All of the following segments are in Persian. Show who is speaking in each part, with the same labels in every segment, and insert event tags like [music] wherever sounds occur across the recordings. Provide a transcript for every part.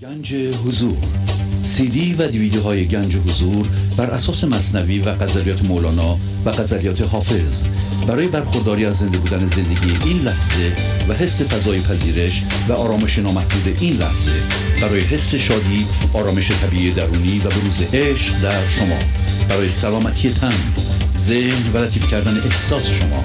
Speaker 1: گنج حضور. سی دی و دیویدیو های گنج حضور بر اساس مصنوی و غزلیات مولانا و غزلیات حافظ. برای برخورداری از زنده بودن زندگی این لحظه و حس فضای پذیرش و آرامش نامحدود این لحظه برای حس شادی آرامش طبیعی درونی و بروز عشق در شما. برای سلامتی تن ذهن و لطیف کردن احساس شما.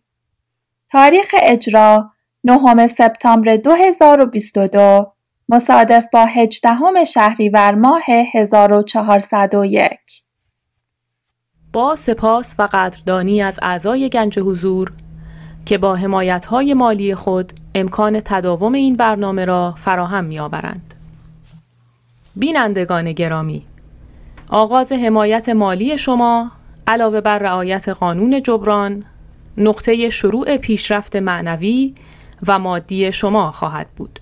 Speaker 2: تاریخ اجرا نهم سپتامبر 2022 مصادف با هجدهم شهریور ماه 1401
Speaker 3: با سپاس و قدردانی از اعضای گنج حضور که با حمایت‌های مالی خود امکان تداوم این برنامه را فراهم می‌آورند. بینندگان گرامی آغاز حمایت مالی شما علاوه بر رعایت قانون جبران نقطه شروع پیشرفت معنوی و مادی شما خواهد بود.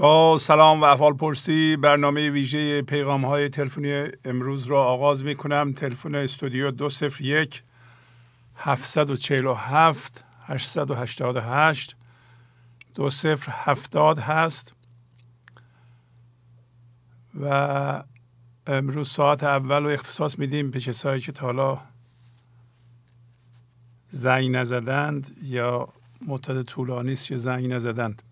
Speaker 4: با سلام و احوال پرسی برنامه ویژه پیغام های تلفنی امروز را آغاز می کنم تلفن استودیو 201 747 888 2070 هست. و امروز ساعت اول رو اختصاص میدیم به کسایی که تا حالا زنگ نزدند یا مدت طولانی است که زنگ نزدند.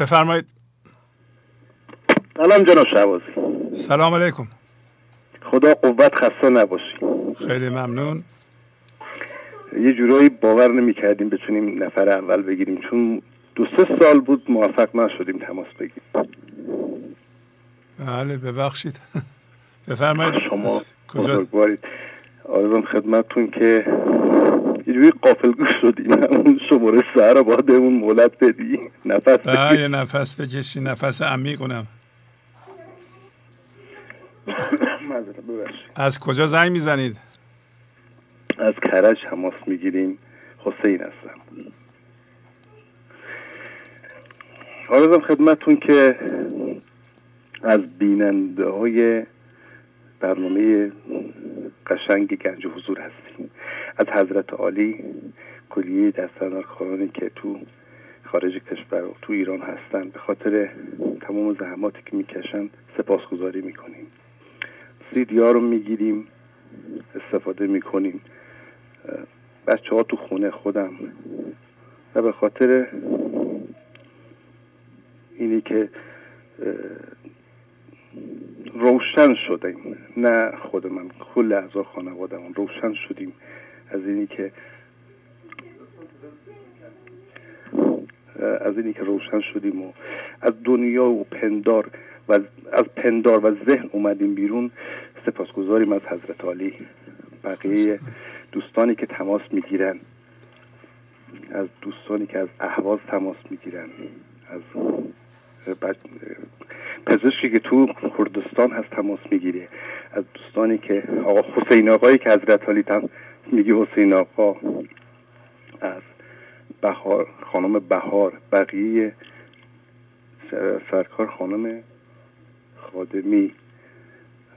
Speaker 4: بفرمایید.
Speaker 5: سلام جناب شعبازی
Speaker 4: سلام علیکم.
Speaker 5: خدا قوت خسته نباشی.
Speaker 4: خیلی ممنون.
Speaker 5: یه جورایی باور نمی کردیم بتونیم نفر اول بگیریم چون دو سه سال بود موفق نشدیم تماس بگیریم.
Speaker 4: بله ببخشید. [laughs] بفرمایید.
Speaker 5: شما بزرگوارید. آرزم خدمتتون که جوری قافل گوش شدی اون شماره سر رو باید اون مولد بدی نفس
Speaker 4: بله نفس بکشی نفس عمیق کنم از کجا زنگ می‌زنید؟
Speaker 5: از کرج حماس می‌گیریم. حسین هستم. آرزم خدمتون که از بیننده های برنامه قشنگ گنج حضور هستیم. از حضرت عالی کلیه دستاندارکارانی که تو خارج کشور و تو ایران هستن به خاطر تمام زحماتی که می‌کشن سپاسگزاری می‌کنیم. سیدیا رو می‌گیریم استفاده می‌کنیم. بچه ها تو خونه خودم. و به خاطر اینی که روشن شدیم. نه خود من کل اعضا خانوادمون روشن شدیم. از اینی که از اینی که روشن شدیم و از دنیا و پندار و از پندار و ذهن اومدیم بیرون سپاسگزاریم از حضرت علی بقیه دوستانی که تماس می‌گیرن از دوستانی که از اهواز تماس می‌گیرن از پزشکی که تو کردستان هست تماس می‌گیره. از دوستانی که آقا حسین آقایی که حضرت علی تم میگه حسین آقا از بهار خانم بهار بقیه سرکار خانم خادمی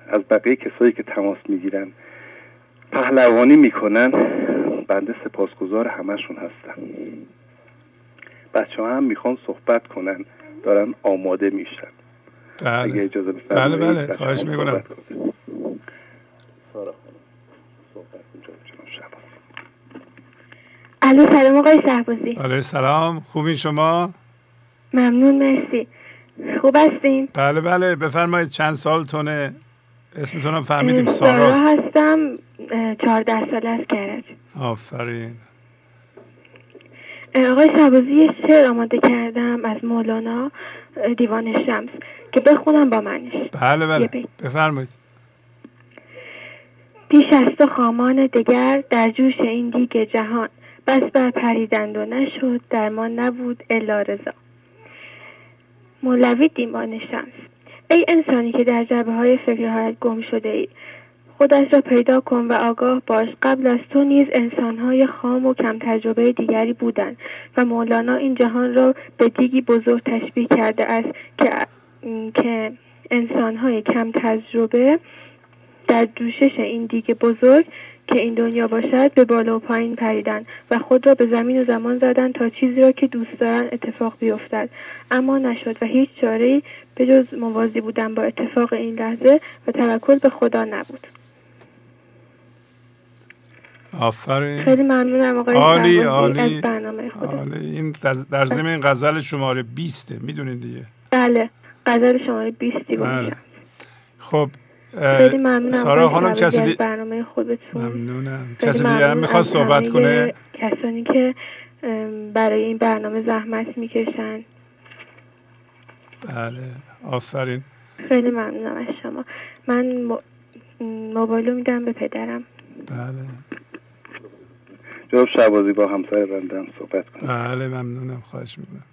Speaker 5: از بقیه کسایی که تماس می‌گیرن پهلوانی می‌کنن بنده سپاسگزار همشون هستم بچه هم می‌خوان صحبت کنن. دارن آماده میشن.
Speaker 4: بله. اجازه بله بله. خواهش می‌کنم.
Speaker 6: الو سلام آقای شهبازی.
Speaker 4: بله سلام خوبی شما؟
Speaker 6: ممنون مرسی. خوب هستین؟
Speaker 4: بله بله. بفرمایید چند سالتونه اسمتونم فهمیدیم
Speaker 6: سارا هستم چهارده سال از کرج.
Speaker 4: آفرین.
Speaker 6: آقای شبازی یه شعر آماده کردم از مولانا دیوان شمس که بخونم با منش.
Speaker 4: بله بله. بفرمایید.
Speaker 6: پیش از تو خامان دگر در جوش این دیگ جهان. بس بر پریدند و نشد ما نبود الا رضا. مولوی دیوان شمس. ای انسانی که در جبه های فکرهایت گم شده ای خودش را پیدا کن و آگاه باش. قبل از تو نیز انسانهای خام و کم تجربه دیگری بودند و مولانا این جهان را به دیگی بزرگ تشبیه کرده است که که انسانهای کم تجربه در جوشش این دیگ بزرگ که این دنیا باشد به بالا و پایین پریدن و خود را به زمین و زمان زدن تا چیزی را که دوست دارن اتفاق بیفتد. اما نشد و هیچ چاره به جز موازی بودن با اتفاق این لحظه و توکل به خدا نبود.
Speaker 4: آفرین.
Speaker 6: خیلی ممنونم آقای
Speaker 4: عالی عالی.
Speaker 6: برنامه
Speaker 4: عالی. این در ضمن غزل شماره 20 می‌دونید دیگه.
Speaker 6: بله غزل شماره 20
Speaker 4: بله. خب
Speaker 6: خیلی ممنونم
Speaker 4: سارا خانم کسی دی...
Speaker 6: برنامه خودتون.
Speaker 4: ممنونم. کسی دیگه هم می‌خواد صحبت کنه؟
Speaker 6: کسانی که برای این برنامه زحمت می‌کشن.
Speaker 4: بله. آفرین.
Speaker 6: خیلی ممنونم از شما. من موبایلو میدم به پدرم.
Speaker 4: بله.
Speaker 5: جناب شعبازی با همسر بندم صحبت کنم.
Speaker 4: بله ممنونم. خواهش می‌کنم.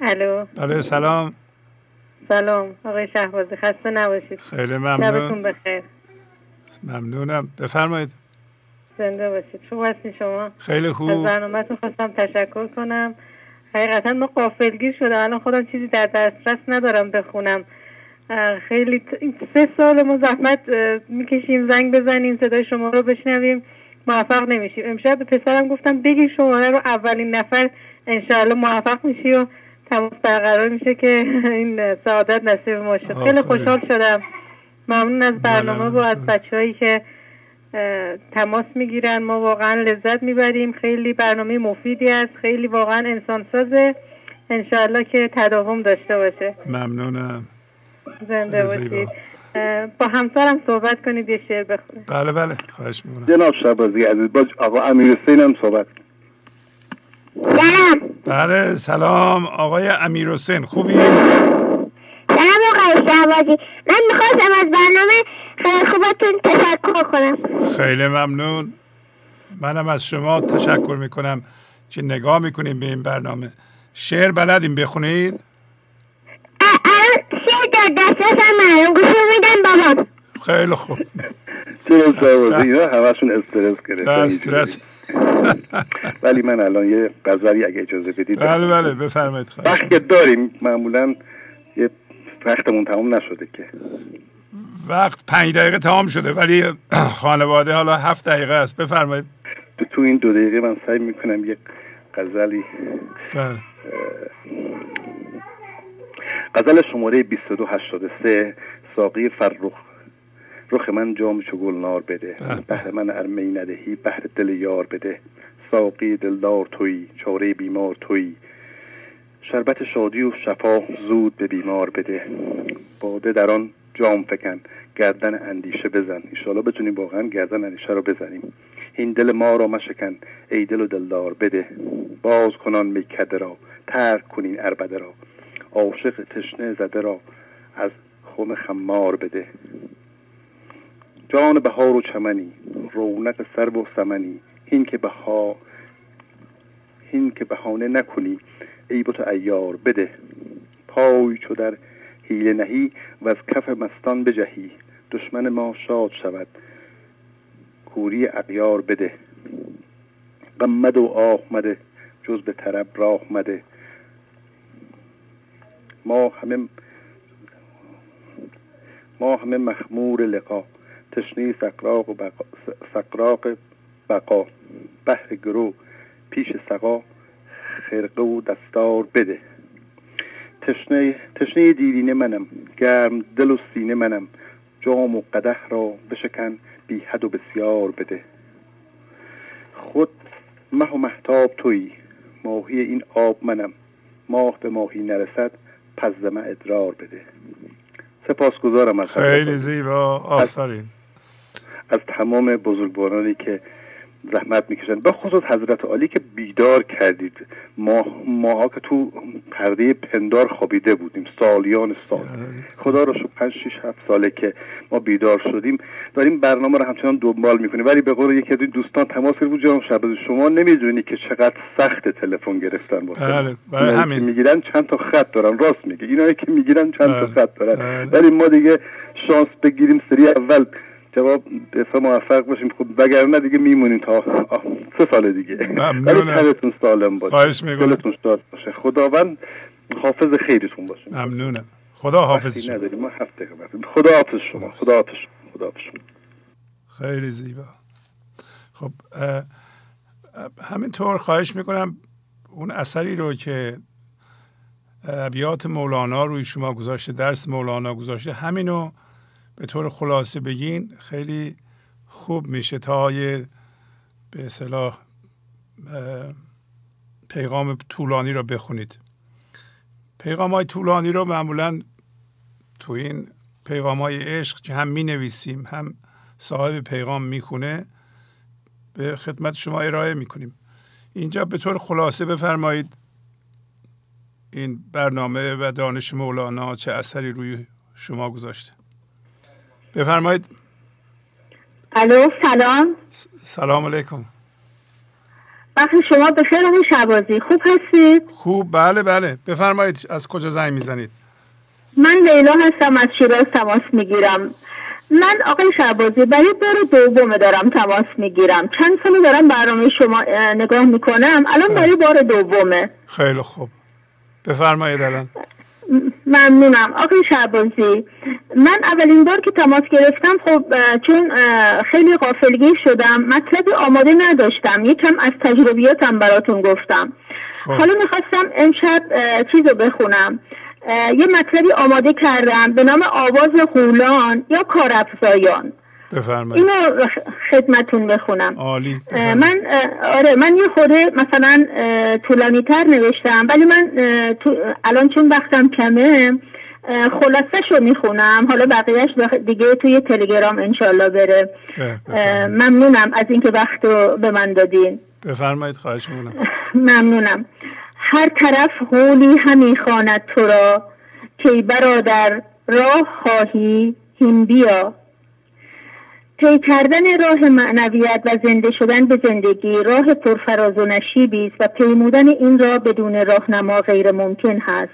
Speaker 6: الو.
Speaker 4: بله سلام.
Speaker 6: سلام. آقای شهبازی خسته نباشید.
Speaker 4: خیلی ممنون.
Speaker 6: بخیر.
Speaker 4: ممنونم. بفرمایید.
Speaker 6: زنده باشید. خوب هستین شما؟
Speaker 4: خیلی خوب.
Speaker 6: از برنامهتون خواستم تشکر کنم. حقیقتا ما قافلگیر شده الان خودم چیزی در دسترس ندارم بخونم. خیلی سه سال ما زحمت می‌کشیم. زنگ بزنیم صدای شما رو بشنویم. موفق نمیشیم امشب به پسرم گفتم بگی شماره رو اولین نفر انشاءالله موفق میشی و تماس برقرار میشه که این سعادت نصیب ما شد. خیلی خوشحال شدم. ممنون از برنامه و از بچه هایی که تماس می‌گیرن. ما واقعا لذت می‌بریم. خیلی برنامه مفیدی است. خیلی واقعا انسان سازه انشاءالله که تداوم داشته باشه.
Speaker 4: ممنونم.
Speaker 6: زنده باشید. با همسرم صحبت کنید یه شعر بخونید
Speaker 4: بله بله خواهش می‌کنم.
Speaker 5: جناب شعبازی عزیز با آقا امیر حسین هم صحبت
Speaker 7: سلام.
Speaker 4: بله سلام. آقای امیر حسین خوبی؟
Speaker 7: سلام آقای شعبازی من می‌خواستم از برنامه خیلی خوبتون تشکر کنم.
Speaker 4: خیلی ممنون. منم از شما تشکر می‌کنم که نگاه می‌کنیم به این برنامه. شعر بلدیم بخونید؟
Speaker 7: دسترسم من گوشو میدم بابام
Speaker 4: خیلی خوب.
Speaker 5: همشون استرس گرفت
Speaker 4: استرس [laughs]
Speaker 5: ولی من الان یه غزلی اگه اجازه بدید.
Speaker 4: بله بله بفرمایید.
Speaker 5: وقت داریم. معمولا یه وقتمون تمام نشده که.
Speaker 4: وقت پنج دقیقه تمام شده ولی [clears throat] خانواده حالا هفت دقیقه است. بفرمایید.
Speaker 5: تو این دو دقیقه من سعی می‌کنم یک غزلی
Speaker 4: بله.
Speaker 5: غزل شماره 2283 ساقی فرخ. رخ من جام چو گلنار بده. بهر من ارمی ندهی بهر دل یار بده. ساقی دلدار توی چاره بیمار توی. شربت شادی و شفا زود به بیمار بده. باده در آن جام فکن گردن اندیشه بزن. ایشالا بتونیم واقعا گردن اندیشه رو بزنیم. این دل ما را مشکن ای دل و دلدار بده. باز کنان میکده را ترک کنین اربده را. عاشق تشنه زده را از خم خمار بده. جان بهار و چمنی رونق سر و سمنی. هین که بها هین که بهانه نکنی ای بت ایار بده. پای چو در حیله نهی و از کف مستان بجهی. دشمن ما شاد شود. کوری اغیار بده. غمد و آمده جز به طرب راه مده. ما همه ما همه مخمور لقا تشنه سقراق و بقا سقراق بقا. بحر گرو پیش سقا خرقه و دستار بده. تشنه, تشنه دیرینه منم گرم دل و سینه منم. جام و قده را بشکن بی حد و بسیار بده. خود مه و محتاب تویی ماهی این آب منم. ماه به ماهی نرسد پس زمه ادرار بده. سپاسگزارم از
Speaker 4: خیلی زیبا. آفرین.
Speaker 5: از تمام بزرگوارانی که زحمت می‌کشن به خصوص حضرت عالی که بیدار کردید. ما ما که تو پرده پندار خوابیده بودیم. سالیان سال. خدا رو شو پنج شیش هفت ساله که ما بیدار شدیم. داریم برنامه رو همچنان دنبال می‌کنیم. ولی به قول یکی از دوستان تماس گرفت جناب شب شما نمی‌دونی که چقدر سخت تلفن گرفتن
Speaker 4: بله برای همین.
Speaker 5: می‌گیرن چند تا خط دارن. راست میگه اینایی که می‌گیرن چند تا بله. خط دارن. بله. ولی ما دیگه شانس بگیریم. سری اول جواب به موفق باشیم. خب وگرنه دیگه میمونیم تا سه سال دیگه.
Speaker 4: ممنونم.
Speaker 5: سالم باشه.
Speaker 4: خواهش
Speaker 5: شاد باشه. خداوند حافظ خیرتون باشه.
Speaker 4: ممنونم. خدا حافظ
Speaker 5: شما. نداریم ما هفته خدا حافظ شما. خدا حافظ خدا حافظ شما.
Speaker 4: خیلی زیبا. خب همینطور خواهش می‌کنم اون اثری رو که ابیات مولانا روی شما گذاشته درس مولانا گذاشته همینو به طور خلاصه بگین خیلی خوب میشه تا یه به اصطلاح پیغام طولانی رو بخونید. پیغام های طولانی رو معمولا تو این پیغام های عشق که هم می نویسیم هم صاحب پیغام می‌خونه به خدمت شما ارائه می‌کنیم. اینجا به طور خلاصه بفرمایید این برنامه و دانش مولانا چه اثری روی شما گذاشته. بفرمایید.
Speaker 8: الو سلام.
Speaker 4: سلام علیکم.
Speaker 8: وقتی شما به خیر شبازی خوب هستید
Speaker 4: خوب بله بله. بفرمایید از کجا زنگ می‌زنید؟
Speaker 8: من لیلا هستم از شیراز تماس می‌گیرم. من آقای شعبازی برای بار دومه دارم تماس می‌گیرم. چند ساله دارم برنامه شما نگاه می‌کنم. الان برای بار دومه.
Speaker 4: خیلی خوب. بفرمایید الان.
Speaker 8: ممنونم. آقای شعبازی من اولین بار که تماس گرفتم خب چون خیلی غافلگیر شدم مطلب آماده نداشتم. یکم از تجربیاتم براتون گفتم. خب. حالا می‌خواستم امشب چیز رو بخونم. یه مطلبی آماده کردم به نام آواز غولان یا کارفزایان
Speaker 4: بفرمایید.
Speaker 8: اینو خدمتون بخونم.
Speaker 4: عالی
Speaker 8: من آره من یه خوده مثلا طولانی تر نوشتم ولی من الان چون وقتم کمه خلاصه شو می‌خونم. حالا بقیهش دیگه توی تلگرام انشالله بره. ممنونم از اینکه وقت رو به من دادین.
Speaker 4: بفرمایید خواهش می‌کنم. [laughs]
Speaker 8: ممنونم. هر طرف حولی همی خواند تو را که برادر راه خواهی هیم بیا. طی کردن راه معنویت و زنده شدن به زندگی راه پرفراز و نشیبی است و پیمودن این راه بدون راهنما غیر ممکن هست.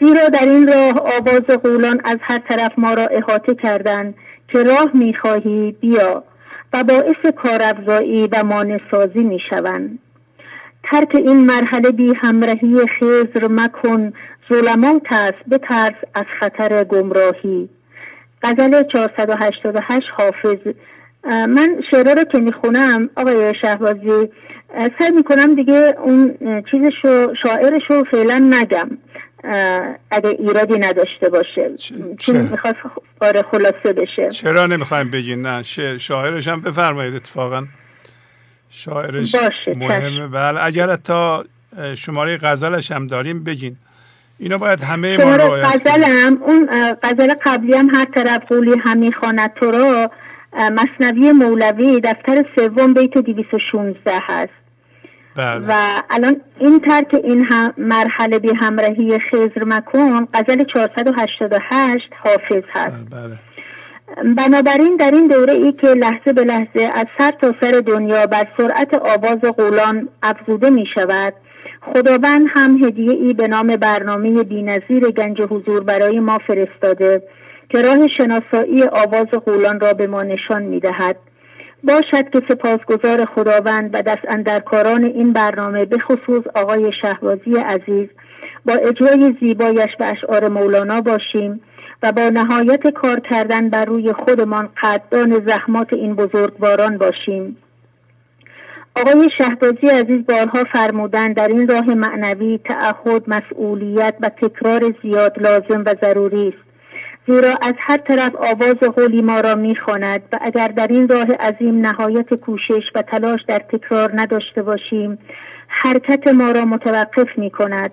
Speaker 8: زیرا در این راه آواز قولان از هر طرف ما را احاطه کردند که راه می‌خواهی بیا و باعث کارافزایی و مانسازی می‌شوند. ترک این مرحله بی همراهی خزر مکن ظلمات است بترس از خطر گمراهی. غزل 488 حافظ. من شعره رو که می‌خونم آقای شهبازی سعی می‌کنم دیگه اون چیزشو شاعرشو فعلا نگم اگه ایرادی نداشته باشه. چون می‌خواست آره خلاصه بشه.
Speaker 4: چرا نمی‌خوایم بگین؟ نه شاعرش هم بفرمایید اتفاقا. شاعرش باشه مهمه. بله اگر تا شماره غزلش هم داریم بگین. اینا باید همه ما
Speaker 8: رعایت غزلم اون غزل قبلی هم هر طرف قولی همی خواند تو را مصنوی مولوی دفتر سوم بیت 216 هست
Speaker 4: بله.
Speaker 8: و الان این ترک این هم مرحله بی همراهی خزر مکن غزل 488 حافظ هست
Speaker 4: بله, بله.
Speaker 8: بنابراین در این دوره ای که لحظه به لحظه از سر تا سر دنیا بر سرعت آواز قولان افزوده می شود خداوند هم هدیه ای به نام برنامه بینظیر گنج حضور برای ما فرستاده که راه شناسایی آواز قولان را به ما نشان می دهد. باشد که سپاسگزار خداوند و دست اندرکاران این برنامه به خصوص آقای شهبازی عزیز با اجرای زیبایش و اشعار مولانا باشیم و با نهایت کار کردن بر روی خودمان قدردان زحمات این بزرگواران باشیم آقای شهبازی عزیز بارها فرمودن در این راه معنوی تعهد مسئولیت و تکرار زیاد لازم و ضروری است. زیرا از هر طرف آواز قولی ما را می‌خواند و اگر در این راه عظیم نهایت کوشش و تلاش در تکرار نداشته باشیم حرکت ما را متوقف می کند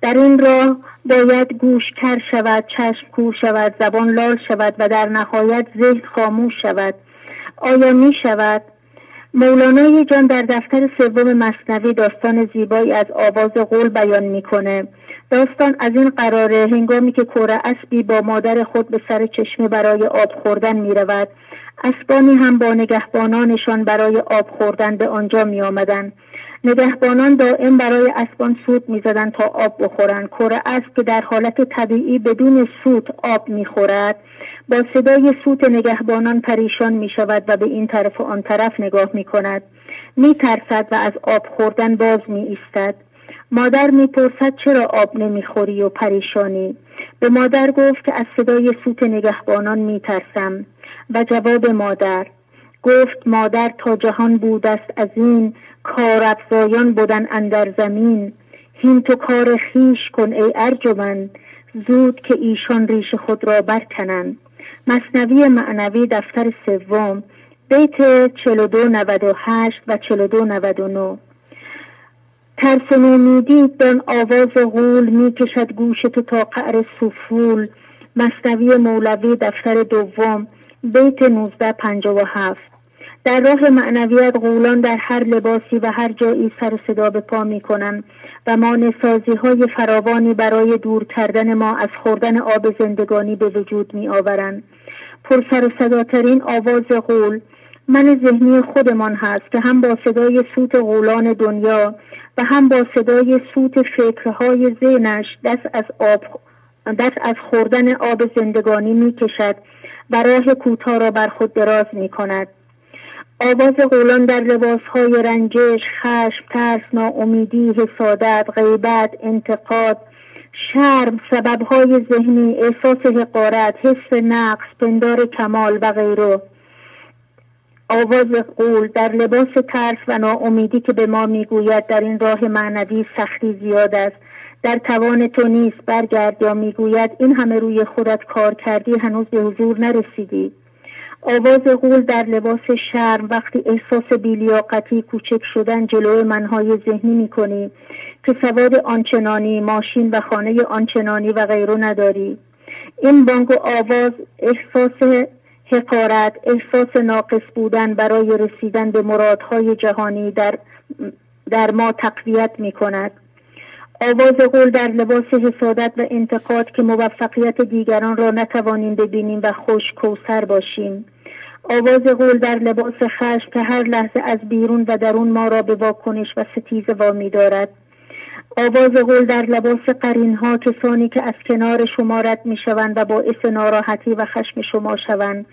Speaker 8: در این راه باید گوش کر شود چشم کور شود زبان لال شود و در نهایت ذهن خاموش شود. آیا می شود مولانای جان در دفتر سوم مصنوی داستان زیبایی از آواز قول بیان می‌کنه. داستان از این قراره هنگامی که کره اسبی با مادر خود به سر چشمه برای آب خوردن می رود اسبانی هم با نگهبانانشان برای آب خوردن به آنجا می آمدن. نگهبانان دائم برای اسبان سود می زدن تا آب بخورند. کره اسب که در حالت طبیعی بدون سود آب می خورد با صدای سوت نگهبانان پریشان می شود و به این طرف و آن طرف نگاه می کند می ترسد و از آب خوردن باز می ایستد مادر می پرسد چرا آب نمی خوری و پریشانی؟ به مادر گفت که از صدای سوت نگهبانان می ترسم و جواب مادر گفت مادر تا جهان بود است از این کار افزایان بودن اندر زمین. هین تو کار خیش کن ای ارجمند. زود که ایشان ریش خود را برکنند. مصنوی معنوی دفتر سوم بیت 4298 و 4299 ترس نومیدی دان آواز غول می کشد گوش تو تا قعر سفول. مصنوی مولوی دفتر دوم بیت 1957 در راه معنویت غولان در هر لباسی و هر جایی سر صدا به پا می کنند و ما نسازی های فراوانی برای دور کردن ما از خوردن آب زندگانی به وجود می آورند پر سر و صداترین آواز غول. من ذهنی خودمان هست که هم با صدای سوت غولان دنیا و هم با صدای سوت فکرهای ذهنش دست از آب دست از خوردن آب زندگانی می کشد و راه کوتاه را بر خود دراز می کند آواز قولان در های رنجش، خشم، ترس، ناامیدی، حسادت، غیبت، انتقاد، شرم، سببهای ذهنی، احساس حقارت، حس نقص، پندار کمال و غیره. آواز قول در لباس ترس و ناامیدی که به ما می‌گوید در این راه معنوی سختی زیاد است. در توان تو نیست برگرد یا می‌گوید این همه روی خودت کار کردی هنوز به حضور نرسیدی. آواز غول در لباس شرم وقتی احساس بیلیاقتی کوچک شدن جلو منهای ذهنی می‌کنی. که سواد آنچنانی ماشین و خانه آنچنانی و غیرو نداری. این بانگ و آواز احساس حقارت احساس ناقص بودن برای رسیدن به مرادهای جهانی در, در ما تقویت می کند آواز قول در لباس حسادت و انتقاد که موفقیت دیگران را نتوانیم ببینیم و خوش کوسر باشیم. آواز قول در لباس خشم که هر لحظه از بیرون و درون ما را به واکنش و ستیزه وامی دارد. آواز قول در لباس قرین ها کسانی که از کنار شما رد می شوند و باعث ناراحتی و خشم شما شوند.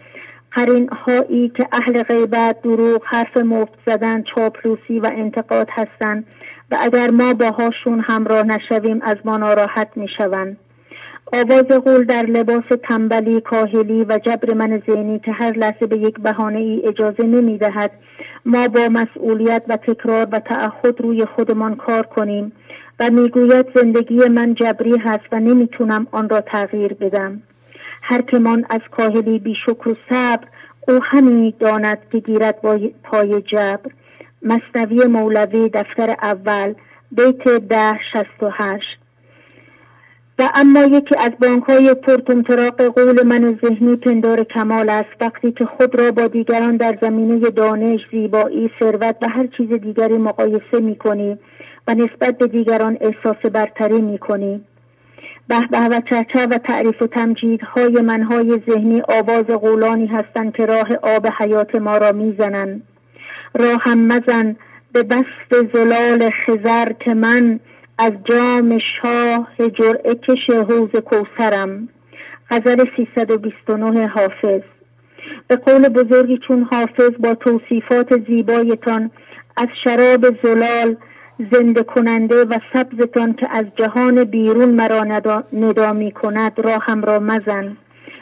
Speaker 8: قرین هایی که اهل غیبت دروغ حرف مفت زدن چاپلوسی و انتقاد هستند و اگر ما باهاشون همراه نشویم از ما ناراحت می شوند آواز قول در لباس تنبلی کاهلی و جبر من ذهنی که هر لحظه به یک بهانه ای اجازه نمی دهد ما با مسئولیت و تکرار و تعهد روی خودمان کار کنیم. و می‌گوید زندگی من جبری هست و نمی‌تونم آن را تغییر بدم. هر کمان از کاهلی بی شکر و صبر او همی داند که گیرد با پای جبر. مصنوی مولوی دفتر اول بیت ده شست و هشت. و اما یکی از بانک های قول من ذهنی پندار کمال است. وقتی که خود را با دیگران در زمینه دانش زیبایی ثروت و هر چیز دیگری مقایسه می کنی و نسبت به دیگران احساس برتری می کنی به به و چرچه و تعریف و تمجیدهای منهای ذهنی آواز قولانی هستند که راه آب حیات ما را می‌زنند. راه هم مزن به بست زلال خزر که من از جام شاه جرعه کش حوز کوسرم غزل 329 حافظ. به قول بزرگی چون حافظ با توصیفات زیبایتان از شراب زلال زنده کننده و سبزتان که از جهان بیرون مرا ندا می کند را هم را مزن.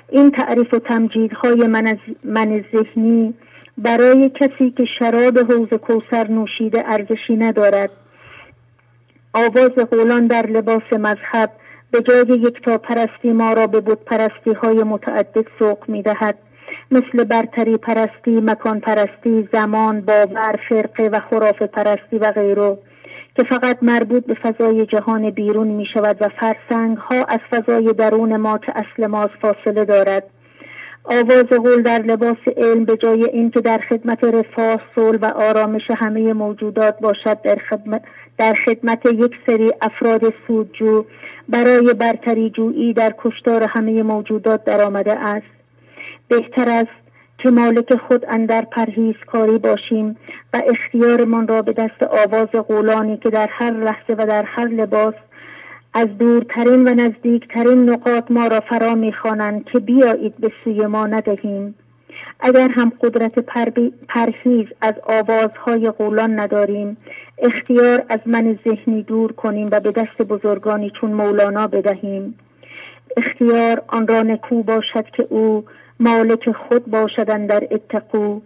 Speaker 8: این تعریف و تمجیدهای من, از من ذهنی برای کسی که شراب حوز کوسر نوشیده ارزشی ندارد. آواز قولان در لباس مذهب به جای یک تا پرستی ما را به بود پرستی های متعدد سوق می دهد مثل برتری پرستی، مکان پرستی، زمان، باور، فرقه و خراف پرستی و غیره. که فقط مربوط به فضای جهان بیرون می شود و فرسنگ ها از فضای درون ما که اصل ماست فاصله دارد. آواز قول در لباس علم به جای اینکه در خدمت رفاه صلح و آرامش همه موجودات باشد در خدمت, در خدمت یک سری افراد سودجو برای برتری جویی در کشتار همه موجودات در آمده است. بهتر است که مالک خود اندر کاری باشیم و اختیارمان را به دست آواز قولانی که در هر لحظه و در هر لباس از دورترین و نزدیکترین نقاط ما را فرا می‌خوانند که بیایید به سوی ما ندهیم. اگر هم قدرت پرهیز از آوازهای قولان نداریم اختیار از من ذهنی دور کنیم و به دست بزرگانی چون مولانا بدهیم. اختیار آن را نکو باشد که او مالک خود باشدن در اتقو.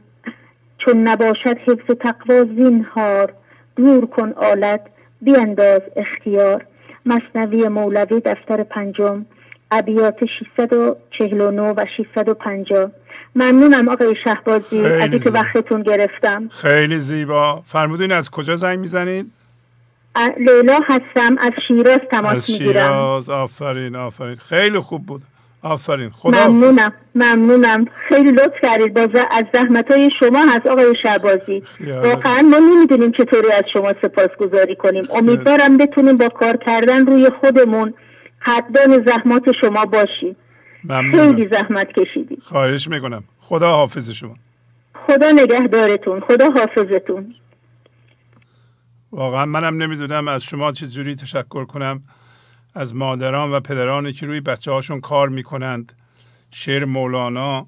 Speaker 8: چون نباشد حفظ تقوا زینهار دور کن آلت بیانداز اختیار. مصنوی مولوی دفتر پنجم ابیات 649 و 650 ممنونم آقای شهبازی از اینکه وقتتون گرفتم.
Speaker 4: خیلی زیبا. فرمودین از کجا زنگ می‌زنید؟
Speaker 8: لیلا هستم از شیراز تماس می‌گیرم.
Speaker 4: از شیراز. آفرین آفرین. خیلی خوب بود. آفرین. خدا
Speaker 8: ممنونم ممنونم. خیلی لطف کردید. باز از زحمت های شما هست آقای شعبازی واقعا ما نمی‌دونیم چطوری از شما سپاس گذاری کنیم امیدوارم بتونیم با کار کردن روی خودمون حدان زحمات شما باشیم. ممنونم. خیلی زحمت کشیدید.
Speaker 4: خواهش می‌کنم. خدا حافظ شما.
Speaker 8: خدا نگهدارتون. خدا حافظتون
Speaker 4: واقعا منم نمی‌دونم از شما چه جوری تشکر کنم. از مادران و پدرانی که روی بچه هاشون کار می‌کنند. شعر مولانا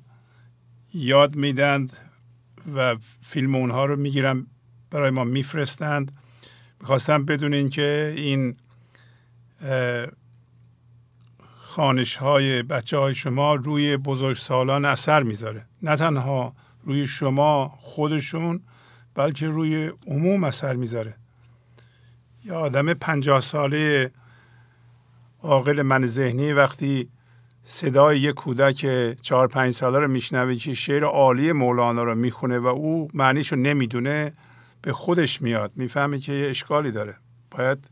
Speaker 4: یاد میدند و فیلم اونها رو می‌گیرن برای ما میفرستند. می‌خواستم بدونین که این خانش های بچه های شما روی بزرگ سالان اثر می‌ذاره. نه تنها روی شما خودشون بلکه روی عموم اثر می‌ذاره. یا آدم پنجاه ساله عاقل من ذهنی وقتی صدای یک کودک چهار پنج ساله رو میشنوه که شعر عالی مولانا رو می‌خونه و او معنیش رو نمی‌دونه به خودش میاد. می‌فهمه که یه اشکالی داره. باید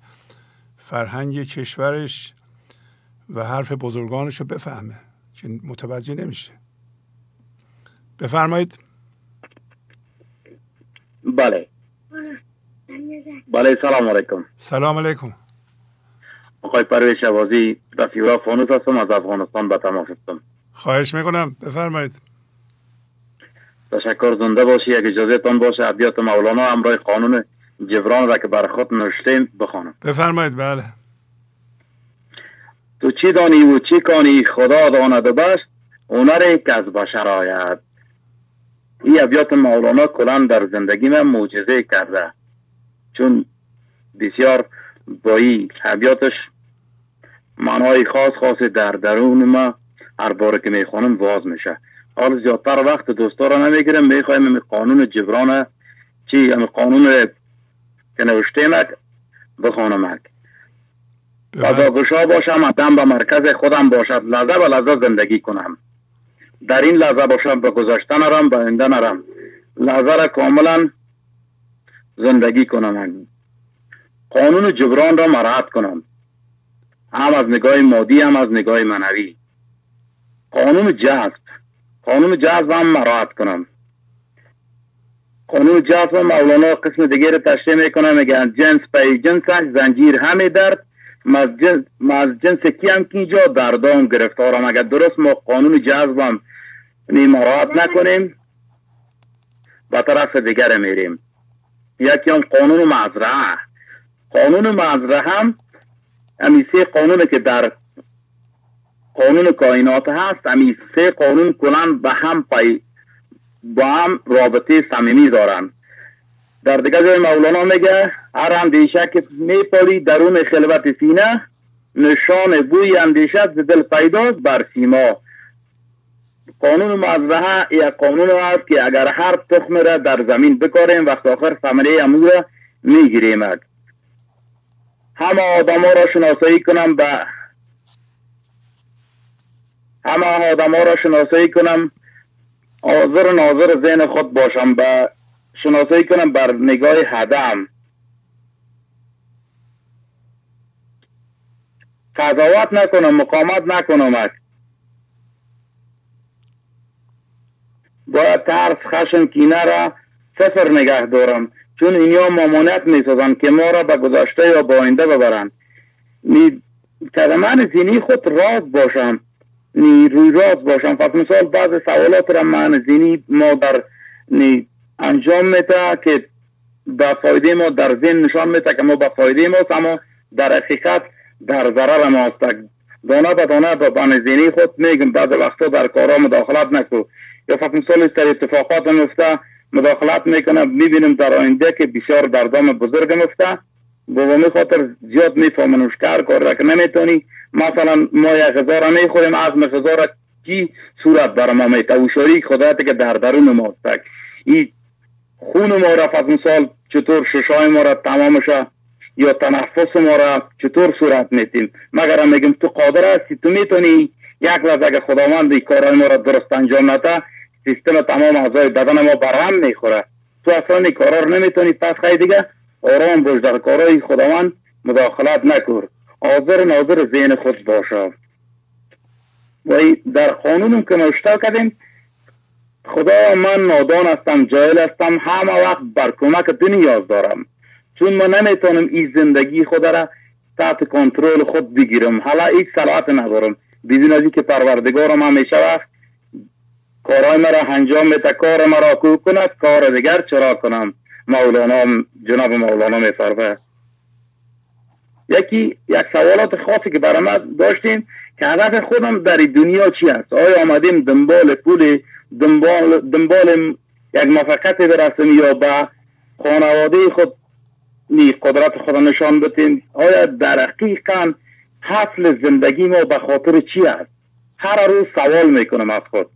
Speaker 4: فرهنگ کشورش و حرف بزرگانش رو بفهمه که متوجه نمیشه. بفرمایید.
Speaker 9: بله. بله سلام علیکم.
Speaker 4: سلام علیکم.
Speaker 9: آقای پرویز شوازی رفیورا فانوس هستم از افغانستان به تماس هستم.
Speaker 4: خواهش می‌کنم. بفرمایید.
Speaker 9: تشکر زنده باشی. یک اجازه تان باشه ابیات مولانا امرای قانون جبران را که بر خود نوشتیم بخوانم.
Speaker 4: بفرمایید. بله.
Speaker 9: تو چی دانی و چی کانی؟ خدا داند و بس هنر که از بشر آید. این ابیات مولانا کلان در زندگی من معجزه کرده. چون بسیار با این ابیاتش معنای خاص خاص در درون ما هر بار که می‌خوانم واز میشه. حال زیادتر وقت دوستا را نمی‌گیرم می‌خوایم قانون جبران چی؟ هم قانون که نوشته بخوانم و گشا باشم ادم به مرکز خودم باشد لحظه و لحظه زندگی کنم. در این لحظه باشم به گذاشته نرم به آینده نرم. لحظه را کاملا زندگی کنم. قانون جبران را مراحت کنم. هم از نگاه مادی هم از نگاه منوی. قانون جذب. قانون جذب هم مراحت کنم. قانون جذب مولانا قسم دیگه رو تشریح می‌کنه میگن جنس پی جنسش زنجیر همه درد. از جنس, جنس کی هم که اینجا دردام گرفتارم. اگر درست ما قانون جذبم مراحت نکنیم به طرف دیگر میریم. یکی هم قانون مزرعه. قانون مزرعه هم امی سه قانون که در قانون کائنات هست امی سه قانون کنن به هم پای با هم رابطه صمیمی دارن. در دیگه جای مولانا میگه هر اندیشه که میپالی درون خلوت سینه نشان بوی اندیشه ز دل پیداست بر سیما. قانون مزرعه یا قانون است که اگر هر تخم را در زمین بکاریم وقت آخر ثمره امور می‌گیریم همه آدم ها را شناسایی کنم به همه آدم ها را شناسایی کنم. و ناظر ذهن خود باشم به شناسایی کنم بر نگاه هدم قضاوت نکنم مقامت نکنم. باید ترس خشم کینه را صفر نگه دارم. چون اینیا مامانت می‌سازن که ما را به گذشته یا با آینده ببرن نی من زینی خود راز باشم. نی روی راز باشم. پس مثال بعض سوالات را من زینی ما در نی انجام میده که به فایده ما در ذهن نشان میده که ما به فایده ما اما در حقیقت در ضرر ما است. دانه به دانه به بن زینی خود میگم. بعد وقتا در کارا مداخلت نکو یا فقط مثال در اتفاقات مفته مداخلت می‌کنه می‌بینیم در آینده که بسیار دردام بزرگ مفته می خاطر زیاد می‌فهمن کار کار که نمی‌تونی. مثلا ما یک غذا می‌خوریم از غذا کی صورت بر ما میته و شریک خدا که در درون ما این خون ما را فقط مثال چطور ششای ما را تمامش یا تنفس ما را چطور صورت میتیم مگر میگیم تو قادر هستی؟ تو می‌تونی یک لحظه اگه خداوند این کارهای ما را درست انجام نده سیستم تمام اعضای بدن ما برهم می‌خوره. تو اصلا این کارا رو نمی‌تونی پس خیلی دیگه آرام باش در کارهای خداوند مداخلت نکر. حاضر ناظر ذهن خود باشه و در قانونم که نوشته کردیم خدا من نادان هستم جایل هستم همه وقت بر کمک دنیا دارم. چون من نمی‌تونم این زندگی خود را تحت کنترل خود بگیرم. حالا هیچ صلاحت ندارم. بدون از که پروردگارم همیشه وقت کارهای مرا انجام میده کار مرا کو کند کار دیگر چرا کنم؟ مولانا جناب مولانا میفرمه یکی یک سوالات خاصی که برای ما داشتیم که هدف خودم در دنیا چی است؟ آیا آمدیم دنبال پول دنبال, دنبال یک موفقیت برسیم یا به خانواده خود نی قدرت خود نشان بتیم آیا در حقیقا حفل زندگی ما به خاطر چی است؟ هر روز سوال می‌کنم از خود.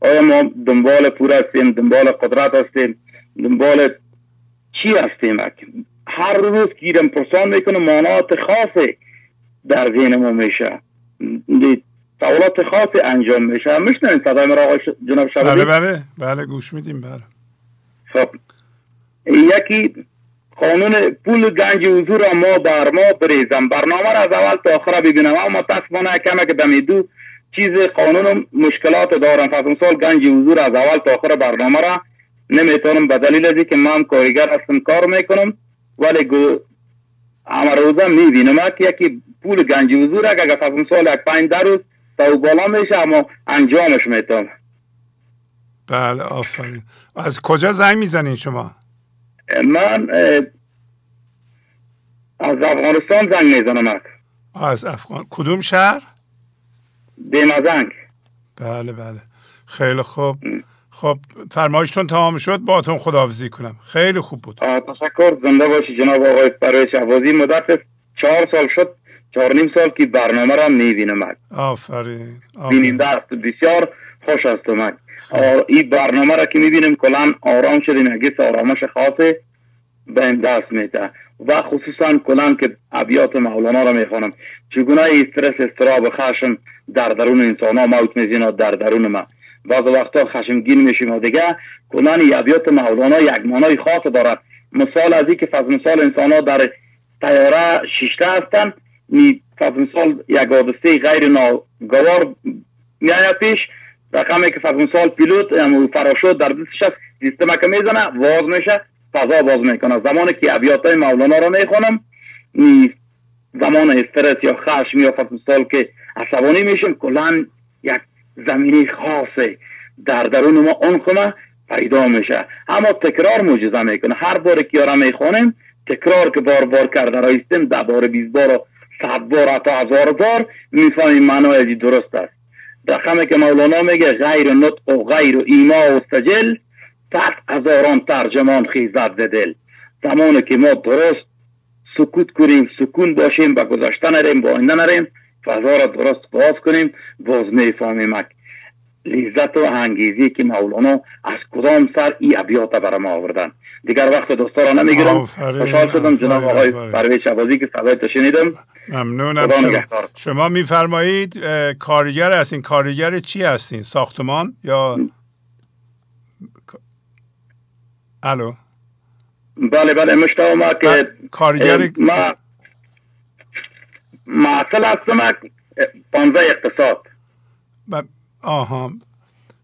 Speaker 9: آیا ما دنبال پور هستیم؟ دنبال قدرت هستیم؟ دنبال چی هستیم؟ هر روز گیرم پرسان می‌کنه مانات خاصی در ذهن ما میشه. سوالات خاصی انجام میشه. میشنین صدای مرا آقای جناب
Speaker 4: بله بله بله گوش میدیم بله.
Speaker 9: خب یکی قانون پول گنج حضور ما بر ما بریزم. برنامه را از اول تا آخر ببینم اما متاسفانه کمه که دمیدو چیز قانون مشکلات دارم. پس مثال گنج حضور از اول تا آخر برنامه را نمی‌تونم به دلیل از که من کارگر هستم کار می‌کنم ولی همه روزه می‌بینم. که یکی پول گنج حضور اگر پس مثال یک پنج در روز تا بالا میشه اما انجامش می‌تونم.
Speaker 4: بله آفرین. از کجا زنگ می‌زنین شما؟
Speaker 9: من از افغانستان زنگ می‌زنم.
Speaker 4: از افغان کدوم شهر؟
Speaker 9: دیمازنگ
Speaker 4: بله بله. خیلی خوب. خب فرمایشتون تمام شد. با اتون خداحافظی کنم. خیلی خوب بود.
Speaker 9: تشکر. زنده باشی جناب آقای برای شهبازی. مدت چهار سال شد. چهار نیم سال که برنامه را می‌بینم
Speaker 4: آفرین.
Speaker 9: بیننده است بسیار خوش است من. این برنامه را که می‌بینیم کلان آرام شدیم اگه آرامش خاصه به این دست میده. و خصوصا کلان که ابیات مولانا را می‌خوانم. چگونه استرس استراب خشم در درون انسان ها موت میزین در درون ما. بعض وقتا خشمگین میشیم. و دیگه کلان ابیات مولانا یک مانای خاص دارد مثال از که فضل مثال انسان ها در تیاره شیشته هستند فضل مثال یک حادثه غیر ناگوار میآید پیش. رقمی که فضل مثال پیلوت فراشوت در دستش هست سیستم که می‌زنه واز میشه فضا باز می‌کنه. زمانی که ابیات مولانا را می‌خونم زمان استرس یا خشم یا فضل مثال که عصبانی میشیم کلا یک زمینی خاصه در درون ما اون خونه پیدا میشه. اما تکرار موجزه می‌کنه. هر بار که یارا می‌خونیم تکرار که بار بار کرده رایستیم ده بار بیز بار و صد بار حتی هزار بار می‌فهمیم معنای درست است. رقمی که مولانا میگه غیر نطق و غیر ایما و سجل صد هزاران ترجمان خیزد دل. زمانی که ما درست سکوت کنیم سکون باشیم و گذشته نریم با آینده نریم فضا را درست باز کنیم باز می‌فهمیم لذت و انگیزی که مولانا از کدام سر ای ابیات برای ما آوردن. دیگر وقت دوستا را نمی‌گیرم. خوشحال شدم جناب آقای پرویز شبازی که صدای شنیدم.
Speaker 4: ممنونم. شما, شما میفرمایید کارگر هستین. کارگر چی هستین؟ ساختمان یا الو.
Speaker 9: بله بله مشتاق ما که
Speaker 4: کارگر
Speaker 9: ما معسل هستم پانزه اقتصاد.
Speaker 4: ب... آها.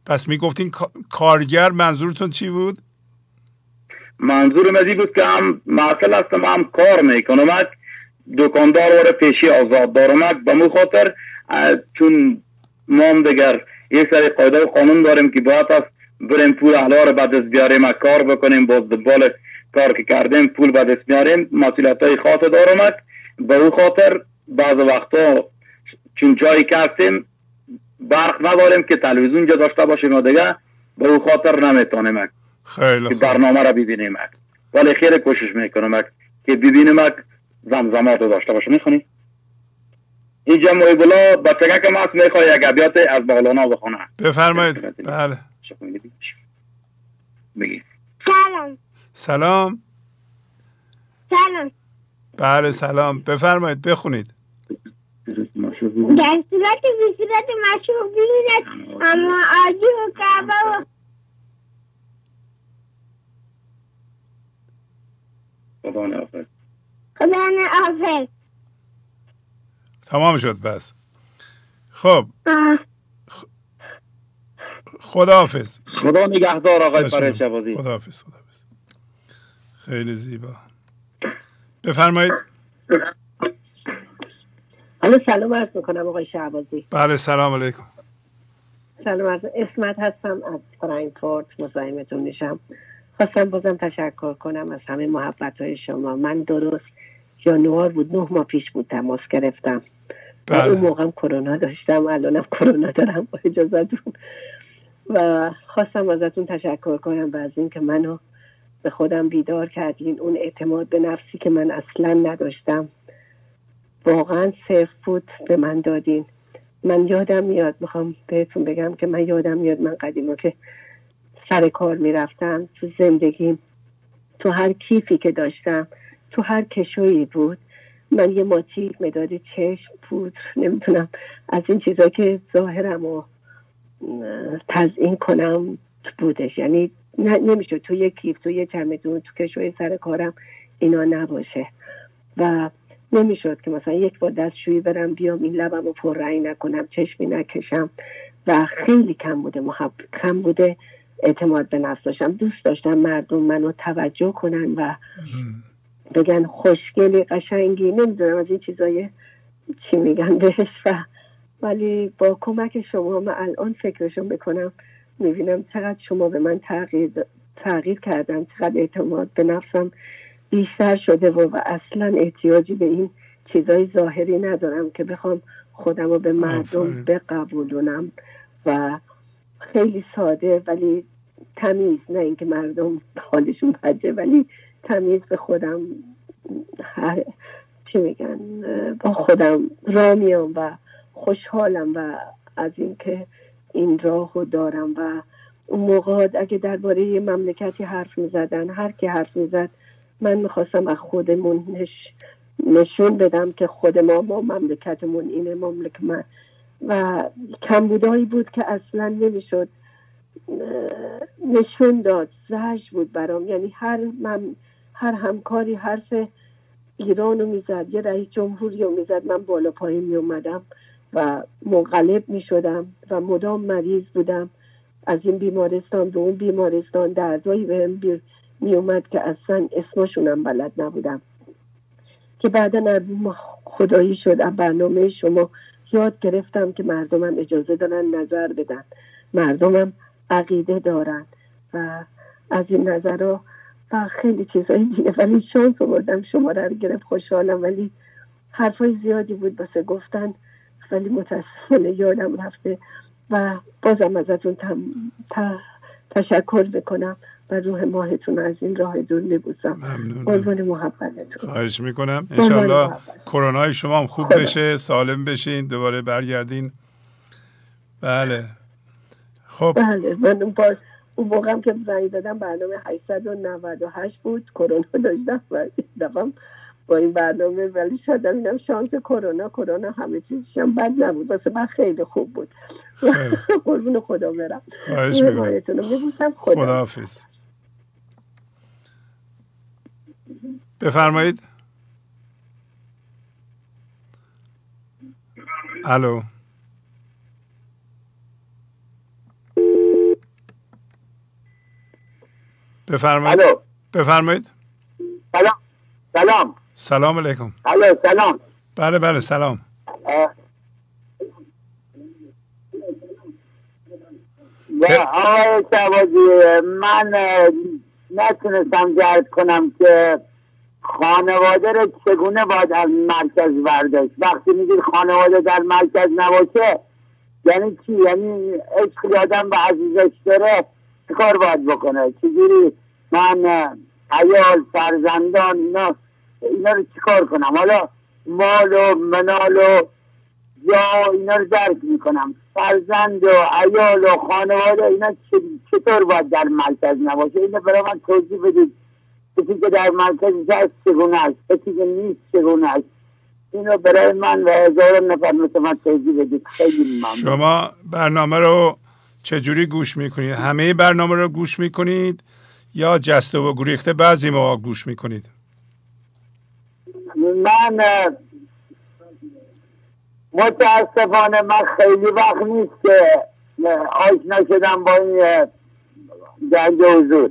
Speaker 4: پس می‌گفتین کارگر منظورتون چی بود؟
Speaker 9: منظور مزی بود که هم معسل هستم هم کار دکاندار واره پیشی آزاد دارم به مو خاطر چون ما هم دیگر یه سری قاعده و قانون داریم که باید است بریم پول احلا رو بعد از بیاریم کار بکنیم باز دنبال کار که کردیم پول بعد از بیاریم مسئولیت های خاص دارم به او خاطر بعض وقتا چون جایی که هستیم برق نداریم که تلویزیون جا داشته باشیم و دیگه به او خاطر نمی‌تونیم.
Speaker 4: خیلی
Speaker 9: که برنامه را ببینیم. ولی خیلی کوشش می‌کنم که ببینیم زمزمات رو داشته باشه می‌خونی؟ اینجا بلا بچگه که ماست می‌خواه یک عبیات از مولانا بخونه.
Speaker 4: بفرمایید. بله.
Speaker 9: بگی
Speaker 7: سلام.
Speaker 4: سلام.
Speaker 7: سلام.
Speaker 4: بله سلام. بفرمایید بخونید.
Speaker 7: در صورت بی صورت مشروع ببیند اما آجی و کعبه و
Speaker 9: خدا نافذ
Speaker 7: خدا
Speaker 4: تمام شد بس. خب. خداحافظ.
Speaker 9: خدا نگهدار آقای فرش شبازی.
Speaker 4: خداحافظ خداحافظ. خیلی زیبا. بفرمایید.
Speaker 10: حالا سلام عرض می‌کنم آقای شعبازی
Speaker 4: بله سلام علیکم.
Speaker 10: سلام عرض اسمت هستم از فرانکفورت مزاحمتون میشم. خواستم بازم تشکر کنم از همه محبت های شما. من درست جانوار بود نه ماه پیش بود تماس گرفتم. بله. اون موقع کرونا داشتم الانم کرونا دارم با اجازتون و خواستم ازتون تشکر کنم و از اینکه منو به خودم بیدار کردین. اون اعتماد به نفسی که من اصلا نداشتم. واقعا صرف بود به من دادین. من یادم میاد می‌خوام بهتون بگم که من یادم میاد من قدیما که سر کار می‌رفتم تو زندگیم تو هر کیفی که داشتم تو هر کشویی بود. من یه ماچی مداد چشم پودر نمی‌تونم از این چیزا که ظاهرم و تزئین کنم بودش. یعنی نمیشه تو یه کیف تو یه چمدون تو کشوی سر کارم اینا نباشه. و نمی‌شد که مثلا یک بار دستشویی برم بیام این لبم رو پر رنگ نکنم چشمی نکشم. و خیلی کم بوده محب... کم بوده اعتماد به نفس داشتم. دوست داشتم مردم منو توجه کنن و بگن خوشگلی قشنگی. نمی‌دونم از این چیزای چی میگن بهش. و ولی با کمک شما من الان فکرشون بکنم می‌بینم چقدر شما به من تغییر, تغییر کردم چقدر اعتماد به نفسم بیشتر شده و, و اصلا احتیاجی به این چیزای ظاهری ندارم که بخوام خودم رو به مردم بقبولونم و خیلی ساده ولی تمیز نه اینکه مردم حالشون بده ولی تمیز به خودم هر چی میگن با خودم را میام و خوشحالم و از اینکه این راهو دارم و اون موقع اگه درباره یه مملکتی حرف می‌زدن هر کی حرف می‌زد من می‌خواستم از خودمون نشون بدم که خود ما ما مملکتمون اینه مملک من. و کمبودایی بود که اصلا نمی‌شد نشون داد زهش بود برام. یعنی هر من هر همکاری حرف ایران رو می‌زد یه رئیس جمهوری رو می‌زد من بالا پایین می اومدم و منقلب می شدم و مدام مریض بودم. از این بیمارستان به اون بیمارستان دردایی به هم می اومد که اصلا اسمشونم بلد نبودم. که بعدا خدایی شد از برنامه شما یاد گرفتم که مردمم اجازه دارن نظر بدن. مردمم عقیده دارن و از این نظر و خیلی چیزایی دیگه. ولی شانس بردم شما رو گرفت خوشحالم. ولی حرفای زیادی بود بسه گفتن. ولی متاسفانه یادم رفته و بازم ازتون تشکر بکنم و روح ماهتون از این راه دور میبوزم قربان محبتتون.
Speaker 4: خواهش می‌کنم. انشالله کرونا شما هم خوب بشه سالم بشین دوباره برگردین. بله. خب.
Speaker 10: بله من باز اون موقع که زنگ دادم برنامه 898 بود. کرونا داشتم و دفعه با این برنامه ولی شاید اینم شانس کرونا کرونا همه چیزش هم بد نبود. واسه من خیلی خوب بود. [laughs] قربون خدا برم.
Speaker 4: خواهش می‌کنم. خدا حافظ. بفرمایید. الو. بفرمایید.
Speaker 11: الو.
Speaker 4: بفرمایید.
Speaker 11: سلام. سلام.
Speaker 4: سلام علیکم.
Speaker 11: الو سلام.
Speaker 4: بله بله سلام.
Speaker 11: آقای شبازی من نتونستم جرد کنم که خانواده رو چگونه باید از مرکز برداشت؟ وقتی میگید خانواده در مرکز نباشه یعنی چی؟ یعنی عشق آدم به عزیزش داره چه کار باید بکنه؟ چجوری من اه، عیال فرزندان اینا اینا رو چیکار کنم؟ حالا مال و منال و یا اینا رو درک می‌کنم. فرزند و عیال و خانواده اینا چطور باید در مرکز نباشه؟ اینو برای من توضیح بدید. کسی که در مرکز هست چگونه است؟ کسی که نیست چگونه است؟ اینو برای من و هزاران نفر مثل من توضیح بدید. خیلی ممنون.
Speaker 4: شما برنامه رو چجوری گوش می‌کنید؟ همه برنامه رو گوش می‌کنید یا جسته و گریخته بعضی موقع گوش می‌کنید؟
Speaker 11: من متاسفانه من خیلی وقت نیست که آشنا شدم با این گنج حضور.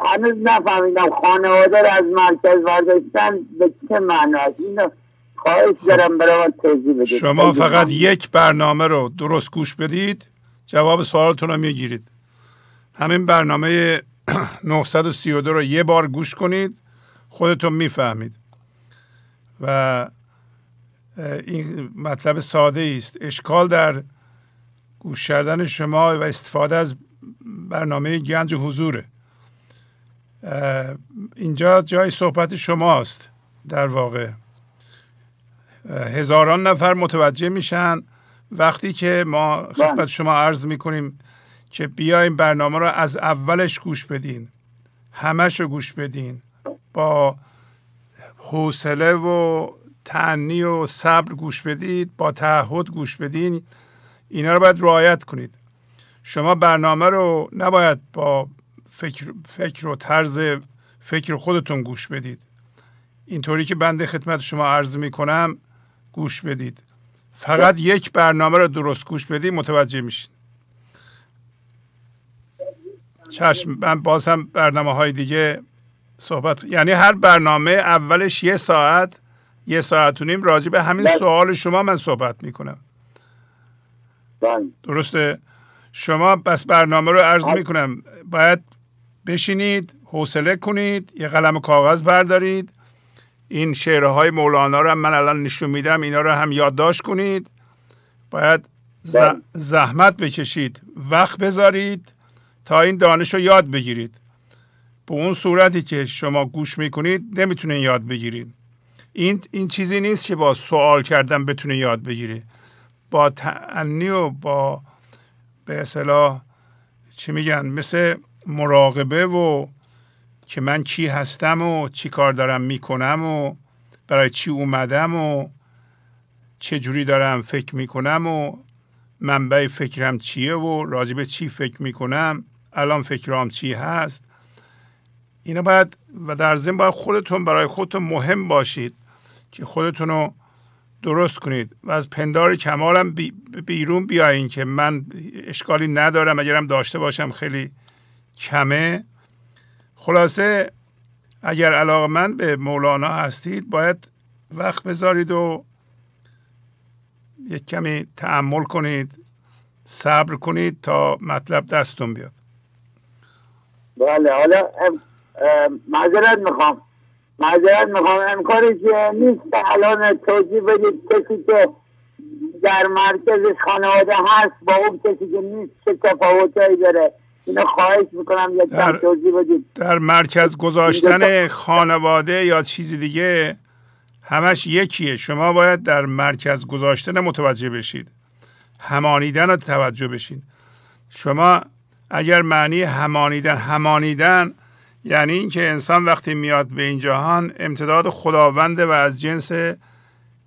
Speaker 11: هنوز نفهمیدم خانواده رو از مرکز برداشتن به چه معناست اینو خواهش دارم برای توضیح بدید.
Speaker 4: شما فقط. یک برنامه رو درست گوش بدید جواب سوالتون رو می‌گیرید. همین برنامه [clears throat] 932 رو یه بار گوش کنید. خودتون می‌فهمید. و این مطلب ساده است اشکال در گوش کردن شما و استفاده از برنامه گنج حضوره. اینجا جای صحبت شماست در واقع. هزاران نفر متوجه میشن. وقتی که ما خدمت شما عرض می‌کنیم که بیایم برنامه رو از اولش گوش بدین. همش رو گوش بدین. با حوصله و تعنی و صبر گوش بدید با تعهد گوش بدین اینا رو باید رعایت کنید. شما برنامه رو نباید با فکر, فکر و طرز فکر خودتون گوش بدید. اینطوری که بنده خدمت شما عرض می‌کنم گوش بدید. فقط یک برنامه رو درست گوش بدید متوجه میشید چشم من باز هم برنامه های دیگه صحبت. یعنی هر برنامه اولش یه ساعت یه ساعت و نیم راجع به همین سوال شما من صحبت می‌کنم. درسته؟ شما بس برنامه رو عرض می‌کنم. باید بشینید حوصله کنید یه قلم کاغذ بردارید. این شعرهای مولانا رو هم من الان نشون میدم اینا رو هم یادداشت کنید. باید ز- زحمت بکشید وقت بذارید تا این دانش رو یاد بگیرید. به اون صورتی که شما گوش می‌کنید نمی‌تونین یاد بگیرید. این این چیزی نیست که با سوال کردن بتونه یاد بگیره با تعنی و با به اصطلاح چی میگن مثل مراقبه و که من چی هستم و چی کار دارم می‌کنم و برای چی اومدم و چه جوری دارم فکر می‌کنم و منبع فکرم چیه و راجب چی فکر می‌کنم الان فکرام چی هست. اینا باید و در ضمن باید خودتون برای خودتون مهم باشید که خودتون رو درست کنید و از پندار کمالم بی بیرون بیاین که من اشکالی ندارم. اگرم داشته باشم خیلی کمه. خلاصه اگر علاقمند به مولانا هستید باید وقت بذارید و یک کمی تعمل کنید صبر کنید تا مطلب دستتون بیاد.
Speaker 11: بله حالا معذرت می‌خوام. معذرت می‌خوام. امکانش نیست که الان توضیح بدید کسی که در مرکزش خانواده هست با اون کسی که نیست چه تفاوتایی داره؟ اینو خواهش می‌کنم یک
Speaker 4: در-
Speaker 11: توضیح بدید.
Speaker 4: در مرکز گذاشتن خانواده یا چیزی دیگه همش یکیه. شما باید در مرکز گذاشتن متوجه بشید. همانیدن رو توجه بشید شما اگر معنی همانیدن همانیدن یعنی اینکه انسان وقتی میاد به این جهان امتداد خداونده و از جنس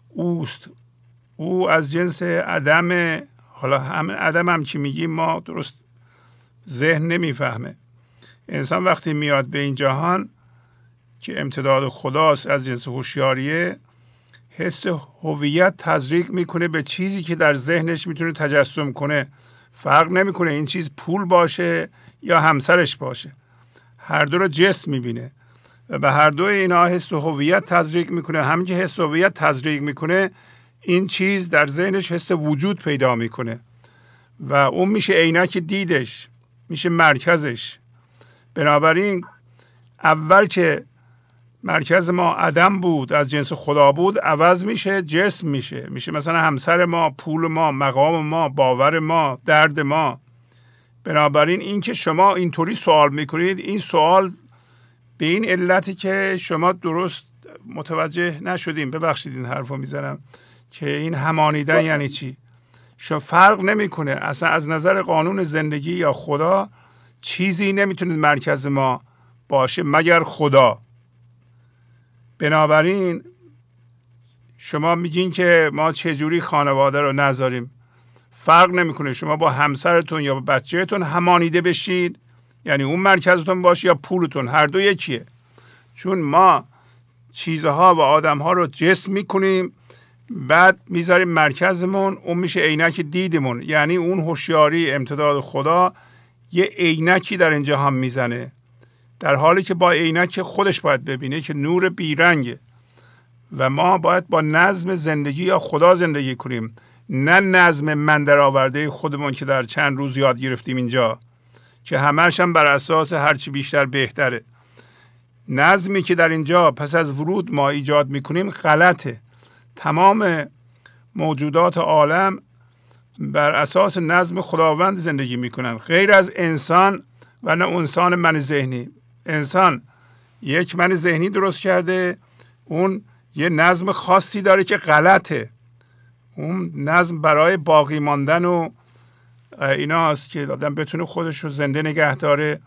Speaker 4: اوست. او از جنس عدم حالا هم عدم هم چی میگیم ما درست ذهن نمی‌فهمه. انسان وقتی میاد به این جهان که امتداد خداست از جنس هوشیاریه حس هویت تزریق می‌کنه به چیزی که در ذهنش می‌تونه تجسم کنه. فرق نمی‌کنه این چیز پول باشه یا همسرش باشه. هر دو رو جسم می‌بینه و به هر دو اینا حس هویت تزریق می‌کنه. همین که حس هویت تزریق می‌کنه این چیز در ذهنش حس وجود پیدا می‌کنه و اون میشه عینک دیدش میشه مرکزش. بنابراین اول که مرکز ما عدم بود از جنس خدا بود عوض میشه جسم میشه. میشه مثلا همسر ما پول ما مقام ما باور ما درد ما. بنابراین اینکه شما اینطوری سوال می‌کنید این سوال به این علتی که شما درست متوجه نشدیم ببخشید این حرف رو می‌زنم که این همانیدن یعنی چی؟ شما فرق نمی‌کنه. اصلا از نظر قانون زندگی یا خدا چیزی نمی‌تونه مرکز ما باشه مگر خدا. بنابراین شما میگین که ما چجوری خانواده رو نذاریم. فرق نمی‌کنه شما با همسرتون یا با بچهتون همانیده بشید یعنی اون مرکزتون باشه یا پولتون هر دو یکیه. چون ما چیزها و آدمها رو جسم می‌کنیم بعد می‌ذاریم مرکزمون اون میشه عینک دیدمون. یعنی اون هوشیاری امتداد خدا یه عینکی در این جهان می‌زنه. در حالی که با عینک خودش باید ببینه که نور بیرنگه. و ما باید با نظم زندگی یا خدا زندگی کنیم. نه نظم من در آورده خودمون که در چند روز یاد گرفتیم اینجا که همش هم بر اساس هرچی بیشتر بهتره. نظمی که در اینجا پس از ورود ما ایجاد می‌کنیم غلطه. تمام موجودات عالم بر اساس نظم خداوند زندگی می‌کنن. غیر از انسان و نه انسان من ذهنی. انسان یک من ذهنی درست کرده اون یه نظم خاصی داره که غلطه. اون نظم برای باقی ماندن و ایناست که آدم بتونه خودش رو زنده نگه داره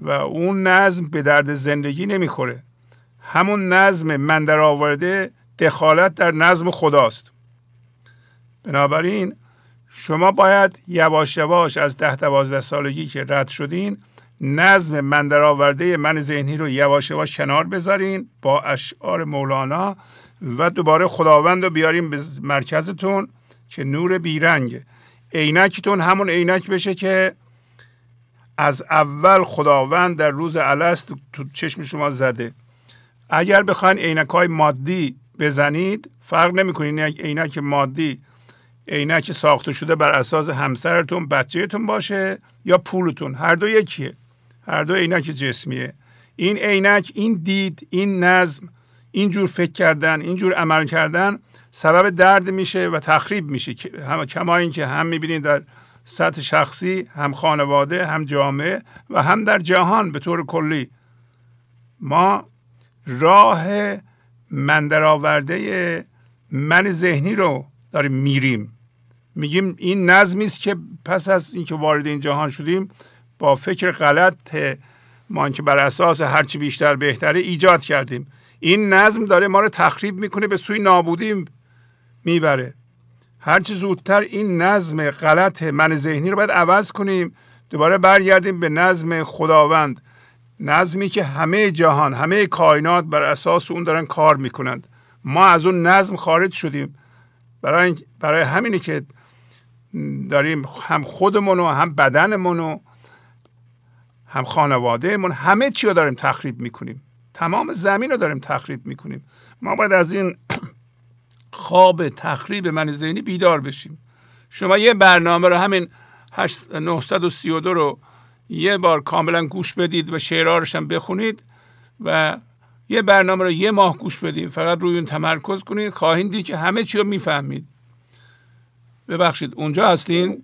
Speaker 4: و اون نظم به درد زندگی نمی‌خوره. همون نظم من در آورده دخالت در نظم خداست. بنابراین شما باید یواش یواش از ده دوازده سالگی که رد شدین نظم من در آورده من ذهنی رو یواش یواش کنار بذارین با اشعار مولانا و دوباره خداوند رو بیاریم به مرکزتون که نور بیرنگه عینکتون همون عینک بشه که از اول خداوند در روز الست تو چشم شما زده. اگر بخواین عینک های مادی بزنید فرق نمی‌کنین عینک مادی عینک ساخته شده بر اساس همسرتون بچهتون باشه یا پولتون هر دو یکیه. هر دو عینک جسمیه. این عینک این دید این نظم اینجور فکر کردن اینجور عمل کردن سبب درد میشه و تخریب میشه. هم کما اینکه هم می‌بینید در سطح شخصی هم خانواده هم جامعه و هم در جهان به طور کلی ما راه من درآورده من ذهنی رو داریم میریم. میگیم این نظمی است که پس از اینکه وارد این جهان شدیم با فکر غلط ما که بر اساس هرچی بیشتر بهتره ایجاد کردیم. این نظم داره ما رو تخریب می‌کنه به سوی نابودی می‌بره. هرچی زودتر این نظم غلط من ذهنی رو باید عوض کنیم دوباره برگردیم به نظم خداوند. نظمی که همه جهان همه کائنات بر اساس اون دارن کار می‌کنند. ما از اون نظم خارج شدیم. برای, برای همینی که داریم هم خودمون و هم بدنمون و هم خانوادهمون همه چی رو داریم تخریب می‌کنیم. تمام زمین رو داریم تخریب می‌کنیم. ما باید از این [clears throat] خواب تخریب من ذهنی بیدار بشیم. شما یه برنامه رو همین 932 رو یه بار کاملا گوش بدید و شعرارش هم بخونید و یه برنامه رو یه ماه گوش بدید. فقط روی اون تمرکز کنید. خواهید دید که همه چی رو می‌فهمید. ببخشید اونجا هستین؟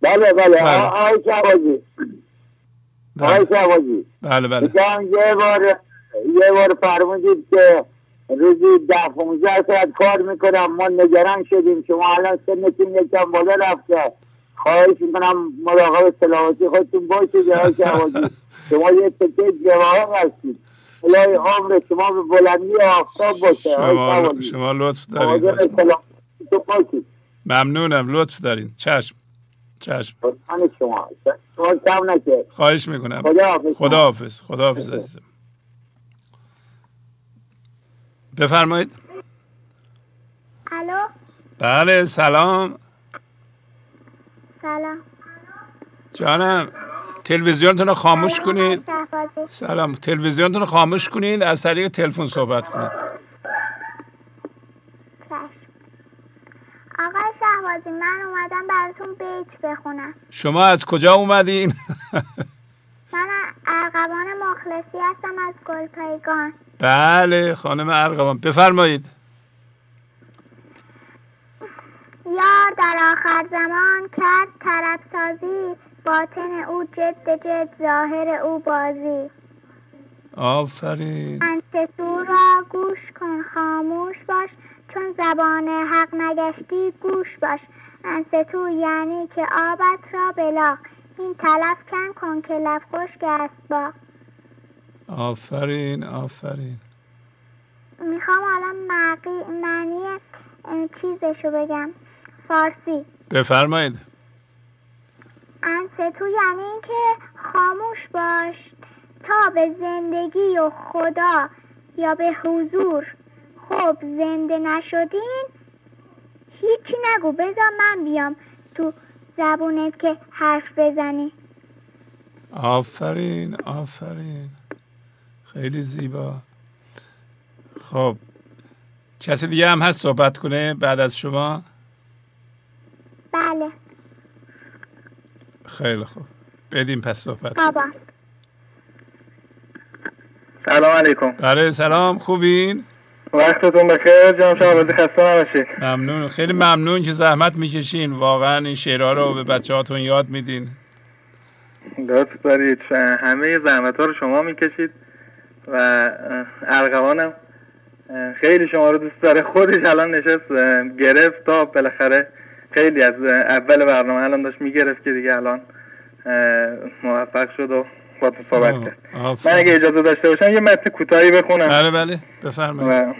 Speaker 11: بله بله. آقای آقای شعبازی
Speaker 4: بله بله.
Speaker 11: یه بار یه بار فرمودید که روزی ده 15 ساعت کار می‌کنم ما نگران شدیم شما الان سنتون یکم بالا رفته. خواهش می‌کنم مراقب سلامتی خودتون باشید آقای [laughs] شعبازی شما یه تکه جواهر هستید. الهی عمر شما به بلندی آفتاب باشه
Speaker 4: شما, شما لطف دارید ممنونم لطف دارین چشم. چشم.
Speaker 11: شما شما کم نکرد.
Speaker 4: خواهش می‌کنم. خدا حافظ. خدا حافظ خدا. حافظ عزیزم. بفرمایید.
Speaker 12: الو؟
Speaker 4: بله سلام.
Speaker 12: سلام.
Speaker 4: جانم تلویزیونتون رو خاموش کنید. سلام تلویزیونتون رو خاموش کنید. از طریق تلفن صحبت کنید
Speaker 12: چشم. شهبازی من اومدم براتون بیت بخونم.
Speaker 4: شما از کجا اومدین؟ [laughs]
Speaker 12: من ارغوان مخلصی هستم از گلپایگان
Speaker 4: بله خانم ارغوان. بفرمایید.
Speaker 12: یار در آخر زمان کرد طرب سازی باطن او جد جد ظاهر او بازی.
Speaker 4: آفرین.
Speaker 12: انستو را گوش کن خاموش باش. چون زبان حق نگشتی گوش باش. انستو یعنی که آبت را بلاغ. این تلف کن کن که لب خشک است با
Speaker 4: آفرین آفرین.
Speaker 12: می‌خوام الان معنی چیزشو بگم. فارسی.
Speaker 4: بفرمایید.
Speaker 12: انستو یعنی اینکه خاموش باش. تا به زندگی و خدا یا به حضور. خب زنده نشدین؟ هیچی نگو بذار من بیام تو زبونت که حرف بزنی.
Speaker 4: آفرین آفرین. خیلی زیبا. خب کسی دیگه هم هست صحبت کنه بعد از شما؟
Speaker 12: بله.
Speaker 4: خیلی خوب. بدیم پس صحبت
Speaker 12: بابا
Speaker 13: سلام علیکم.
Speaker 4: بله سلام. خوبین؟
Speaker 13: وقتتون بخیر جناب شهبازی خسته نباشید.
Speaker 4: ممنون. خیلی ممنون که زحمت می‌کشین. واقعا این شعرها رو به بچه هاتون یاد میدین.
Speaker 13: لطف دارید. همه زحمت ها رو شما می‌کشید و ارغوانم. خیلی شما رو دوست داره. خودش الان نشست گرفت تا بالاخره خیلی از اول برنامه الان داشت می‌گرفت که دیگه الان موفق شد و صحبت کرد. من. اگه اجازه داشته باشم یه متن کوتاهی بخونم.
Speaker 4: بله بله. بفرمایید.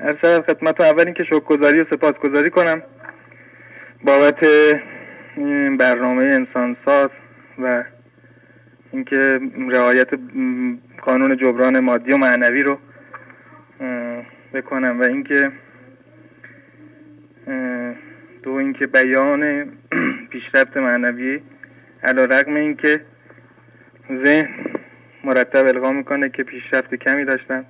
Speaker 13: هر خدمت اول اینکه شکرگزاری و سپاسگزاری کنم بابت برنامه انسانساز و اینکه رعایت قانون جبران مادی و معنوی رو بکنم و اینکه دو اینکه بیان [clears throat] پیشرفت معنوی علا رقم اینکه ذهن مرتب القا می‌کنه که پیشرفت کمی داشتم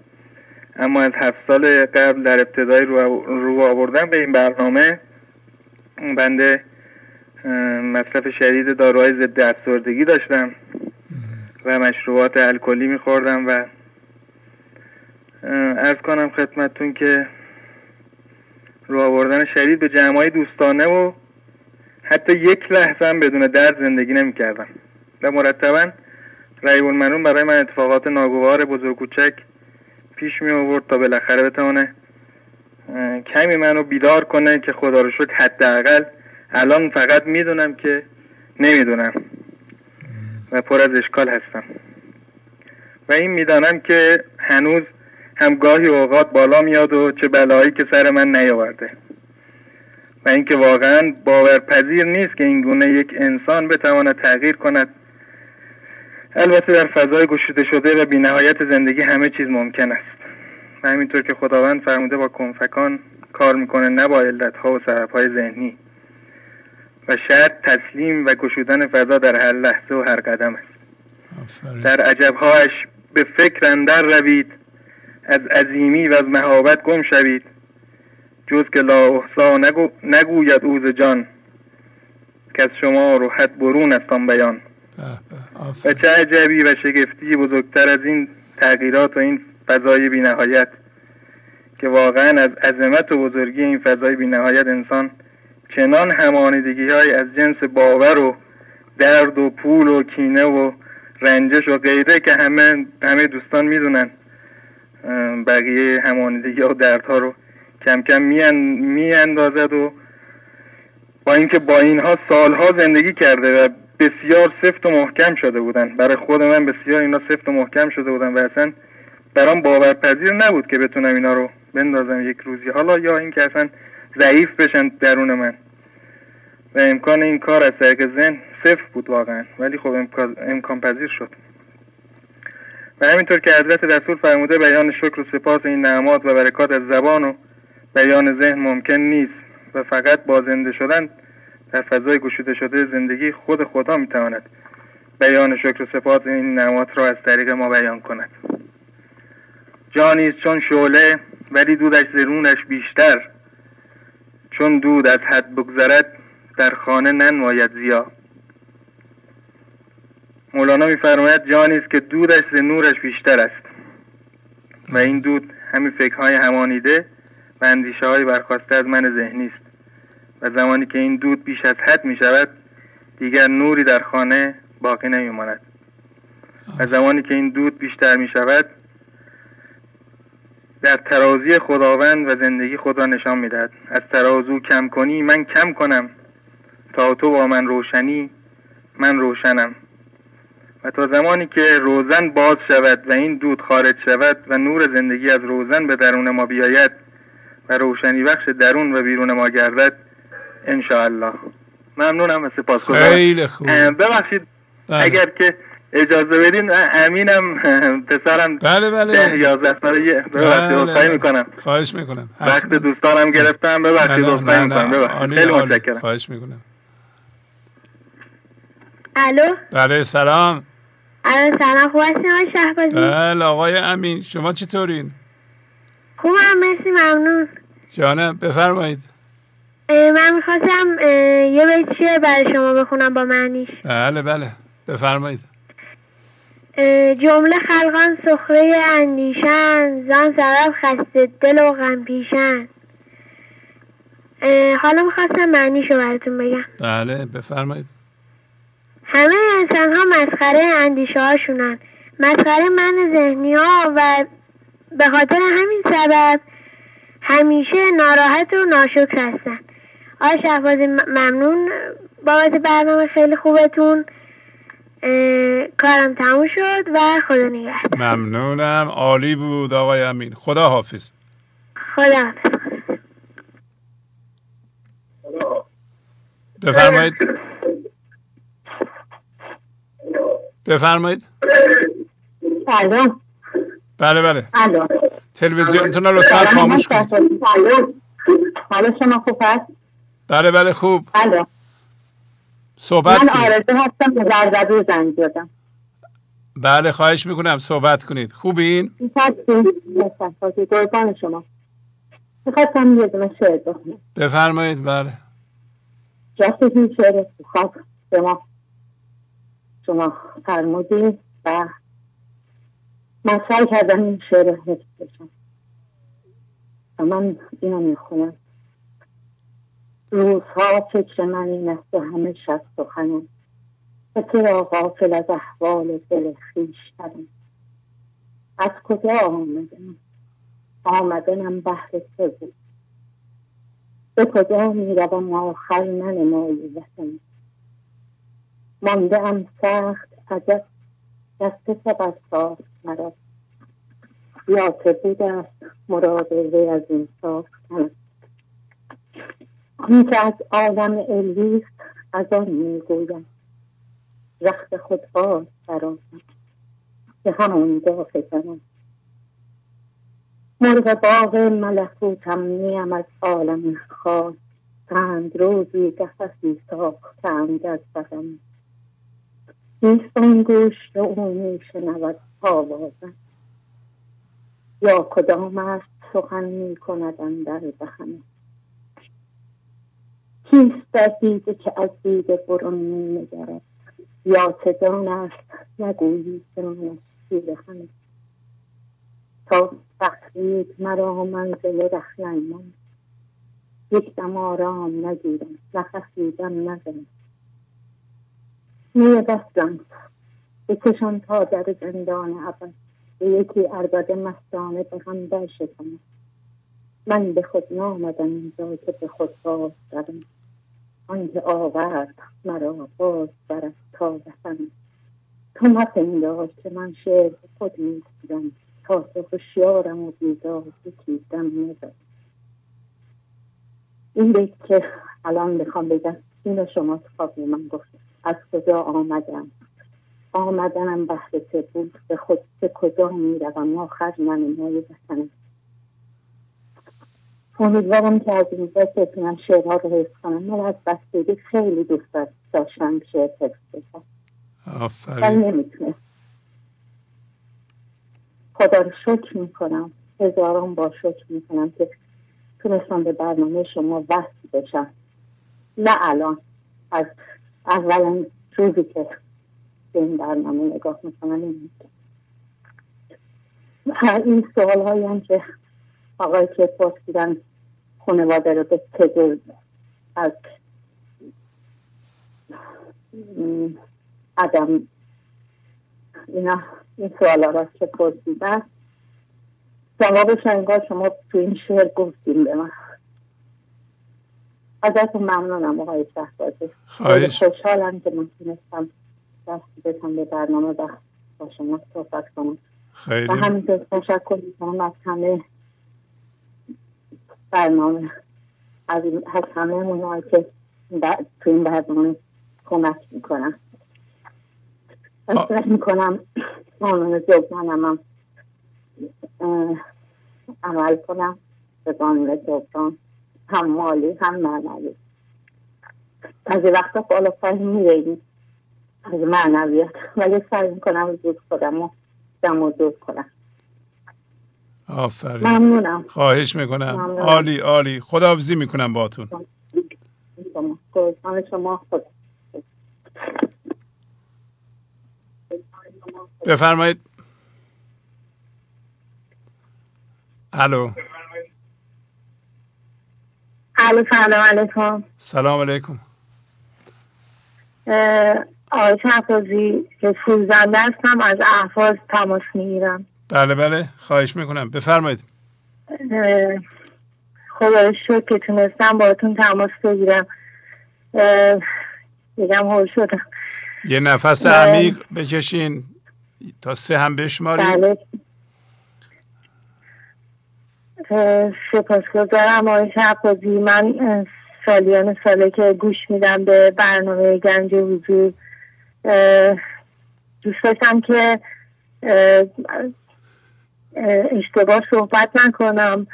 Speaker 13: اما از هفت سال قبل در ابتدای رو, آوردن به این برنامه بنده مصرف شدید داروهای ضد افسردگی داشتم. و مشروبات الکلی میخوردم و ارز کنم خدمتتون که رو آوردن شدید به جمعای دوستانه و حتی یک لحظه هم بدون درد زندگی نمی‌کردم. و مرتبا رأی المنون برای من اتفاقات ناگوار بزرگ کوچک پیش می آورد تا بالاخره بتونه کمی منو بیدار کنه که خدا رو شکر حداقل الان فقط می‌دونم که نمی‌دونم و پر از اشکال هستم. و این می‌دانم که هنوز هم گاهی اوقات بالا میاد و چه بلایی که سر من نیاورده. و اینکه واقعا باورپذیر نیست که این گونه یک انسان بتواند تغییر کند البته در فضای گشوده شده و بینهایت زندگی همه چیز ممکن است. و همینطور که خداوند فرموده با کنفکان کار می‌کنه نه با علتها و سببهای ذهنی. و شاید تسلیم و گشودن فضا در هر لحظه و هر قدم است. در عجبهایش به فکر اندر روید از عظیمی و از مهابت گم شوید. جز که لا احصا نگو نگوید اوز جان که از شما روحت برون است آن بیان. و چه عجبی و شگفتی بزرگتر از این تغییرات و این فضای بینهایت که واقعا از عظمت و بزرگی این فضای بینهایت انسان چنان همانیدگی های از جنس باور و درد و پول و کینه و رنجش و غیره که همه همه دوستان می‌دونن. بقیه همانیدگی و دردها رو کم کم می اندازد و با اینکه با اینها سالها زندگی کرده و بسیار سفت و محکم شده بودن. برای خود من بسیار اینا سفت و محکم شده بودن و اصلا برام باورپذیر نبود که بتونم اینا رو بندازم یک روزی. حالا یا اینکه اصلا ضعیف بشن درون من. و امکان این کار از طریق ذهن صفر بود واقعا. ولی خب امکان, امکان پذیر شد. و همینطور که حضرت رسول فرموده بیان شکر و سپاس این نعمات و برکات از زبان و بیان ذهن ممکن نیست و فقط با زنده شدن در فضای گشوده شده زندگی خود خدا می‌تواند بیان شکر و سپاس این نعمات را از طریق ما بیان کند. جانیست چون شعله ولی دودش زرونش بیشتر. چون دود از حد بگذرد در خانه ننماید زیا مولانا میفرماید جانی است که دودش ز نورش بیشتر است. و این دود همین فکرهای همانیده و اندیشه های برخواسته از من ذهنی است. و زمانی که این دود بیش از حد می شود دیگر نوری در خانه باقی نمی ماند و زمانی که این دود بیشتر می شود در ترازی خداوند و زندگی خود را نشان می‌دهد. از ترازو کم کنی من کم کنم. تا تو با من روشنی من روشنم. و تا زمانی که روزن باز شود و این دود خارج شود و نور زندگی از روزن به درون ما بیاید و روشنی بخش درون و بیرون ما گردد الله ممنونم و سپاس
Speaker 4: خیلی خوب.
Speaker 13: ببخشید بله. اگر که اجازه بدین امینم پسرم
Speaker 4: بله بله.
Speaker 13: یازده ساله ببخشید بله می‌کنم.
Speaker 4: خواهش می‌کنم.
Speaker 13: وقت دوستانم گرفتم ببخشید عذرخواهی می‌کنم. ببخشید. خیلی متشکرم.
Speaker 4: خواهش می‌کنم.
Speaker 14: الو؟
Speaker 4: بله سلام.
Speaker 14: الو سلام. خوب هستین آقای شهبازی؟
Speaker 4: بله آقای امین. شما چطورین؟
Speaker 14: خوبم مرسی ممنون.
Speaker 4: جانم بفرمایید.
Speaker 14: من می‌خواستم یه بیت برای شما بخونم با معنیش؟
Speaker 4: بله بله. بفرمایید.
Speaker 14: جمله خلقان سخره اندیشن زان سبب خسته دل و غم پیشن. حالا می‌خواستم معنیشو براتون بگم.
Speaker 4: بله بفرمایید.
Speaker 14: همه انسان ها مسخره اندیشه هاشونن مسخره من ذهنی ها و به خاطر همین سبب همیشه ناراحت و ناشکر هستن. آقای شهبازی ممنون. بابت برنامه خیلی خوبتون. کارم تموم شد و خدا نگهدار.
Speaker 4: ممنونم. عالی بود آقای امین. خدا حافظ.
Speaker 14: خدا حافظ.
Speaker 4: بفرمایید. بفرمایید. بله بله. تلویزیونتون
Speaker 15: رو
Speaker 4: لطفا خاموش کنید.
Speaker 15: حالا شما خوب هست
Speaker 4: بله بله خوب.
Speaker 15: بله.
Speaker 4: صحبت
Speaker 15: من آرزو هستم به زرزدو زنگ زدم
Speaker 4: بله خواهش می‌کنم. صحبت کنید. خوبین؟
Speaker 15: قربان شما. می‌خواستم یه دونه شعر بخونم.
Speaker 4: بفرمایید. بله.
Speaker 15: جاست این شعر خواب به ما. شما فرمودید و من سعی کردم این شعر حفظ بشم. و من اینو می‌خونم. روزها فکر من این است و همه شب سخنم. و چرا غافل از احوال دل خویش کردم از کجا آمدنم آمدنم بهر تو بود. به کجا می‌روم آخر ننمایی وطن مانده ام سخت عجب. دست سبز ساخت مرا. یا که بود است مراد وی از این ساختن. آن که از عالم الویست از آن می‌گویم. رخت خود باز برآمد. که همانجا فکنم مرغ باغ ملکوتم نیم از عالم خاص چند روزی قفسی ساختند از بدن. نیست آن گوش او میشنود آوازم. یا کدام است سخن می‌کند در دهنم کیست در دیده که از دیده برون نگرد یا چه است؟ نگویی من از همه تا بخشید مرا منزل رخنیمان یک دم آرام نگیرم. نخسیدم نزنم نیه دستم بکشان تا در زندان عبد به یکی اربد مستانه به هم در من به خود نامدم اینجا که به خود باز دارم آنکه آورد مرا باز برد تا وطن تو مپندار که من شعر خود می‌گویم. تا تو هوشیارم و بیدار یکی دم نزد این بیت که الان می‌خوام بگم اینو شما تو من گفتم از کجا آمدم؟ آمدنم بحر بود؟ به خود به کجا می‌روم؟ آخر من مای وطنم. امیدوارم که از این دست بتونم شعرها رو حفظ کنم. من از بستگی خیلی دوست داشتم شعر حفظ بکنم
Speaker 4: آفرین.
Speaker 15: نمی‌تونه خدا رو شکر می‌کنم. هزاران با شکر می‌کنم که تونستم به برنامه شما وصل بشم. نه الان. از اولا روزی که به این برنامه نگاه می‌کنم این این سوال هایی هم که آقای که پرسیدن خانواده رو به تجر از عدم اینا این سوال را که پرسیدن؟ جوابش انگار شما تو این شعر گفتیم به من. ازتون ممنونم آقای شهبازی.
Speaker 4: خواهش.
Speaker 15: خوشحالم که من تونستم دستی بتم به برنامه و با شما صحبت کنم.
Speaker 4: خیلی
Speaker 15: و همینطور تشکر می‌کنم از همه برنامه. از, از همه اونهایی که تو این برنامه کمک می‌کنم فکر می‌کنم قانون جبرانم هم عمل کنم. به قانون جبران. هم مالی هم معنوی. از وقتا بالا پایین میریم. از معنویت. ولی سعی می‌کنم زود خودم رو دود کنم.
Speaker 4: آفرین.
Speaker 15: ممنونم.
Speaker 4: خواهش می‌کنم.
Speaker 15: ممنونم.
Speaker 4: عالی عالی. خداحافظی می‌کنم باتون
Speaker 15: شما.
Speaker 4: بفرمایید. الو.
Speaker 16: الو سلام علیکم.
Speaker 4: سلام علیکم.
Speaker 16: آقای شهبازی فروزنده هستم از احواز تماس می‌گیرم.
Speaker 4: بله بله خواهش می‌کنم. بفرمایید.
Speaker 16: خدا شکر که تونستم باهاتون تماس بگیرم. بگم هول شدم.
Speaker 4: یه نفس. عمیق بکشین تا سه هم بشمارید
Speaker 16: بله. سپاسگزارم آقای شهبازی. من سالیان ساله که گوش میدم به برنامه گنج حضور. دوست داشتم که اشتباه صحبت نکنم.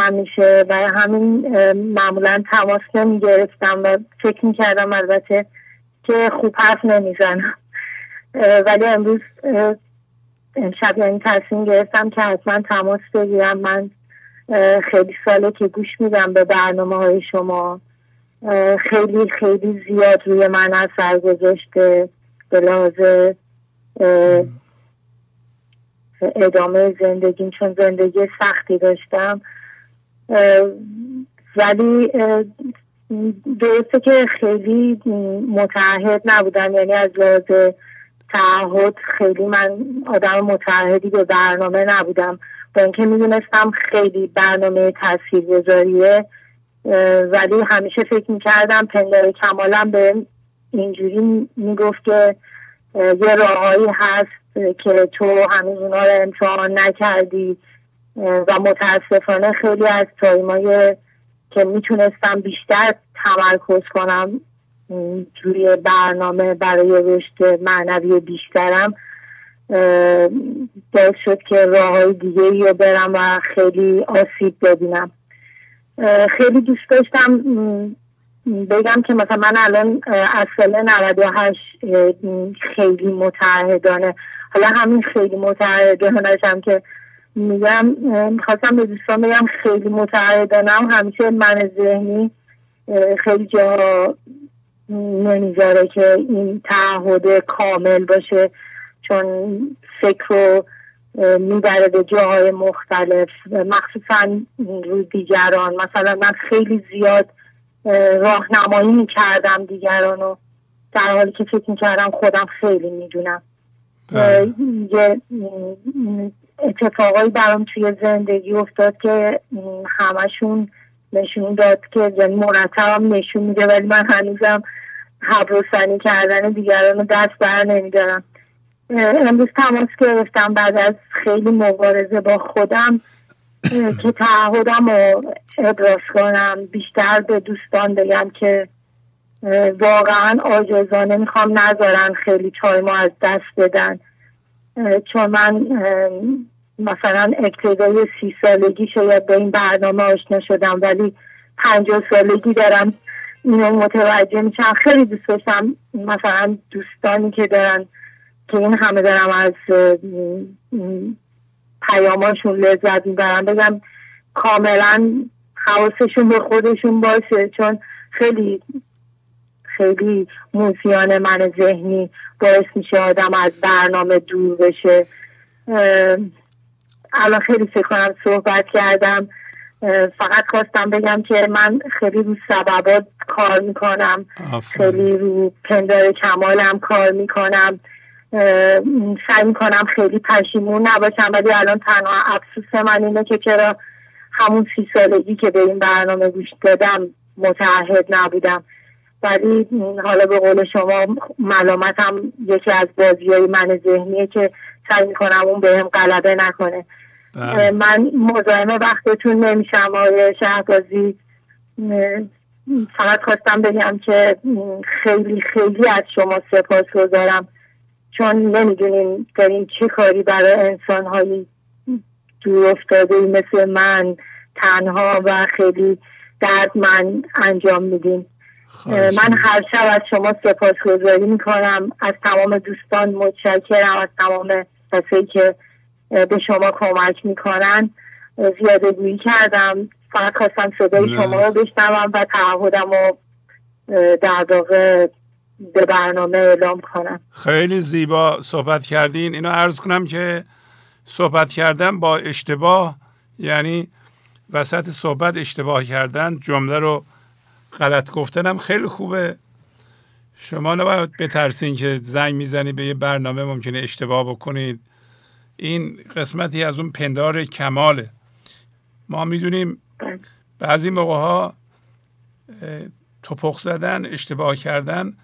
Speaker 16: همیشه و همین معمولا تماس نمی گرفتم و فکر می کردم البته که خوب حرف نمی‌زنم. ولی امروز امشب یعنی تصمیم گرفتم که حتما تماس بگیرم. من خیلی ساله که گوش میدم به برنامه های شما خیلی خیلی زیاد روی من اثر گذاشته. به ادامه زندگیم چون زندگی سختی داشتم. ولی درسته که خیلی متعهد نبودم. یعنی از لحاظ تعهد خیلی من آدم متعهدی به برنامه نبودم. با اینکه می‌دونستم خیلی برنامه تاثیر گذاریه ولی همیشه فکر می‌کردم پندار کمالم به اینجوری می‌گفت که یه راههایی هست که تو هنوز اونا رو امتحان نکردی و متاسفانه خیلی از تایمای که می‌تونستم بیشتر تمرکز کنم روی برنامه برای رشد معنوی بیشترم باعث شد که راه های دیگه رو برم و خیلی آسیب ببینم. خیلی دوست داشتم بگم که مثلا من الان از سال 98 اه، م، خیلی متعهدانه حالا همین خیلی متعهدانه هم که میگم می‌خواستم به دوستان بگم خیلی متعهدانم همیشه من ذهنی خیلی جاها نمی‌ذاره که این تعهد کامل باشه چون فکر رو می‌بره به جاهای مختلف. مخصوصا روی دیگران. مثلا من خیلی زیاد اه، راهنمایی می‌کردم دیگران رو در حالی که فکر می‌کردم خودم خیلی می‌دونم. یه اتفاقایی برام توی زندگی افتاد که همشون نشون داد که یعنی مرتبم نشون میده ولی من هنوزم حبرسنی کردن دیگران رو دست بر نمیدارم. امروز تماس گرفتم بعد از خیلی مبارزه با خودم که تعهدم رو ابراز کنم بیشتر به دوستان بگم که واقعا آجازانه می‌خوام نذارن خیلی ما از دست بدن. چون من مثلا ابتدای سی سالگی شاید به این برنامه آشنا شدم ولی پنجاه سالگی دارم اینو متوجه میشم. خیلی دوست داشتم مثلا دوستانی که دارن که این همه دارم از پیاماشون لذت می‌برم بگم کاملا حواسشون به خودشون باشه. چون خیلی خیلی موزیان من ذهنی باعث میشه آدم از برنامه دور بشه. الان خیلی فکر کنم صحبت کردم. فقط خواستم بگم که من خیلی رو سببات کار می‌کنم. خیلی رو پندار کمالم کار می‌کنم. سعی می‌کنم خیلی پشیمون نباشم ولی الان تنها افسوس من اینه که چرا همون سی سالگی که به این برنامه گوش دادم متعهد نبودم. ولی حالا به قول شما ملامتم یکی از بازی های من ذهنیه که سعی می‌کنم اون بهم غلبه نکنه. بله. من مزاحم وقتتون نمیشم آقای شهبازی. فقط خواستم بگم که خیلی خیلی از شما سپاس گذارم. چون نمی‌دونیم داریم چه کاری برای انسان هایی دور افتاده مثل من تنها و خیلی درد من انجام میدیم من هر شب از شما سپاس گذاری می‌کنم. از تمام دوستان متشکرم. از تمام کسایی که به شما کمک می‌کنن. زیاده گویی کردم. فقط خواستم صدای شما رو بشنوم و تعهدم رو در واقع به برنامه اعلام کنم.
Speaker 4: خیلی زیبا صحبت کردین. اینو عرض کنم که صحبت کردن با اشتباه یعنی وسط صحبت اشتباه کردن جمله رو غلط گفتنم خیلی خوبه. شما نباید بترسین که زنگ می‌زنی به یه برنامه ممکنه اشتباه بکنید. این قسمتی از اون پندار کماله. ما می‌دونیم بعضی موقع ها توپخ زدن اشتباه کردن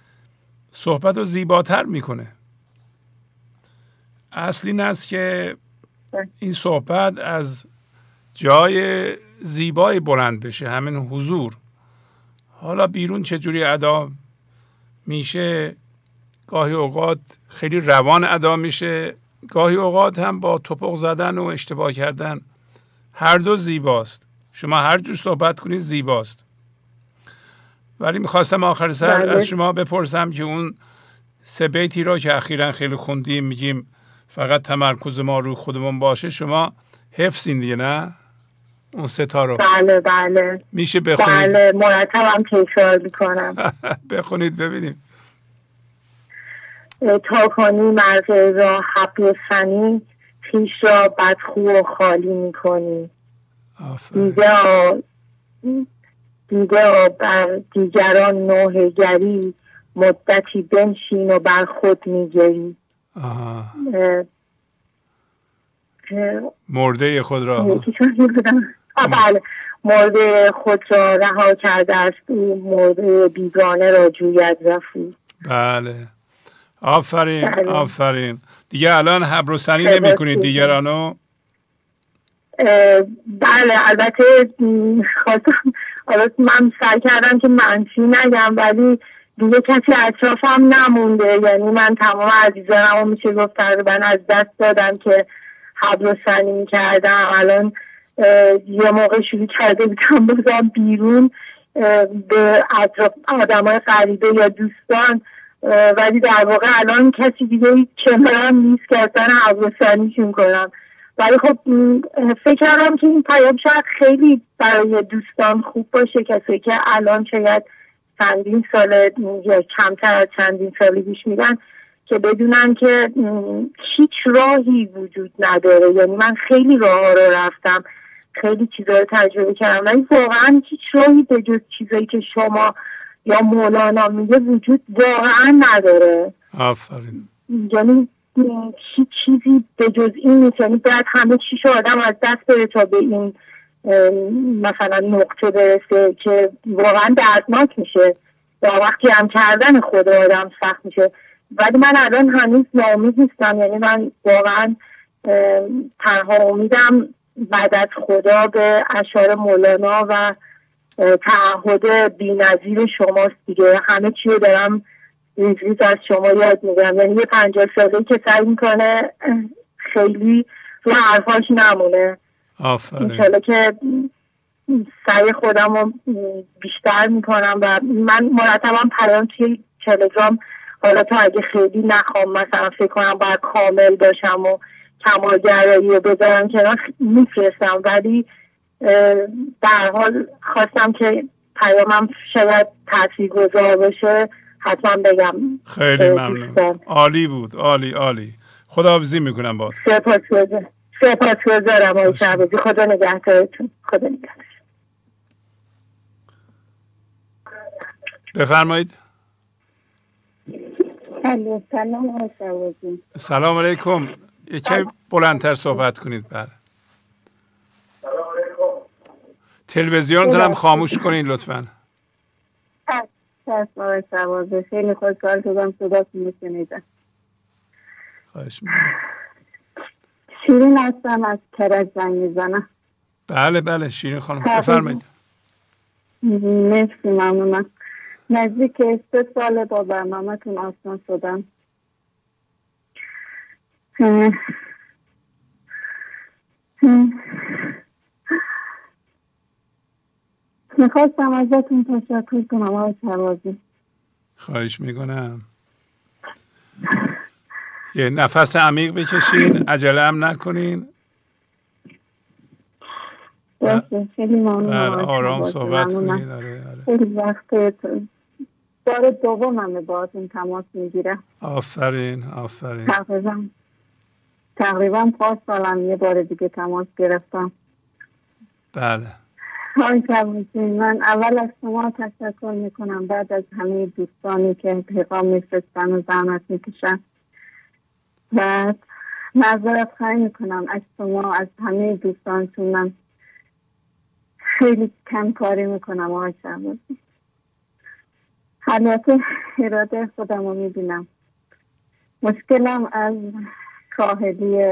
Speaker 4: صحبت رو زیباتر می‌کنه. اصل این است که این صحبت از جای زیبایی بلند بشه. همین حضور. حالا بیرون چجوری ادا میشه؟ گاهی اوقات خیلی روان ادا میشه. گاهی اوقات هم با توپق زدن و اشتباه کردن. هر دو زیباست. شما هر جور صحبت کنید زیباست. ولی می‌خواستم آخر سر بله. از شما بپرسم که اون سه بیتی را که اخیرا خیلی خوندیم میگیم فقط تمرکز ما روی خودمون باشه شما حفظین دیگه نه؟ اون ستا رو.
Speaker 16: بله بله.
Speaker 4: میشه بخونید.
Speaker 16: بله مرتبم تکرار می‌کنم. [laughs]
Speaker 4: بخونید ببینیم.
Speaker 16: تا کنی مرز را و سنی خیش را بدخو و خالی می‌کنی. دیگه دیگه بر دیگران نوهگری مدتی بنشین و بر خود میگری.
Speaker 4: مرده خود را.
Speaker 16: بله. مرده خود را رها کرده است. او مرده بیگانه را جوید رفو
Speaker 4: بله. آفرین بله. آفرین. دیگه الان حبر و سنی نمی کنید دیگرانو
Speaker 16: بله البته خواستم من سعی کردم که منفی نگم ولی دیگه کسی اطرافم نمونده. یعنی من تمام عزیزانم رو میشه گفت تقریبا از دست دادم که حبر و سنی کردم. الان یه موقع شروع کرده بودم بزنم بیرون به آدم های غریبه یا دوستان ولی در واقع الان کسی دیگه کنارم نیست که اصلا حواسانیشون کنم. ولی خب فکر کردم که این پیام شاید خیلی برای دوستان خوب باشه کسی که الان شاید چندین سال یا کمتر از چندین سالی بیش میدن که بدونن که هیچ راهی وجود نداره. یعنی من خیلی راه رو رفتم. خیلی چیزا رو تجربه کردم ولی واقعا هیچ راهی به جز چیزایی که شما یا مولانا میگه وجود واقعا نداره.
Speaker 4: آفرین.
Speaker 16: یعنی هیچ چیزی به جز این نیست. یعنی باید همه چیش آدم از دست بره تا به این مثلا نقطه برسه که واقعا دردناک میشه. و وقتی هم کردن خود آدم سخت میشه. ولی من الان هنوز ناامید نیستم. یعنی من واقعا تنها امیدم بعد از خدا به اشعار مولانا و
Speaker 17: تعهد بینظیر شماست دیگه. همه چی رو دارم ریز ریز از شما یاد میگم. یعنی یه پنجاه ساله که سعی می‌کنه خیلی رو حرفاش نمونه.
Speaker 4: آفرین.
Speaker 17: که سعی خودم رو بیشتر می‌کنم و من مرتبا پیام توی تلگرام. حالا تا اگه خیلی نخوام مثلا فکر کنم باید کامل باشم و کمالگرایی رو بذارم کنار میفرستم. ولی در حال خواستم که پیامم شاید تاثیر گذار باشه حتما بگم.
Speaker 4: خیلی ممنون. عالی بود عالی عالی. خداحافظی می‌کنم با
Speaker 17: سپاس سپاس گذارم آقای شعبازی خدا نگهدارتون. خدا نگهدار.
Speaker 4: بفرمایید.
Speaker 17: سلام
Speaker 4: سلام علیکم. یکی بلندتر صحبت کنید بله. تلویزیون هم خاموش کنید لطفا.
Speaker 17: خیلی خوشحال شدم صدا میشنیدم
Speaker 4: خواهش
Speaker 17: شیرین هستم از کرج زنگ می‌زنم.
Speaker 4: بله بله شیرین خانم. بفرمایید.
Speaker 17: مرسی ممنونم. نزدیک سه سال با برنامه تون آسان شدم. می‌خواستم ازتون تشکر کنم آقای سوازی
Speaker 4: خواهش می‌کنم. یه نفس عمیق بکشین عجله هم نکنین.
Speaker 17: خیلی ممنون
Speaker 4: بله، آرام صحبت کنید. آره
Speaker 17: آره. خیلی وقت بار دوم همه باهاتون تماس می‌گیره
Speaker 4: آفرین آفرین.
Speaker 17: تقریبا پاس سالم یه بار دیگه تماس گرفتم.
Speaker 4: بله.
Speaker 17: های من اول از شما تشکر می‌کنم. بعد از همه دوستانی که پیغام میفرستن و زحمت می‌کشن. بعد نظرت خواهی می‌کنم از شما از همه دوستانتون. من خیلی کم کاری می‌کنم آقای شهبازی البته اراده خودم رو می‌بینم. مشکلم از کاهلی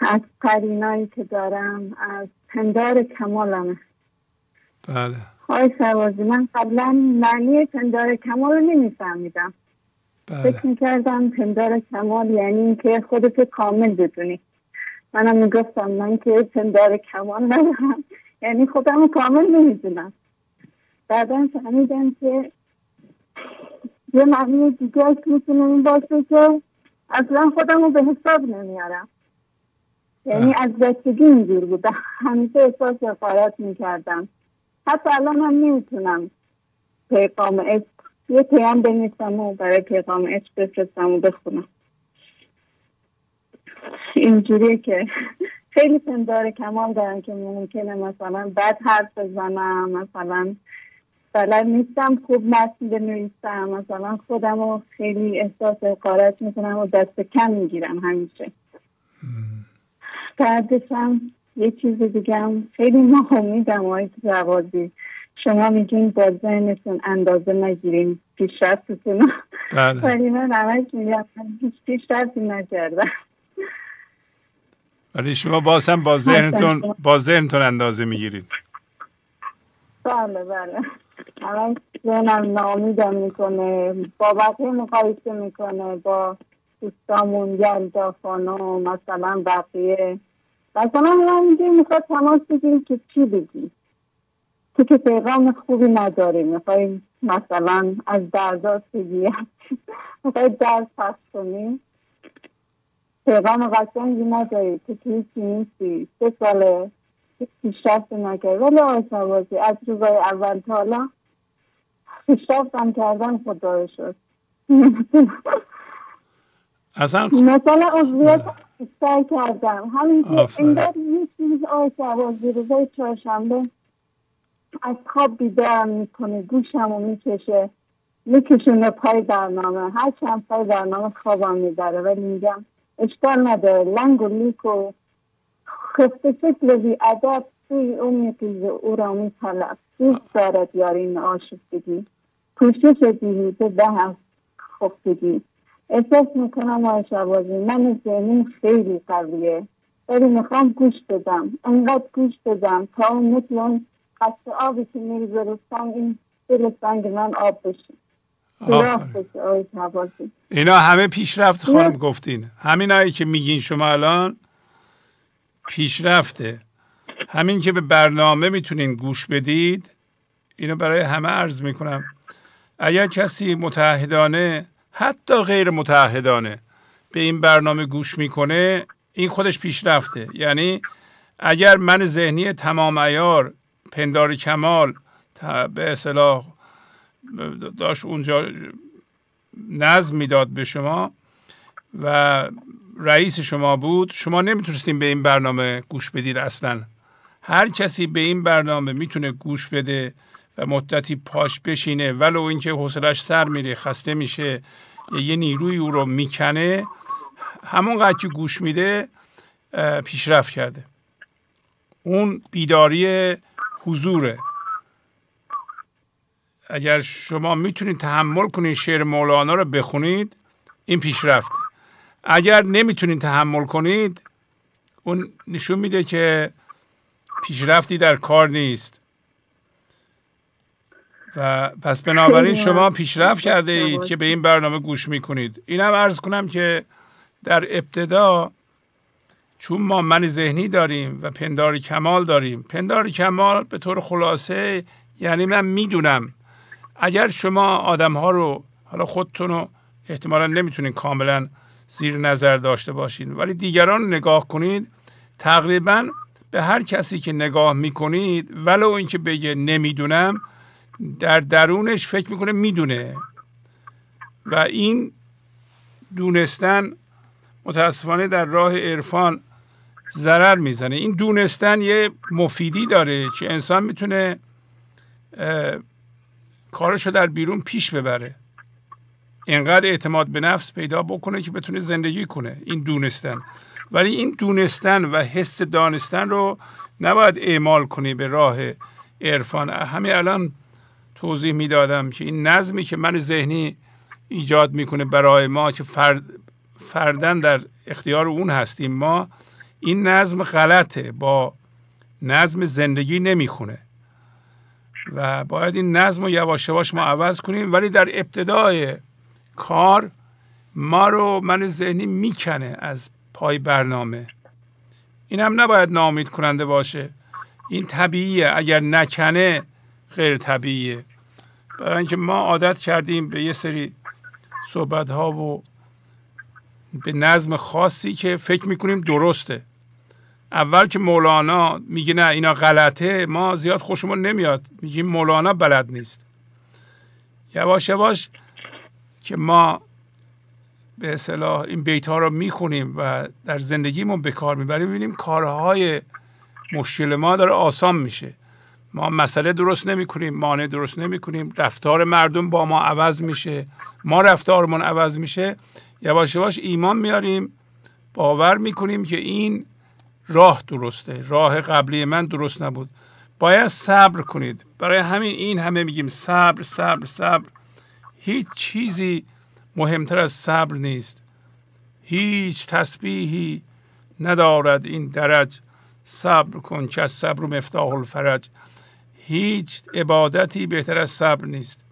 Speaker 17: از قرینایی که دارم از پندار کمالمه
Speaker 4: بله.
Speaker 17: های سوازی من قبلا معنی پندار کمال رو نمیفهمیدم. بله. فکر می‌کردم پندار کمال یعنی اینکه خودت کامل بدونی. منم می‌گفتم من که پندار کمال ندارم. یعنی خودم کامل نمی‌دونم. بعدا فهمیدم که یه معنی دیگه می‌تونه این باشه که اصلا خودم رو به حساب نمیارم. یعنی از بچگی اینجور بودم همیشه احساس حقارت می‌کردم. حتی الان هم نمی‌تونم پیغام عشق یه پیام بنویسم و برای پیغام عشق بفرستم و بخونم. اینجوریه که خیلی پندار کمال دارم که ممکنه مثلا بد حرف بزنم مثلا بلد نیستم خوب متن بنویسم. مثلا خودم رو خیلی احساس حقارت می‌کنم و دست کم می‌گیرم همیشه. بعدش هم یه چیز دیگه هم خیلی ناامیدم آقای روازی شما میگین با ذهنتون اندازه نگیریم پیشرفتتون
Speaker 4: بله.
Speaker 17: ولی من همش میگم هیچ پیشرفتی نکردم.
Speaker 4: ولی شما باز هم با ذهنتون با ذهنتون اندازه می‌گیرید
Speaker 17: بله بله. همش ذهنم نامیدم می‌کنه با بقیه مقایسه می‌کنه با دوستامون یلدا خانم مثلا بقیه. مثلا هم میگه می‌خواد تماس بگیری که چی بگی تو که پیغام خوبی نداری می‌خوای مثلا از دردات بگی [laughs] می‌خوای درد پس کنی پیغام قشنگی نداری تو که هیچی نیستی. سه ساله. پیشرفت نکرد. ولی آقای شوازی از روزای اول تا حالا پیشرفتم کردن خدا شد
Speaker 4: اصلا
Speaker 17: مثلا عضویت بیشتر کردم. همین که انگار یه چیز آقای شوازی روزای چهارشنبه از خواب بیدارم می‌کنه گوشم رو می‌کشه میکشونه پای برنامه. هر چند پای برنامه خوابم می‌بره ولی میگم اشکال نداره. لنگ و لیک و خفته شکل بی ادب توی میتیز او را میطلب دوست دارد یارین آشفتگی پوشش دیویزه به هم خفتگی احساس می‌کنم آقای شوازی من ذهنیم خیلی قویه. ولی می‌خوام گوش بدم. انقدر گوش بدم تا اون مثل
Speaker 16: قصد آبی که میگذارستم این دل سنگ من آب بشه.
Speaker 4: اینا همه پیشرفت خانم گفتین. همین که میگین شما الان؟ پیشرفته. همین که به برنامه می‌تونین گوش بدید اینو برای همه عرض می‌کنم. اگر کسی متحدانه حتی غیر متحدانه به این برنامه گوش می‌کنه این خودش پیشرفته. یعنی اگر من ذهنی تمام ایار پندار کمال به اصلاح داشت اونجا نظم می‌داد به شما و رئیس شما بود شما نمی‌تونستیم به این برنامه گوش بدید اصلا. هر کسی به این برنامه می‌تونه گوش بده و مدتی پاش بشینه ولو اینکه حوصلش سر میره خسته میشه یه نیروی او رو می‌کنه همون که گوش میده پیشرفت کرده. اون بیداری حضوره. اگر شما می‌تونید تحمل کنید شعر مولانا رو بخونید این پیشرفته. اگر نمی‌تونید تحمل کنید اون نشون میده که پیشرفتی در کار نیست. و پس بنابراین شما پیشرفت کرده اید که به این برنامه گوش می‌کنید. اینم ارز کنم که در ابتدا چون ما من ذهنی داریم و پندار کمال داریم. پندار کمال به طور خلاصه یعنی من می‌دونم اگر شما آدم ها رو حالا خودتون رو احتمالا نمی‌تونید کاملا زیر نظر داشته باشین. ولی دیگران نگاه کنید تقریبا به هر کسی که نگاه می‌کنید ولو اینکه بگه نمی‌دونم در درونش فکر می‌کنه می‌دونه. و این دونستن متاسفانه در راه عرفان ضرر می‌زنه. این دونستن یه مفیدی داره که انسان می‌تونه کارشو در بیرون پیش ببره. اینقدر اعتماد به نفس پیدا بکنه که بتونه زندگی کنه. این دونستن. ولی این دونستن و حس دانستن رو نباید اعمال کنی به راه عرفان. همین الان توضیح می‌دادم که این نظمی که من ذهنی ایجاد می‌کنه برای ما که فرد فردن در اختیار اون هستیم ما این نظم غلطه. با نظم زندگی نمی‌خونه. و باید این نظم رو یواش یواش ما عوض کنیم. ولی در ابتدای کار ما رو من ذهنی می‌کنه از پای برنامه. این هم نباید نامید کننده باشه. این طبیعیه. اگر نکنه غیر طبیعیه. برای اینکه ما عادت کردیم به یه سری صحبت ها و به نظم خاصی که فکر می‌کنیم درسته. اول که مولانا میگه نه اینا غلطه ما زیاد خوشمون نمیاد. میگیم مولانا بلد نیست. یواش یواش که ما به اصطلاح این بیت ها رو می‌خونیم و در زندگیمون به کار می‌بریم می‌بینیم کارهای مشکل ما داره آسان میشه. ما مسئله درست نمی کنیم مانع درست نمی کنیم رفتار مردم با ما عوض میشه ما رفتارمون عوض میشه. یواش یواش ایمان میاریم باور می‌کنیم که این راه درسته راه قبلی من درست نبود. باید صبر کنید. برای همین این همه میگیم صبر صبر صبر. هیچ چیزی مهمتر از صبر نیست. هیچ تسبیحی ندارد این درج. صبر کن که از صبر و مفتاح الفرج. هیچ عبادتی بهتر از صبر نیست.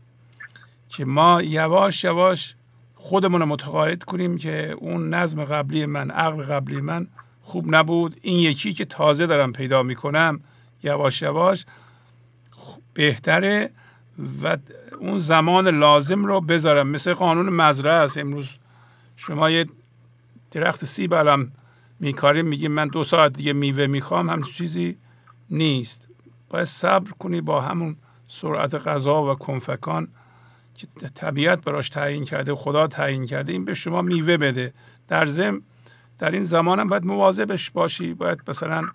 Speaker 4: که ما یواش یواش خودمون متقاعد کنیم که اون نظم قبلی من عقل قبلی من خوب نبود. این یکی که تازه دارم پیدا می‌کنم یواش یواش بهتره و اون زمان لازم رو بذارم. مثل قانون مزرعه است. امروز شما یه درخت سیب الان میکاریم میگیم من دو ساعت دیگه میوه می‌خوام هم چیزی نیست. باید صبر کنی با همون سرعت غذا و کنفکان که طبیعت براش تعیین کرده خدا تعیین کرده این به شما میوه بده. در ضمن در این زمان هم باید مواظبش باشی. باید مثلا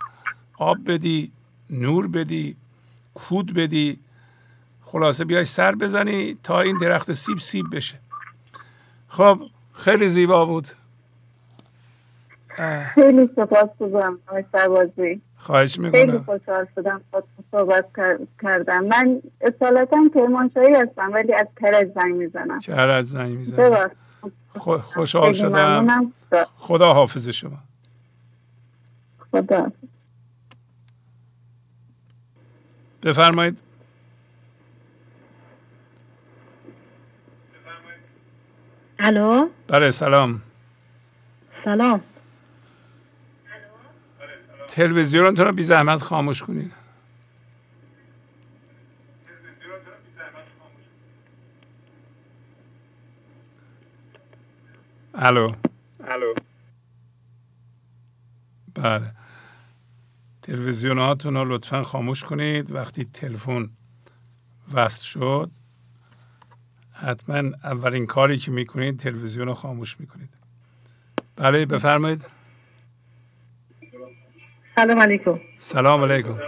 Speaker 4: آب بدی نور بدی کود بدی. خلاصه بیای سر بزنی تا این درخت سیب سیب بشه. خب خیلی زیبا بود.
Speaker 16: خیلی سپاس سربازی.
Speaker 4: خواهش می‌کنم.
Speaker 16: خیلی خوشحال شدم صحبت کردم. من اصالتا کرمانشاهی هستم ولی از کرج زنگ می‌زنم.
Speaker 4: کرج زنگ می‌زنم. خوشحال شدم. خدا حافظ شما.
Speaker 16: خدا
Speaker 4: بفرمایید.
Speaker 18: الو؟
Speaker 4: بله سلام.
Speaker 18: سلام.
Speaker 4: تلویزیونتون رو بی زحمت خاموش کنید الو.
Speaker 13: الو.
Speaker 4: بله. تلویزیون هاتون رو لطفا خاموش کنید. وقتی تلفن وصل شد حتما اولین کاری که می‌کنید تلویزیون رو خاموش می‌کنید. بله بفرمایید.
Speaker 18: سلام علیکم.
Speaker 4: سلام علیکم.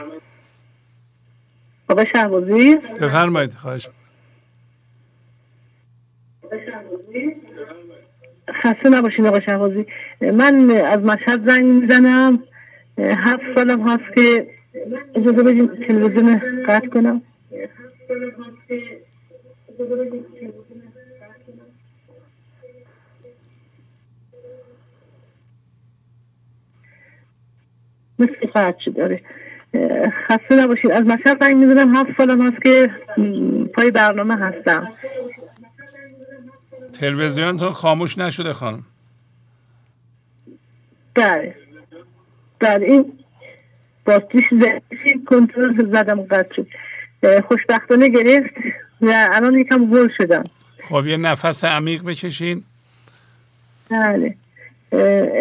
Speaker 18: آقا شهبازی؟
Speaker 4: بفرمایید خواهش
Speaker 18: خسته نباشین آقا شهبازی. من از مشهد زنگ می‌زنم. هفت سالم هست که اجازه بدین تلویزیون قطع کنم. مثل شده داره خسته نباشید. از مشهد زنگ می‌زنم. هفت سالم هست که پای برنامه هستم.
Speaker 4: تلویزیونتون خاموش نشده خانم.
Speaker 18: بله. بله این باستیش کنترل زدم قطع شد. خوشبختانه گرفت. و الان یکم گل شدم.
Speaker 4: خب یه نفس عمیق بکشین.
Speaker 18: بله.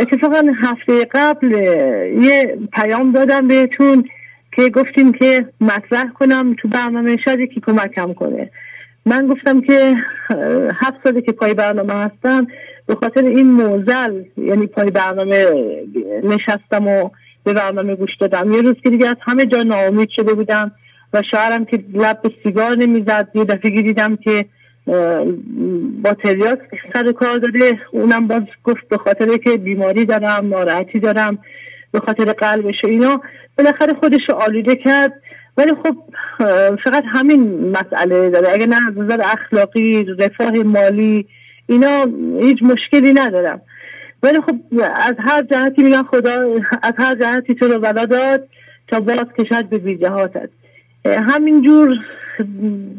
Speaker 18: اتفاقا هفته قبل یه پیام دادم بهتون که گفتیم که مطرح کنم تو برنامه شاید که کمکم کنه. من گفتم که هفت ساله که پای برنامه هستم به خاطر این موزل یعنی پای برنامه نشستم و به برنامه گوش دادم. یه روز که دیگه از همه جا ناامید شده بودم. و شاعرم که لب به سیگار نمی‌زد یه دفعه دیدم که با تریاس سر کار داده اونم باز گفت به خاطر که بیماری دارم ناراحتی دارم به خاطر قلبش و اینا. بالاخره خودش آلوده کرد. ولی خب فقط همین مسئله داره. اگر نه از نظر اخلاقی رفاه مالی اینا هیچ مشکلی ندارم. ولی خب از هر جهتی میگن خدا از هر جهتی تو رو بلا داد تا باز کشد به بیجهاتت همینجور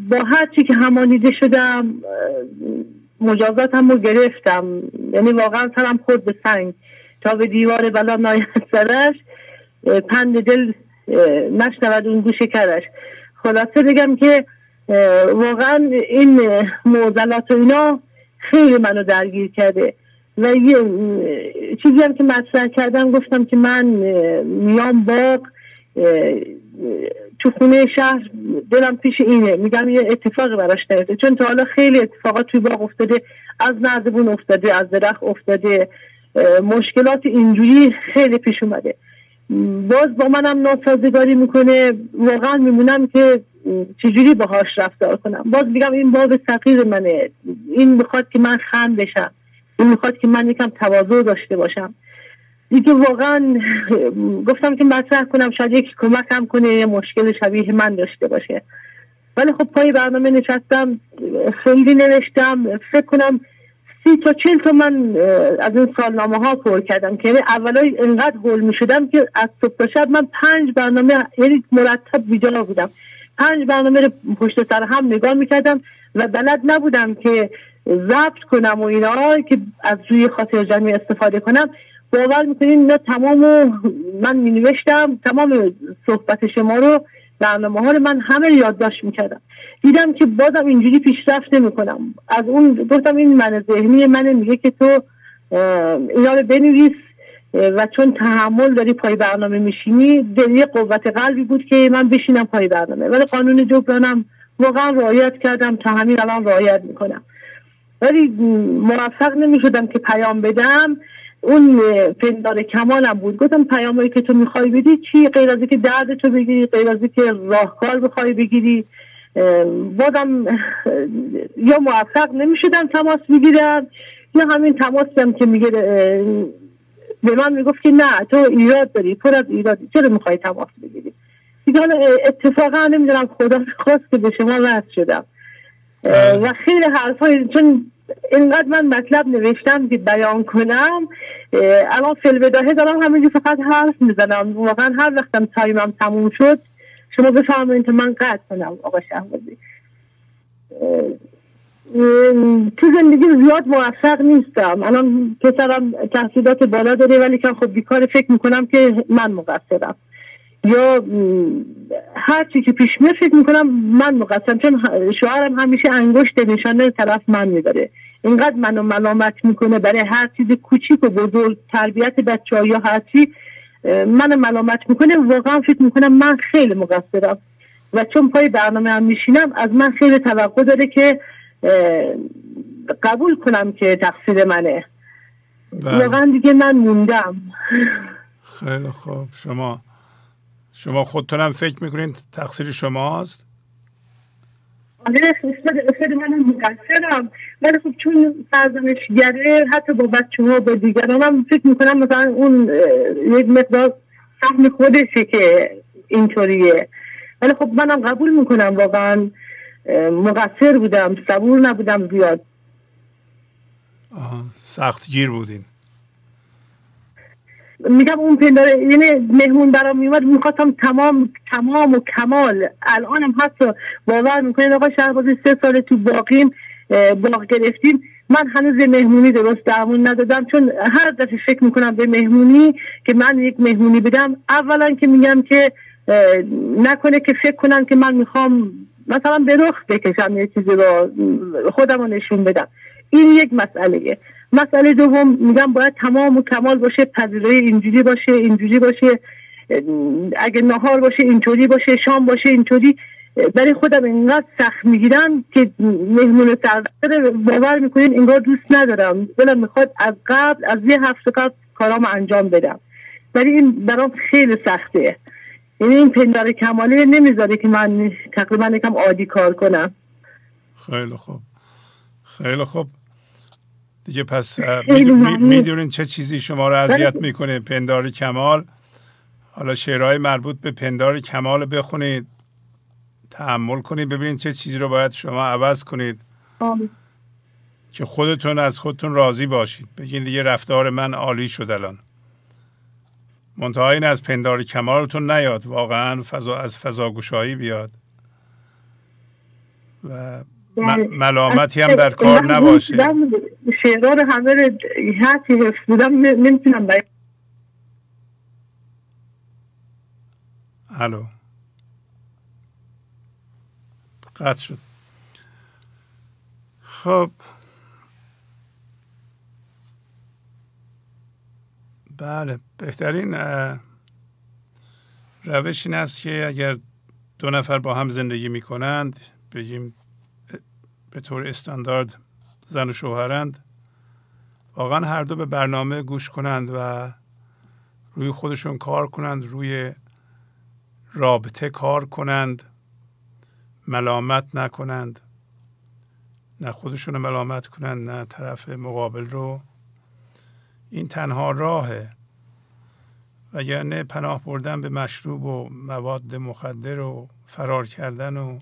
Speaker 18: با هر چی که همانیده شدم مجازاتم رو گرفتم. یعنی واقعا سرم خود به سنگ. تا به دیوار بلا ناید سرش پند دل نشنود اون گوش کرش خلاصه بگم که واقعا این موزلات و اینا خیلی منو درگیر کرده. و یه چیزی هم که مطرح کردم گفتم که من میام باغ تو خونه شهر دلم پیش اینه. میگم یه اتفاق براش نیفته. چون تا حالا خیلی اتفاقات توی باغ افتاده از نردبون افتاده از درخت افتاده. مشکلات اینجوری خیلی پیش اومده. باز با منم ناسازگاری می‌کنه. واقعا میمونم که چجوری باهاش رفتار کنم. باز میگم این باب سقیر منه. این می‌خواد که من خند بشم. این می‌خواد که من یکم تواضع داشته باشم. دیگه واقعا گفتم که مطرح کنم شاید یکی کمکم کنه یه مشکل شبیه من داشته باشه. ولی خب پای برنامه نشستم خیلی نوشتم فکر کنم سی تا چل تا من از این سالنامه ها پر کردم که یعنی اولای انقدر گل می شدم که از صبح شب من پنج برنامه یعنی مرتب بیجا بودم. پنج برنامه رو پشت سر هم نگاه می‌کردم و بلد نبودم که ضبط کنم و اینا که از روی خاطر جمعی استفاده کنم. باور می‌کنین اینا تمام من می نوشتم تمام صحبت شما رو برنامه ها رو من همه یادداشت می‌کردم. دیدم که بازم اینجوری پیشرفت نمی‌کنم. از اون گفتم این من ذهنی من میگه که تو اینا رو بنویس و چون تحمل داری پای برنامه میشینی دلی قوت قلبی بود که من بشینم پای برنامه. ولی قانون جبرانم واقعا رعایت کردم تا همین الان رعایت می‌کنم. ولی موفق نمی‌شدم که پیام بدم. اون پندار کمالم بود. گفتم پیامایی که تو می‌خوای بدی چی؟ غیر از که درد تو بگیری غیر از که راهکار بخوای بگیری. بازم یا موفق نمی‌شدم تماس بگیرم یا همین تماسم که میگه به من می‌گفت که نه تو ایراد داری پر از ایرادی چرا می‌خوای تماس بگیری؟ دیگه حالا اتفاقا نمی‌دونم خدا خواست که به شما وصل شدم. و خیلی حرفای چون اینقدر من مطلب نوشتم که بیان کنم الان فیلم دارم همینجور فقط حرف می‌زنم. واقعا هر وقتم تایمم تموم شد شما بفرمایید که من قطع کنم آقا شهبازی. تو زندگی زیاد موفق نیستم. الان پسرم تحصیلات بالا داره ولی که خب بیکار فکر می‌کنم که من مقصرم. یا هر چی که پیش میاد فکر می‌کنم من مقصرم چون شوهرم همیشه انگشت نشانه طرف من میداره اینقدر منو ملامت می‌کنه برای هر چیز کوچیک و بزرگ تربیت بچه ها یا هر چی من ملامت می‌کنه. واقعا فکر می‌کنم من خیلی مقصرم. و چون پای برنامه هم میشینم از من خیلی توقع داره که قبول کنم که تقصیر منه. بله. واقعا دیگه من موندم.
Speaker 4: خیلی خوب. شما شما خودتونم فکر می‌کنین تقصیر شماست؟
Speaker 18: آره خیلی من مقصرم ولی خب چون گره حتی با بچه ها با دیگران هم فکر می‌کنم مثلا اون یک مقدار سهم خودشه که اینطوریه. ولی خب منم قبول می‌کنم واقعا مقصر بودم صبور نبودم زیاد.
Speaker 4: سخت گیر بودین.
Speaker 18: میگم اون پنداره یعنی مهمون برام میومد می‌خواستم تمام تمام و کمال. الانم حتی باور می‌کنین آقا شهربازی سه سال تو باقیم باق گرفتیم. من هنوز مهمونی درست درمون ندادم چون هر دفعه فکر می‌کنم به مهمونی که من یک مهمونی بدم اولا که میگم که نکنه که فکر کنن که من می‌خوام مثلا به رخ بکشم یه چیزی رو خودم رو نشون بدم. این یک مسئله. مسئله دوم میگم باید تمام و کمال باشه پذیرای اینجوری باشه اینجوری باشه اگه نهار باشه اینطوری باشه شام باشه اینطوری. برای خودم اینقدر سخت می‌گیرم که مهمون سردر باور می‌کنین انگار دوست ندارم. دلم می‌خواد از قبل از یه هفته قبل کارام انجام بدم. ولی این برام خیلی سخته. یعنی این پندار کمالی نمی‌ذاره که من تقریبا یکم عادی کار کنم.
Speaker 4: خیلی خوب. خیلی خوب. دیگه پس می‌دونین چه چیزی شما رو اذیت می‌کنه؟ پندار کمال. حالا شعرهای مربوط به پندار کمال بخونید. تحمل کنید ببینید چه چیزی رو باید شما عوض کنید. که خودتون از خودتون راضی باشید. بگین دیگه رفتار من عالی شد الان. منتها این از پندار کمالتون نیاد. واقعا فضا از فضاگوشایی بیاد. و بله. ملامتی هم در کار نباشه.
Speaker 18: شعرها همه رو هرچی حفظ بودم نمی‌تونم باید
Speaker 4: الو. قطع شد. خب. بله بهترین روش این است که اگر دو نفر با هم زندگی می کنند بگیم به طور استاندارد زن و شوهرند. واقعا هر دو به برنامه گوش کنند و روی خودشون کار کنند روی رابطه کار کنند ملامت نکنند. نه خودشون رو ملامت کنند نه طرف مقابل رو. این تنها راهه. وگرنه پناه بردن به مشروب و مواد مخدر و فرار کردن و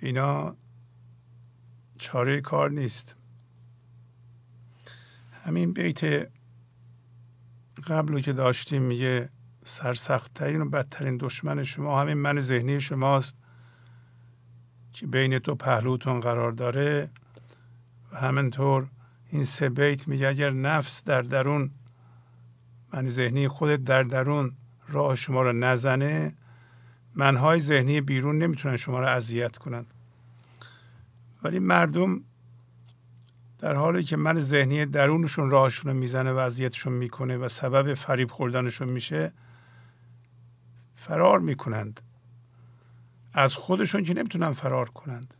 Speaker 4: اینا چاره کار نیست. همین بیت قبل که داشتیم میگه سرسختترین و بدترین دشمن شما همین من ذهنی شماست که بین دو پهلوتون قرار داره. و همینطور این سه بیت میگه اگر نفس در درون من ذهنی خودت در درون راه شما رو نزنه منهای ذهنی بیرون نمی‌تونن شما رو اذیت کنند ولی مردم در حالی که من ذهنی درونشون راهشون رو می‌زنه و اذیتشون می‌کنه و سبب فریب خوردنشون میشه فرار می‌کنند. از خودشون که نمی‌تونن فرار کنند.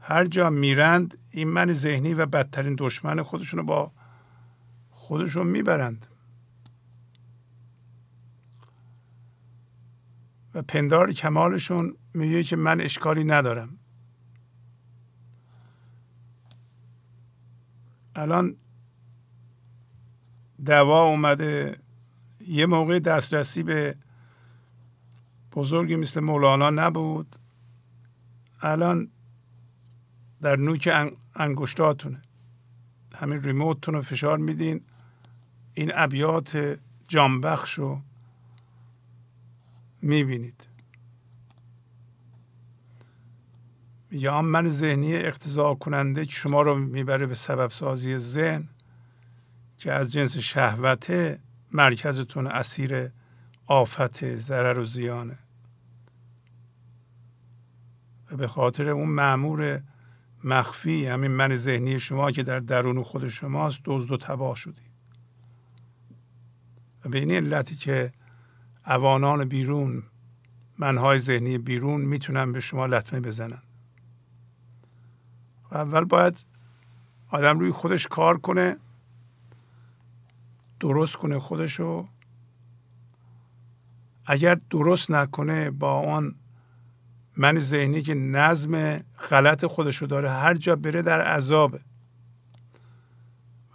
Speaker 4: هر جا میرند این من ذهنی و بدترین دشمن خودشون رو با خودشون می‌برند. و پندار کمالشون میگه که من اشکالی ندارم. الان دوا اومده. یه موقع دسترسی به بزرگی مثل مولانا نبود. الان در نوک انگشتاتونه. همین ریموتتون رو فشار میدین. این ابیات جانبخش رو می‌بینید. میگه من ذهنی اقتضا کننده که شما رو می‌بره به سبب سازی ذهن که از جنس شهوته مرکزتون اسیر آفت ضرر و زیانه. و به خاطر اون معمور مخفی همین من ذهنی شما که در درون خود شماست دزد و تباه شدی. و به این علتی که اوانان بیرون منهای ذهنی بیرون می‌تونن به شما لطمه بزنن. اول باید آدم روی خودش کار کنه درست کنه خودشو. اگر درست نکنه با آن من ذهنی که نظم غلط خودشو داره هر جا بره در عذابه.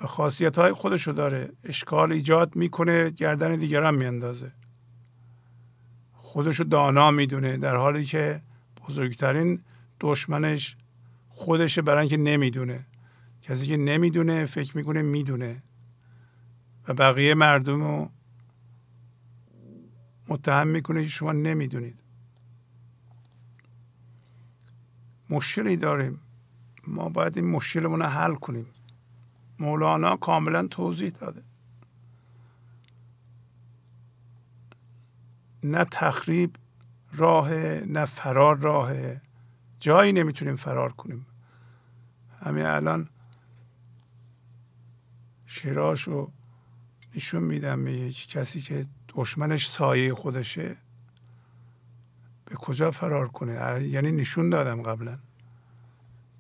Speaker 4: و خاصیت های خودشو داره اشکال ایجاد می‌کنه گردن دیگران میاندازه. خودشو دانا می‌دونه در حالی که بزرگترین دشمنش خودشه برای اینکه نمی‌دونه. کسی که نمی‌دونه فکر می‌کنه می‌دونه. و بقیه مردم رو متهم می‌کنه که شما نمی‌دونید. مشکلی داریم. ما باید این مشکلمون رو حل کنیم. مولانا کاملا توضیح داده. نه تخریب راه نه فرار راه جایی نمی‌تونیم فرار کنیم. همین الان شعراشو نشون میدم به یک کسی که دشمنش سایه خودشه. به کجا فرار کنه؟ یعنی نشون دادم قبلا.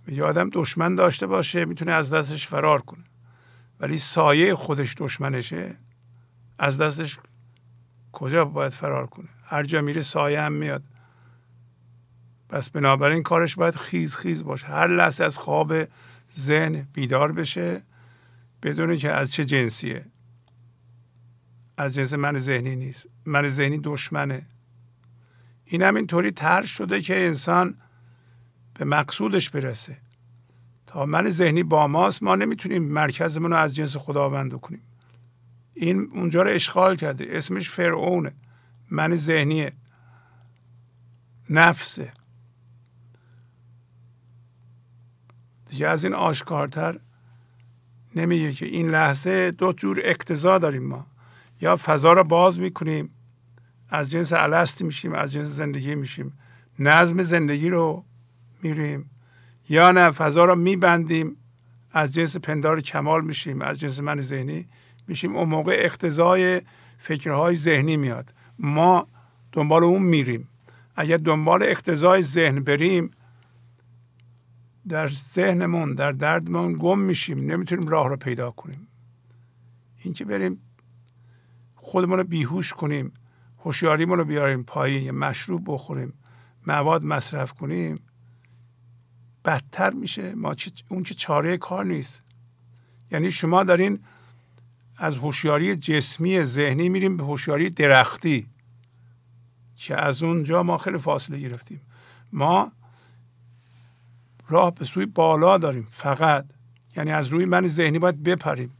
Speaker 4: میگه آدم دشمن داشته باشه می‌تونه از دستش فرار کنه. ولی سایه خودش دشمنشه از دستش کجا باید فرار کنه؟ هر جا میره سایه هم میاد. پس بنابراین کارش باید خیز خیز باشه. هر لحظه از خواب ذهن بیدار بشه بدون که از چه جنسیه. از جنس من ذهنی نیست. من ذهنی دشمنه. این هم اینطوری تر شده که انسان به مقصودش برسه. تا من ذهنی با ماست ما نمی‌تونیم مرکزمون رو از جنس خداوند کنیم این اونجا رو اشغال کرده. اسمش فرعونه. من ذهنیه. نفسه. دیگه از این آشکارتر نمیگه که این لحظه دو جور اقتضا داریم ما. یا فضا رو باز می‌کنیم از جنس الستی میشیم از جنس زندگی میشیم. نظم زندگی رو میریم. یا نه فضا رو میبندیم از جنس پندار کمال میشیم از جنس من ذهنی میشیم. اون موقع اقتضای فکرهای ذهنی میاد. ما دنبال اون میریم. اگر دنبال اقتضای ذهن بریم در ذهنمون در دردمون گم میشیم نمی‌تونیم راه رو پیدا کنیم. اینکه بریم خودمون رو بیهوش کنیم هوشیاریمون رو بیاریم پایین یه مشروب بخوریم مواد مصرف کنیم بدتر میشه. ما اون که چاره کار نیست. یعنی شما دارین از هوشیاری جسمی ذهنی میریم به هوشیاری درختی که از اونجا ما خیلی فاصله گرفتیم. ما راه به سوی بالا داریم فقط. یعنی از روی من ذهنی باید بپریم.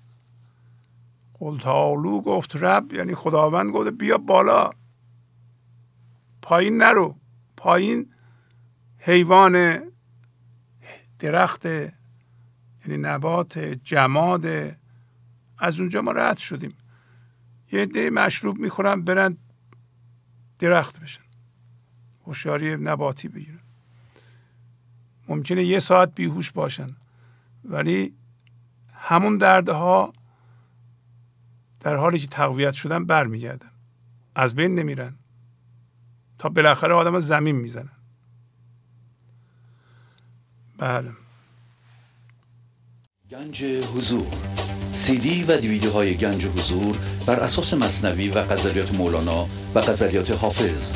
Speaker 4: قلتالو گفت رب یعنی خداوند گفت بیا بالا. پایین نرو. پایین حیوان درخت یعنی نبات جماد. از اونجا ما رد شدیم. یه عده مشروب می‌خورن برن درخت بشن. هوشیاری نباتی بگیرن. ممکنه یه ساعت بیهوش باشن. ولی همون دردها در حالی که تقویت شدن برمیگردن. از بین نمیرن. تا بالاخره آدم زمین می‌زنن. بله.
Speaker 1: گنج حضور. سی دی و دیویدیو های گنج حضور بر اساس مصنوی و غزلیات مولانا و غزلیات حافظ.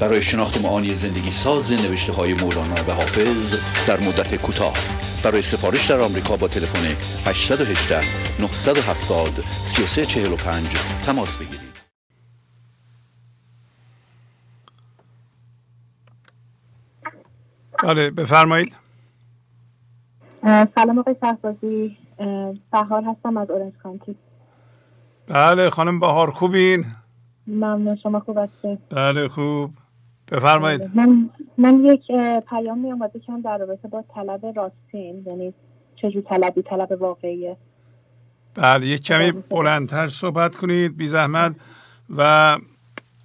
Speaker 1: برای شناخت معانی زندگی ساز نوشته های مولانا و حافظ در مدت کوتاه. برای سفارش در آمریکا با تلفن 818 970 3345 تماس بگیرید.
Speaker 4: بله بفرمایید.
Speaker 19: سلام آقای شهبازی. بهار هستم از اورنج کانتی.
Speaker 4: بله خانم بهار خوبین؟
Speaker 19: ممنون شما خوب هستید؟
Speaker 4: بله خوب. بفرمایید.
Speaker 19: بله. من من یک پیام می که در رابطه با طلب راستین یعنی چجور طلبی طلب واقعیه.
Speaker 4: بله یک کمی بلندتر صحبت کنید بی زحمت. و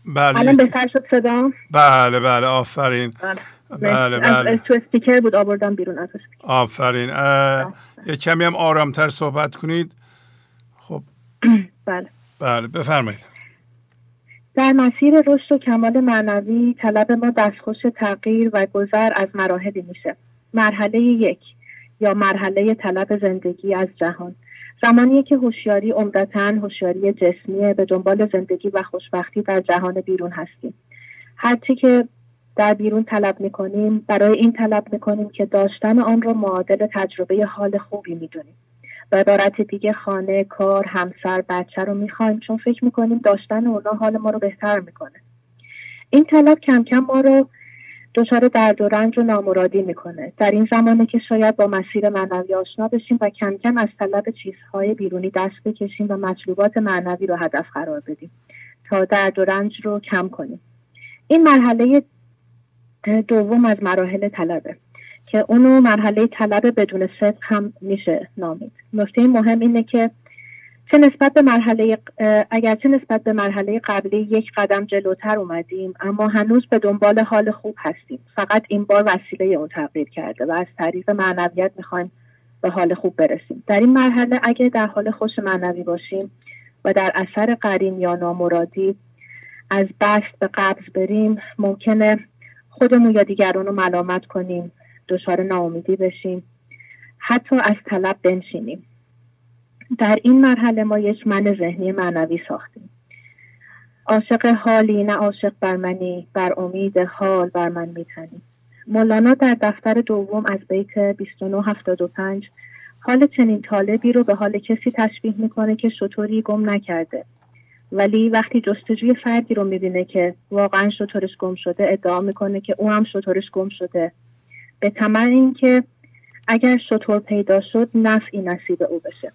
Speaker 19: بله. الان بهتر شد صدا؟
Speaker 4: بله بله آفرین. بله. بله
Speaker 19: تو استیکر بود آوردم بیرون ازش
Speaker 4: آفرین. یک کمی هم آرامتر صحبت کنید. خب. [clears throat]
Speaker 19: بله.
Speaker 4: بله بفرمایید.
Speaker 19: در مسیر رشد و کمال معنوی طلب ما دستخوش تغییر و گذر از مراحلی میشه. مرحله یک یا مرحله طلب زندگی از جهان. زمانی که هوشیاری عمدتا هوشیاری جسمیه به دنبال زندگی و خوشبختی در جهان بیرون هستیم. هرچی که در بیرون طلب می‌کنیم برای این طلب می‌کنیم که داشتن آن را معادل تجربه حال خوبی می‌دونیم. به عبارت دیگه خانه کار همسر بچه رو می‌خوایم چون فکر می‌کنیم داشتن اونا حال ما رو بهتر می‌کنه. این طلب کم کم ما رو دچار درد و رنج و نامرادی می‌کنه. در این زمانه که شاید با مسیر معنوی آشنا بشیم و کم کم از طلب چیزهای بیرونی دست بکشیم و مطلوبات معنوی رو هدف قرار بدیم تا درد و رنج رو کم کنیم. این مرحله دوم از مراحل طلبه که اونو مرحله طلب بدون صدق هم میشه نامید. نکته مهم اینه که چه نسبت به مرحله اگرچه نسبت به مرحله قبلی یک قدم جلوتر اومدیم اما هنوز به دنبال حال خوب هستیم. فقط این بار وسیله اون تغییر کرده و از طریق معنویت می‌خوایم به حال خوب برسیم. در این مرحله اگه در حال خوش معنوی باشیم و در اثر قرین یا نامرادی از بست به قبض بریم ممکنه خودمون یا دیگران رو ملامت کنیم دچار ناامیدی بشیم. حتی از طلب بنشینیم. در این مرحله ما یک من ذهنی معنوی ساختیم. عاشق حالی نه عاشق بر منی بر امید حال بر من میتنی. مولانا در دفتر دوم از بیت 2975 حال چنین طالبی رو به حال کسی تشبیه می‌کنه که شطوری گم نکرده. ولی وقتی جستجوی فردی رو می‌بینه که واقعا شطورش گم شده ادعا می‌کنه که او هم شطورش گم شده. به تمن اینکه اگر شطور پیدا شد نفعی نصیب او بشه.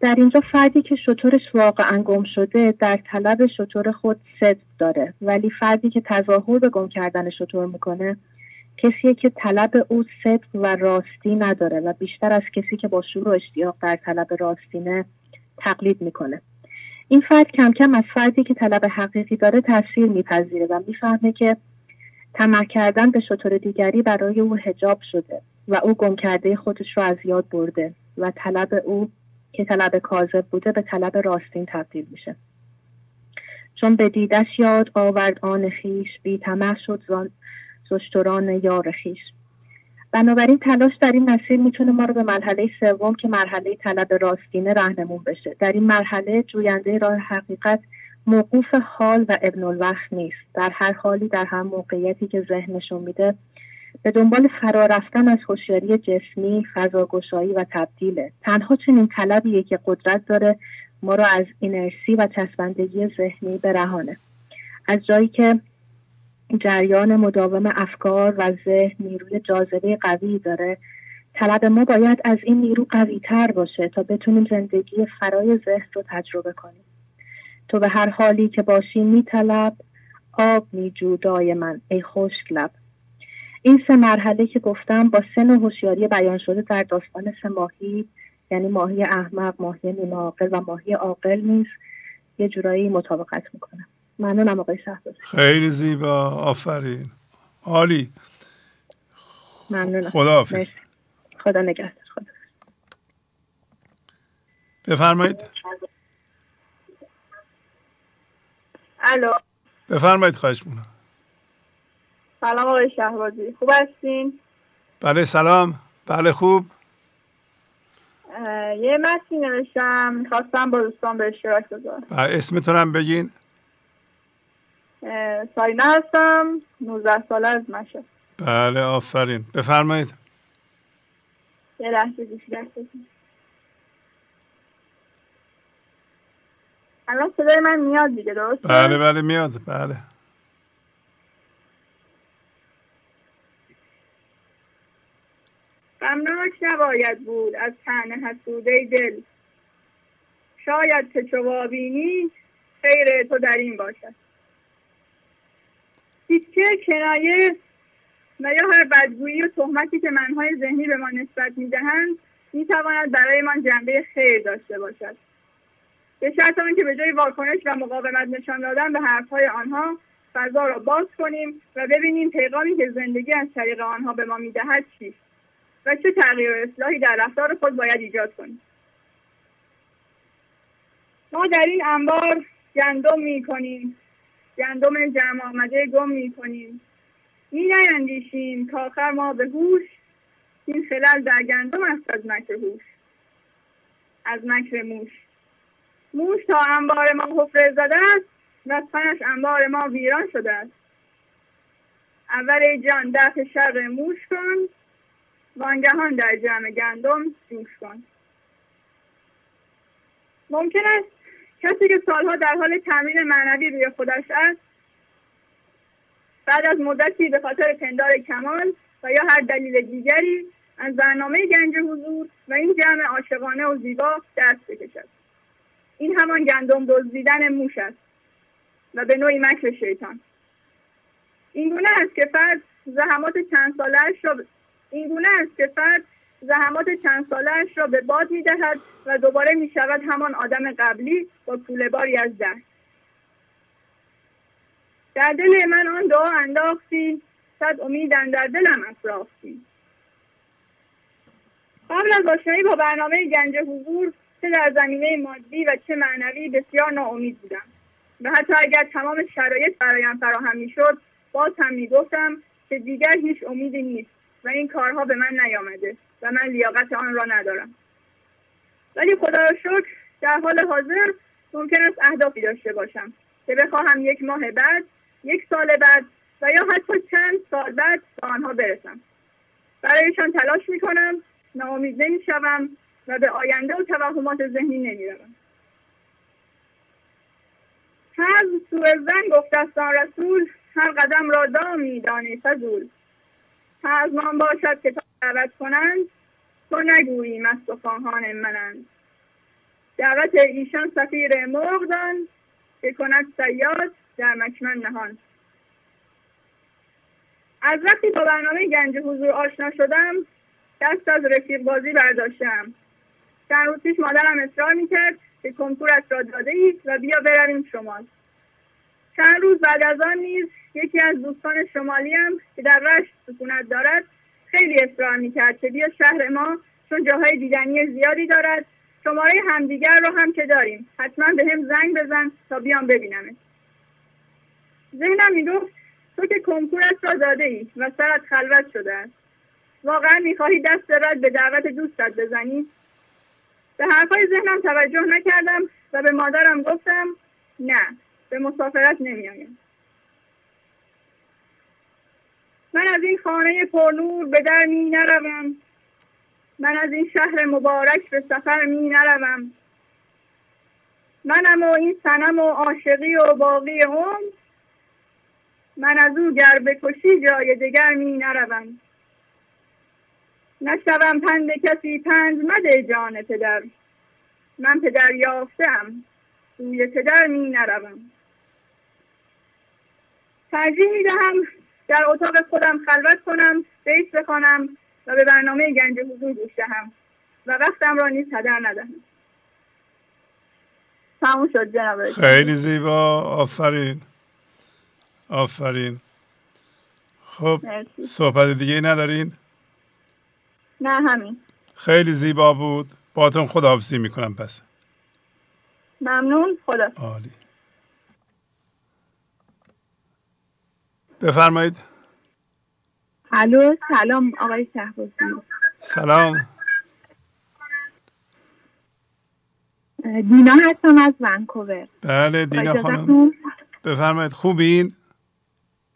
Speaker 19: در اینجا فردی که شطورش واقعا گم شده در طلب شطور خود صدق داره. ولی فردی که تظاهر به گم کردن شطور می‌کنه کسیه که طلب او صدق و راستی نداره و بیشتر از کسی که با شور و اشتیاق در طلب راستینه تقلید می‌کنه. این فرد کم کم از فردی که طلب حقیقی داره تاثیر میپذیره و می‌فهمه که طمع کردن به شطور دیگری برای او هجاب شده. و او گم کرده خودش رو از یاد برده و طلب او که طلب کاذب بوده به طلب راستین تبدیل میشه. چون به دیدش یاد آورد آن خیش بی طمع شد زشتران یار خیش. بنابراین تلاش در این مسیر می‌تونه ما رو به مرحله سوم که مرحله طلب راستینه رهنمون بشه. در این مرحله جوینده راه حقیقت موقوف حال و ابن الوقت نیست. در هر حالی در هر موقعیتی که ذهنشون میده به دنبال فرا رفتن از هوشیاری جسمی فضاگشایی و تبدیله. تنها چنین طلبیه که قدرت داره ما رو از اینرسی و چسبندگی ذهنی برهانه. از جایی که جریان مداوم افکار و ذهن نیروی جاذبه قوی داره طلب ما باید از این نیرو قوی تر باشه تا بتونیم زندگی فرای ذهن رو تجربه کنیم. تو به هر حالی که باشی میطلب آب میجو من. ای خشک لب. این سه مرحله که گفتم با سن هوشیاری بیان شده در داستان سه ماهی یعنی ماهی احمق ماهی نیمه عاقل و ماهی عاقل نیست یه جورایی مطابقت می‌کنم. ممنونم آقای شهبازی
Speaker 4: خیلی زیبا. آفرین. عالی.
Speaker 19: ممنونم.
Speaker 4: خدا
Speaker 19: خدا نگهدار. خدا
Speaker 4: بفرمایید.
Speaker 20: الو.
Speaker 4: بفرمایید خواهش مونم
Speaker 20: سلام آقای شهبازی. خوب هستین؟
Speaker 4: بله سلام. بله خوب.
Speaker 20: یه متنی نوشتم. می‌خواستم با دوستان به اشتراک بذارم.
Speaker 4: بله اسمتونم بگین.
Speaker 20: ساینا هستم. 19 ساله از مشهد.
Speaker 4: بله آفرین. بفرمایید.
Speaker 20: یه لحظه گوش الان صدای من میاد دیگه درست
Speaker 4: بله بله میاد. بله.
Speaker 20: غمناک نباید بود از تن حسوده دل. شاید که چو خیر تو در این باشد. تیکه کنایه و یا هر بدگویی و تهمتی که منهای ذهنی به ما نسبت می‌دهند می‌تواند برایمان جنبه خیر داشته باشد. به شرط که به جای واکنش و مقاومت نشان دادن به حرفهای آنها فضا را باز کنیم و ببینیم پیغامی که زندگی از طریق آنها به ما می‌دهد چیست. و چه تغییر اصلاحی در رفتار خود باید ایجاد کنیم. ما در این انبار گندم می کنیم گندم جمع آمده گم می کنیم می نیندیشیم تا آخر ما به هوش. این خلل در گندم است از مکر هوش. از مکر موش. موش تا انبار ما حفره زده است و پنش انبار ما ویران شده است. اول جان دفع شر موش کن. وانگهان در جمع گندم جوش کن. ممکن است کسی که سالها در حال تمرین معنوی روی خودش است بعد از مدتی به خاطر پندار کمال و یا هر دلیل دیگری از برنامه گنج حضور و این جمع عاشقانه و زیبا دست بکشد. این همان گندم دزدیدن موش است و به نوعی مکر شیطان. این گونه است که فرد زحمات چند سالش را این گونه است که فرد زحمات چند سالش را به باد می‌دهد و دوباره می شود همان آدم قبلی با کوله باری از دست. در دل من آن دعا انداختی صد امیدن در دلم افراختی قبل از آشنایی با برنامه گنج حضور چه در زمینه مادی و چه معنوی بسیار ناامید بودم. و حتی اگر تمام شرایط برایم فراهم می‌شد باز هم می‌گفتم که دیگر هیچ امیدی نیست. و این کارها به من نیامده و من لیاقت آن را ندارم. ولی خدا را شکر در حال حاضر ممکن است اهدافی داشته باشم که بخواهم یک ماه بعد یک سال بعد و یا حتی چند سال بعد به آنها برسم. برایشان تلاش می‌کنم ناامید نمی‌شوم و به آینده و توهمات ذهنی نمی‌روم. هر سوء زن گفتستان رسول هر قدم را دامی دانی فضول. از من باشد که تا دعوت کنند تو نگویی مست و خواهان منند. دعوت ایشان سفیر مرغ که کند سیاد در مکمن نهان. از وقتی با برنامه گنج حضور آشنا شدم دست از رفیق بازی برداشتم. چند روز پیش مادرم اصرار می‌کرد که کنکورت را داده اید و بیا برویم شمال. چند روز بعد از آن نیز یکی از دوستان شمالیم که در رشت سکونت دارد خیلی اصرار می‌کرد که بیا شهر ما چون جاهای دیدنی زیادی دارد. شماره همدیگر رو هم که داریم. حتما به هم زنگ بزن تا بیام ببینمت. ذهنم می‌گفت تو که کنکورت را داده ای و سرت خلوت شده است. واقعا می‌خواهی دست رد به دعوت دوستت بزنی؟ به حرفای ذهنم توجه نکردم و به مادرم گفتم نه. به مسافرت نمیآیم. من از این خانه پرنور به در می نروم. من از این شهر مبارک به سفر می نروم. منم و این سنم و عاشقی و باقی هم من از او گر بکشی جای دگر می نروم. نشوم پند کسی پند مده جان پدر. من پدر یافتم سوی پدر می نروم. ترجیح می دهم در اتاق خودم خلوت کنم بیت بخوانم و به برنامه گنج حضور گوش دهم و وقتم را نیز هدر ندهم. تموم شد جناب
Speaker 4: خیلی زیبا. آفرین. آفرین. خب صحبت دیگه ندارین؟
Speaker 20: نه همین.
Speaker 4: خیلی زیبا بود. باتون خداحافظی می‌کنم پس.
Speaker 20: ممنون. خدا.
Speaker 4: عالی. بفرمایید.
Speaker 21: الو سلام آقای شهبازی.
Speaker 4: سلام.
Speaker 21: دینا هستم از ونکوور.
Speaker 4: بله دینا خانم. بفرمایید خوبین؟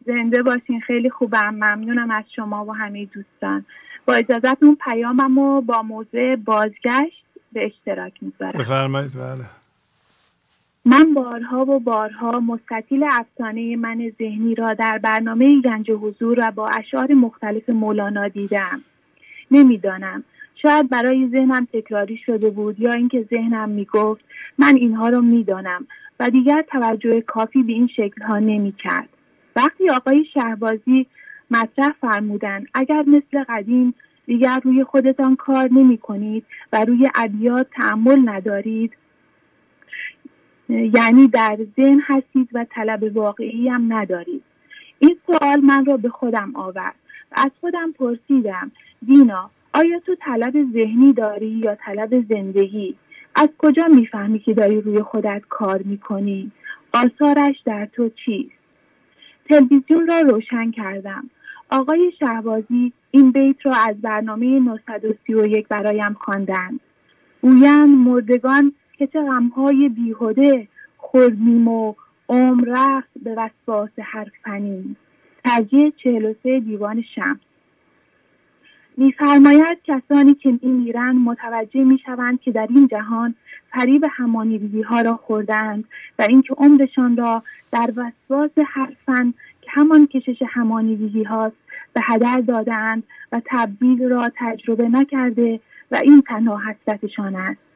Speaker 21: زنده باشین خیلی خوبم ممنونم از شما و همه دوستان. با اجازتون پیامم رو با موضوع بازگشت به اشتراک می‌ذارم
Speaker 4: بفرمایید بله.
Speaker 21: من بارها و بارها مستطیل افسانه من ذهنی را در برنامه گنج حضور و با اشعار مختلف مولانا دیدم نمی‌دانم شاید برای ذهنم تکراری شده بود یا اینکه ذهنم می‌گفت من اینها رو می‌دانم و دیگر توجه کافی به این شکل ها نمی کرد. وقتی آقای شهبازی مطرح فرمودن اگر مثل قدیم دیگر روی خودتان کار نمی کنید و روی ابیات تعمل ندارید یعنی در ذهن هستید و طلب واقعی هم ندارید. این سوال من را به خودم آورد و از خودم پرسیدم دینا آیا تو طلب ذهنی داری یا طلب زندگی؟ از کجا می‌فهمی که داری روی خودت کار می‌کنی؟ آثارش در تو چیست؟ تلویزیون را روشن کردم. آقای شهبازی این بیت را از برنامه 931 برایم خواندند. گویند مردگان که چه غمهای بیهوده خوردیم و عمر رفت به وسواس هر فنی. ترجیح 43 دیوان شمس. میفرماید کسانی که میمیرند متوجه می‌شوند که در این جهان فریب همانیدگی ها را خوردند و اینکه عمرشان را در وسواس هر که همان کشش همانیدگی هاست به هدر دادند و تبدیل را تجربه نکرده و این تنها حسرتشان است.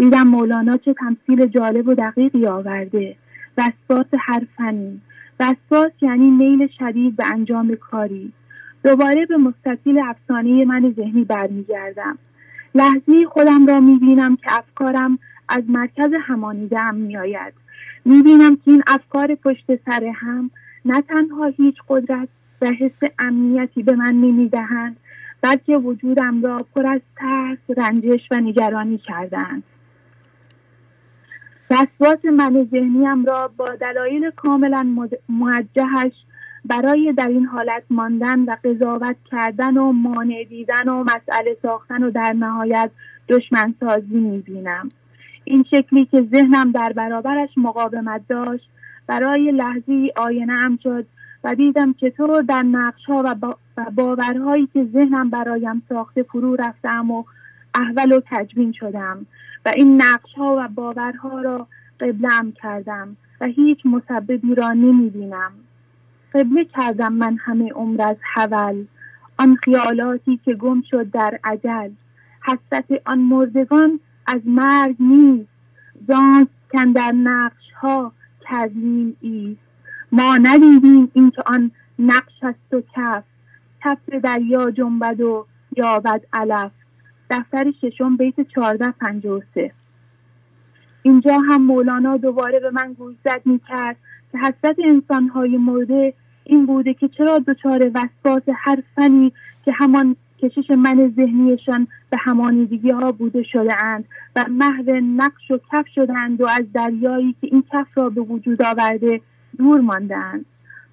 Speaker 21: دیدم مولانا چه تمثیل جالب و دقیقی آورده. وسواس هر فنی. وسواس یعنی میل شدید به انجام کاری. دوباره به مستطیل افسانه من ذهنی برمیگردم. لحظه خودم را می‌بینم که افکارم از مرکز همانیده میآید. می‌بینم که این افکار پشت سر هم نه تنها هیچ قدرت و حس امنیتی به من نمی‌دهند بلکه وجودم را پر از ترس رنجش و نگرانی کردند. وسواس من ذهنیم را با دلایل کاملا موجهش برای در این حالت ماندن و قضاوت کردن و مانع دیدن و مسئله ساختن و در نهایت دشمن سازی می‌بینم. این شکلی که ذهنم در برابرش مقاومت داشت برای لحظی آینه ام شد و دیدم چطور در نقش ها و, باورهایی که ذهنم برایم ساخته فرو رفتم و احول و تجبین شدم. و این نقش ها و باورها را قبلم کردم و هیچ مسببی را نمی بینم قبله کردم من همه عمر از حول آن خیالاتی که گم شد در عجل حسرت آن مردگان از مرگ نیست. زان کن در نقش ها کردیم ایست. ما ندیدیم اینکه آن نقش است و کف. کف دریا جنبد و یابد علف. دفتر ششم بیت چهارده سه. اینجا هم مولانا دوباره به من گوش زد می کرد که حسرت انسانهای مرده این بوده که چرا دچار وسواس هر فنی که همان کشش من ذهنیشان به همانیدگی ها بوده شده اند و محو نقش و کف شدند و از دریایی که این کف را به وجود آورده دور ماندند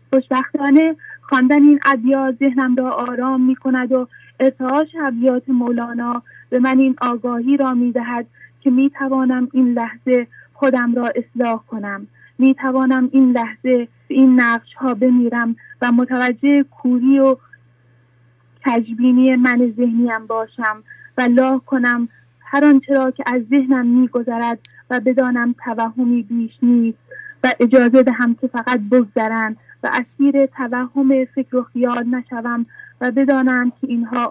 Speaker 21: خوشبختانه خواندن این ابیات ذهنم را آرام می کند و ارتعاش ابیات مولانا به من این آگاهی را می دهد که می توانم این لحظه خودم را اصلاح کنم. می توانم این لحظه به این نقش ها بمیرم و متوجه کوری و تجبینی من ذهنیم باشم و لاه کنم هر آنچه را که از ذهنم میگذرد و بدانم توهمی بیش نیست و اجازه دهم که فقط بگذرند و اسیر توهم فکر و خیال نشوم و بدانم که اینها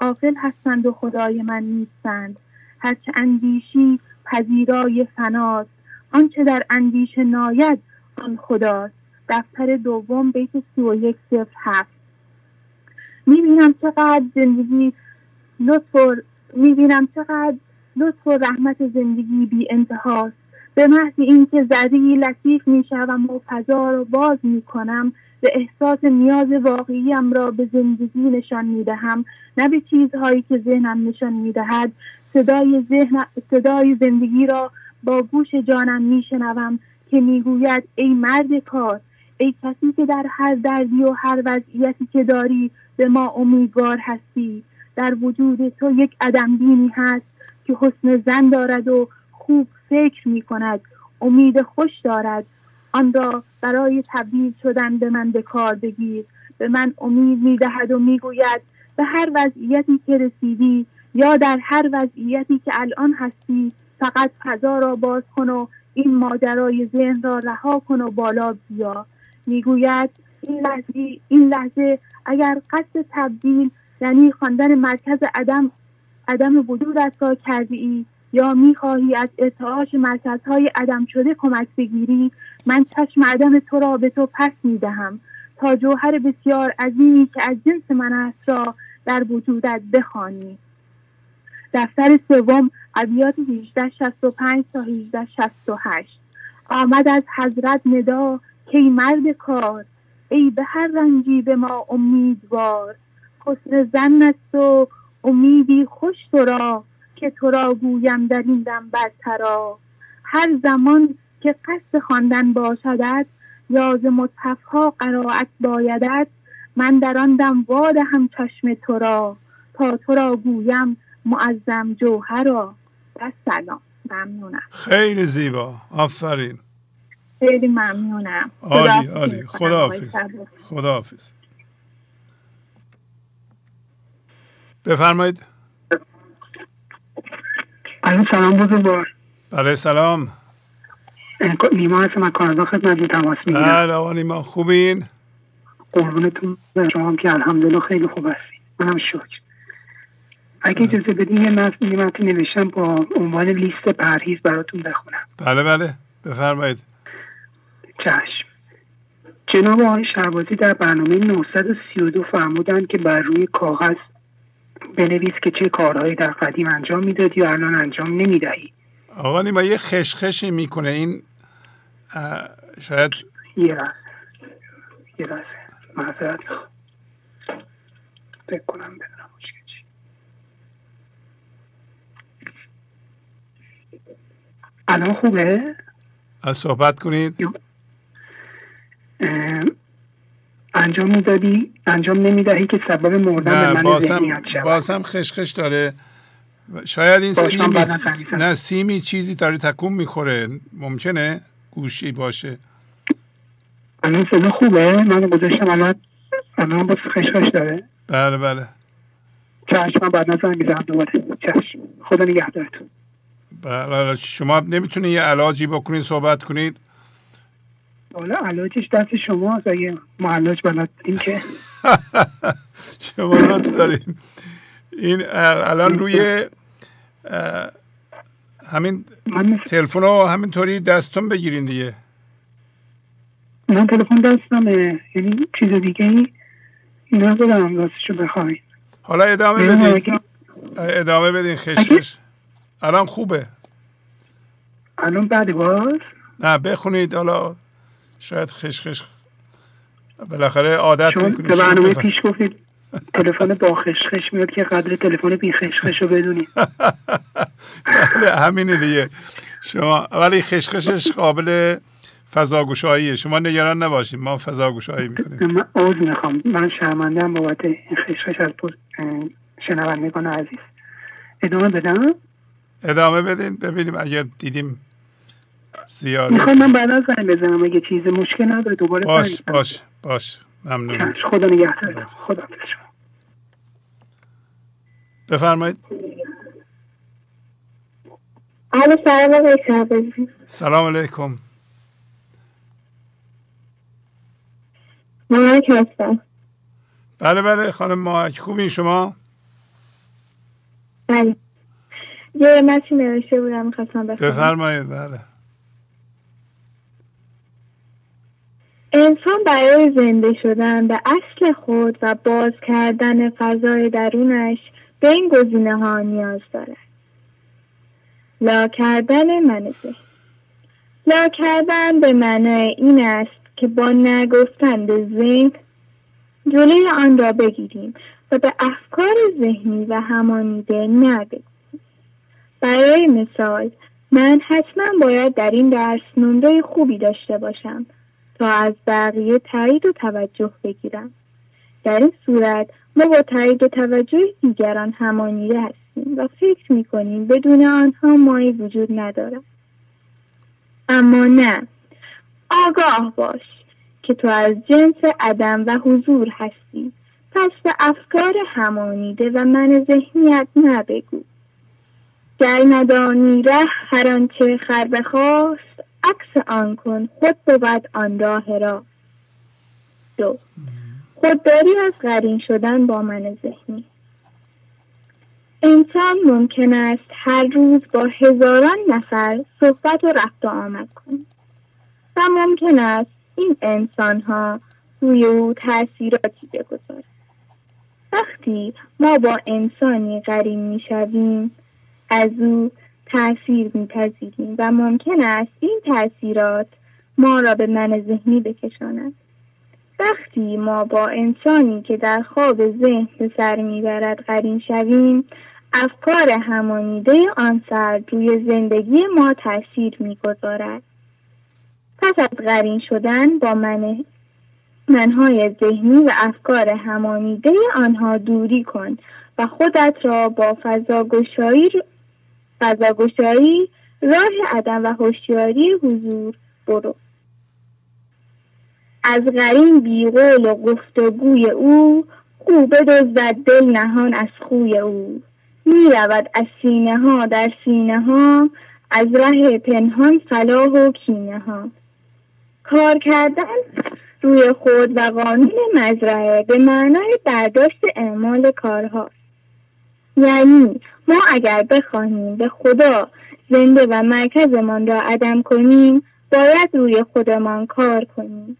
Speaker 21: آفل, هستند و خدای من نیستند. هرچه اندیشی پذیرای فناست. آنچه در اندیشه ناید آن خداست. دفتر دوم بیت سی و یک صفر هفت. می‌بینم چقدر زندگی لطف و می‌بینم چقدر لطف و رحمت زندگی بی انتهاست به محض اینکه زدگی لطیف می‌شوم و فضا رو باز می‌کنم به احساس نیاز واقعیم را به زندگی نشان می‌دهم. نه به چیزهایی که ذهنم نشان می‌دهد. صدای, ذهن، صدای زندگی را با گوش جانم میشنوم که می‌گوید ای مرد کار ای کسی که در هر دردی و هر وضعیتی که داری به ما امیدوار هستی. در وجود تو یک عدم دینی هست که حسن زن دارد و خوب فکر می کند امید خوش دارد. آن را برای تبدیل شدن به من به کار بگیر. به من امید می‌دهد و می‌گوید به هر وضعیتی که رسیدی یا در هر وضعیتی که الان هستی فقط فضا را باز کن و این ماجرای ذهن را رها کن و بالا بیا. می‌گوید این لحظه این لحظه اگر قصد تبدیل یعنی خواندن مرکز عدم عدم وجودت را کرده ای یا می‌خواهی از ارتعاش مرکزهای عدم شده کمک بگیری من چشم عدم تو را به تو پس می‌دهم تا جوهر بسیار عظیمی که از جنس من است را در وجودت بخوانی. دفتر سوم ابیات 1865 تا 1868 آمد از حضرت ندا کی مرد کار ای به هر رنجی به ما امیدوار. حسن زن است و امیدی خوش تو را که تو را گویم در این دم برترا هر زمان که قصد خواندن باشدت یا ز مصحفها قرائت بایدت من در آن دم واد هم چشم تو را تا تو را گویم معظم جوهرا و سلام. ممنونم.
Speaker 4: خیلی زیبا. آفرین.
Speaker 21: خیلی ممنونم.
Speaker 4: عالی عالی. خداحافظ خداحافظ بفرمایید.
Speaker 22: الو سلام بزرگوار.
Speaker 4: بله سلام.
Speaker 22: نیما هستم از کانادا خدمت تماس می‌گیرم.
Speaker 4: بله آقا نیما خوبین؟
Speaker 22: قربونتون شما که الحمدلله خیلی خوب هستین منم شکر. اگه اجازه بدین یه متن نوشتم با عنوان لیست پرهیز براتون بخونم.
Speaker 4: بله بله بفرمایید.
Speaker 22: چشم. جناب آقای شهبازی در برنامه 932 فرمودن که بر روی کاغذ بنویس که چه کارهایی در قدیم انجام می‌دادی و الان انجام نمی‌دهی.
Speaker 4: آقا نیما یه خشخشی می‌کنه. این شاید
Speaker 22: یه لحظه. یه لحظه. معذرت فکر کنم بدونم الان خوبه؟
Speaker 4: از صحبت کنید.
Speaker 22: انجام می‌دادی؟ انجام نمی‌دهی که سبب مردن به من
Speaker 4: بازم, بازم خشخش داره. شاید این سیمی نه سیمی چیزی داره تکون می‌خوره. ممکنه گوشی باشه.
Speaker 22: الان صدا خوبه؟ من گذاشتم الان الان باز خشخش داره.
Speaker 4: بله بله.
Speaker 22: چشم من بعد نزن می‌زنم دوباره. چشم. خدا نگهدارتون.
Speaker 4: بله شما نمی‌تونید یه علاجی بکنید صحبت کنید.
Speaker 22: حالا علاجش دست شما اگه ما علاج بلد. این که [laughs]
Speaker 4: شما دارین این الان روی همین تلفن رو همینطوری دستون بگیرین دیگه.
Speaker 22: من تلفن دستمه. یعنی چیز دیگه ای ندارم راستشو بخواین.
Speaker 4: حالا ادامه بدین. ادامه بدین خشخش. الان خوبه؟
Speaker 22: الان بعد باز؟
Speaker 4: نه بخونید. حالا شاید خشخش بالاخره عادت می‌کنید
Speaker 22: شما برنامه پیش گفتید تلفن با خشخش میاد که قدر تلفن بی خشخش رو بدونید.
Speaker 4: بله همینه دیگه. شما ولی خشخشش قابل فضاگوشاییه. شما نگران نباشید ما فضاگوشایی می‌کنیم.
Speaker 22: من عوض می‌خوام. من شرمنده هم بابت این خشخش از شنوندگان عزیز. ادامه بدم؟
Speaker 4: ادامه بدین. ببینیم اگر دیدیم زیاده.
Speaker 22: می‌خوام من بعد از زنگ بزنم اگه چیز مشکل نداره دوباره
Speaker 4: باش باش باش. ممنون
Speaker 22: خدا نگهدار. خدا شما.
Speaker 4: بفرمایید.
Speaker 7: سلام علیکم.
Speaker 4: سلام علیکم.
Speaker 7: هستم.
Speaker 4: بله بله خانم ماهک. خوبین شما؟
Speaker 7: بله. یه متن نوشته بودم می‌خواستم
Speaker 4: بفرمایید بله.
Speaker 7: انسان برای زنده شدن به اصل خود و باز کردن فضای درونش به این گزینه ها نیاز دارد. لا کردن من لا کردن به معنای این است که با نگفتن به ذهن جلوی آن را بگیریم و به افکار ذهنی و همانیده نبگیم برای مثال من حتما باید در این درس نمره خوبی داشته باشم. تا از بقیه تایید و توجه بگیرم. در این صورت ما با تایید و توجه دیگران همانیده هستیم و فکر می‌کنیم بدون آنها مایی وجود ندارد. اما نه. آگاه باش که تو از جنس عدم و حضور هستی. پس به افکار همانیده و من ذهنیت نبگو. گر ندانی ره هر آنچه خر بخواست عکس آن کن خود بود آن راه را. دو. خودداری از قرین شدن با من ذهنی. انسان ممکن است هر روز با هزاران نفر صحبت و رفت و آمد کند. و ممکن است این انسان ها روی او تاثیراتی بگذارد. وقتی ما با انسانی قرین می شویم از او تاثیر میپذیریم و ممکن است این تاثیرات ما را به من ذهنی بکشاند. وقتی ما با انسانی که در خواب ذهن به سر می‌برد قرین شویم افکار همانیده آن فرد روی زندگی ما تاثیر می‌گذارد. پس از قرین شدن با من منهای ذهنی و افکار همانیده آنها دوری کن و خودت را با فضاگشایی فضاگشایی راه عدم و هوشیاری حضور برو. از غریم بیقول و گفتگوی او خوبه دزدد دل نهان از خوی او. می رود از سینه ها در سینه ها از ره پنهان صلاح و کینه ها کار کردن روی خود و قانون مزرعه به معنای برداشت اعمال کارها. یعنی ما اگر بخواهیم به خدا زنده و مرکزمان را عدم کنیم باید روی خودمان کار کنیم.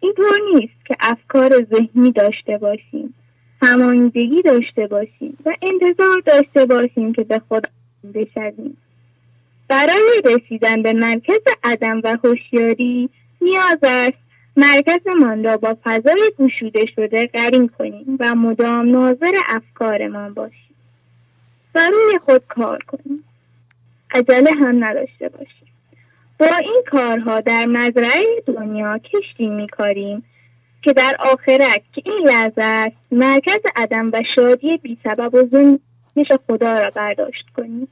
Speaker 7: اینطور نیست که افکار ذهنی داشته باشیم همانیدگی داشته باشیم و انتظار داشته باشیم که به خدا بشویم. برای رسیدن به مرکز عدم و هوشیاری نیاز است مرکزمان را با فضای گشوده شده قرین کنیم و مدام ناظر افکارمان باشیم. و خود کار کنیم. عجله هم نداشته باشیم. با این کارها در مزرعه دنیا کشتی میکاریم که در آخرت که این لحظه است مرکز عدم و شادی بی سبب و زندگیش خدا را برداشت کنیم.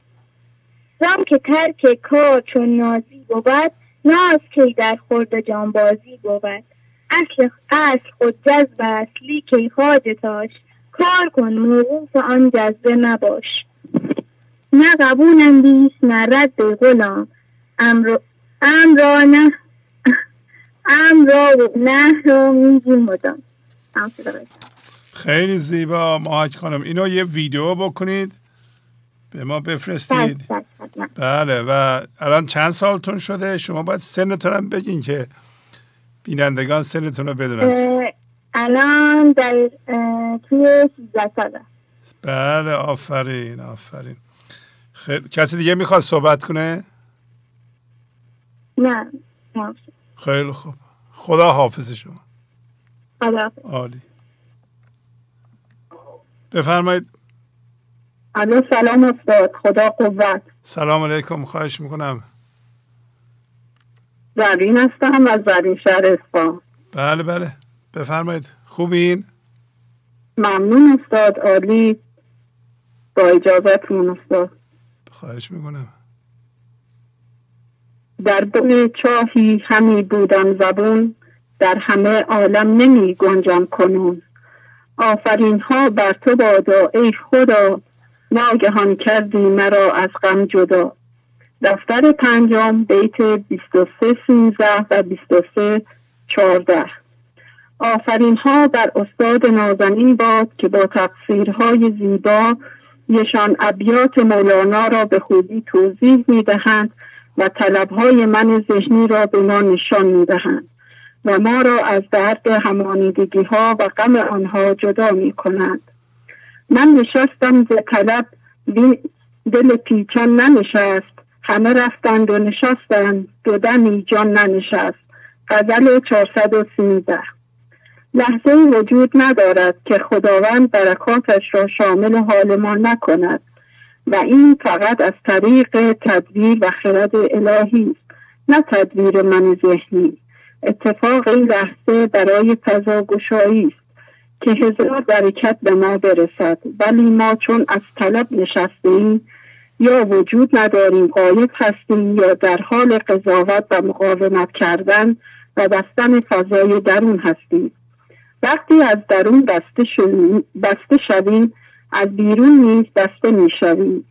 Speaker 7: زم که ترک کار چون نازی بود ناز که در خورد جانبازی بود. اصل, اصل خود جذب است لیکی خاجتاش کار کن موقوف آن جذبه نباش نه قبولم بیست نه رد غلام. امر را نه ام را و نه را میگیم مدام.
Speaker 4: خیلی زیبا. ماهک خانم اینو یه ویدیو بکنید. به ما بفرستید. بله و الان چند سالتون شده؟ شما باید سنتون هم بگین که بینندگان سنتون رو بدونن.
Speaker 7: الان در توی 13 ساله.
Speaker 4: بله آفرین آفرین. خیلی کسی دیگه می‌خواد صحبت کنه؟
Speaker 7: نه
Speaker 4: خیلی خوب. خدا حافظ شما.
Speaker 7: خدا
Speaker 4: عالی. بفرمایید.
Speaker 23: الو سلام استاد. خدا قوت.
Speaker 4: سلام علیکم. خواهش می‌کنم.
Speaker 23: زرین هستم از زرین شهر اسفان
Speaker 4: بله بله. بفرمایید. خوبین؟
Speaker 23: ممنون استاد. عالی. با اجازتون استاد.
Speaker 4: خواهش می‌کنم.
Speaker 23: در دل چاهی همی بودم زبون در همه عالم نمی گنجم کنون. آفرین ها بر تو بادا ای خدا ناگهان کردی مرا از غم جدا. دفتر پنجم بیت 23 سیزده و 23 چارده آفرین ها بر استاد نازنین باد که با تفسیرهای زیبا یشان ابیات مولانا را به خوبی توضیح می دهند و طلبهای من ذهنی را به ما نشان می دهند و ما را از درد همانیدگی ها و غم آنها جدا می کنند من نشستم ز طلب دل پیچان ننشست همه رفتند و نشستند دو دمی جان ننشست. غزل 413 لحظه وجود ندارد که خداوند برکاتش را شامل حال ما نکند و این فقط از طریق تدبیر و خرد الهی است نه تدبیر من ذهنی. اتفاق این لحظه برای فضا گشایی است که هزار برکت به ما برسد ولی ما چون از طلب نشسته ایم یا وجود نداریم غایب هستیم یا در حال قضاوت و مقاومت کردن و بستن فضای درون هستیم. وقتی از درون بسته, بسته شویم از بیرون نیز بسته می شویم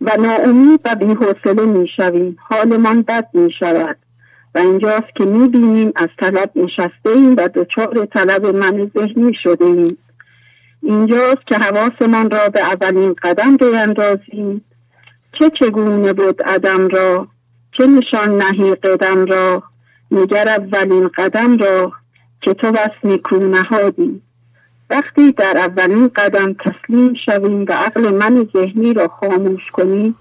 Speaker 23: و ناامید و بیحوصله می شویم حالمان بد می شود و اینجاست که می بینیم از طلب نشسته ایم و دچار طلب من ذهنی شده ایم اینجاست که حواسمان را به اولین قدم بیندازیم چه چگونه بود عدم را؟ چه نشان نهی قدم را؟ نگر اولین قدم را؟ که تو بس نیکو نهادی. وقتی در اولین قدم تسلیم شویم و عقل من ذهنی را خاموش کنیم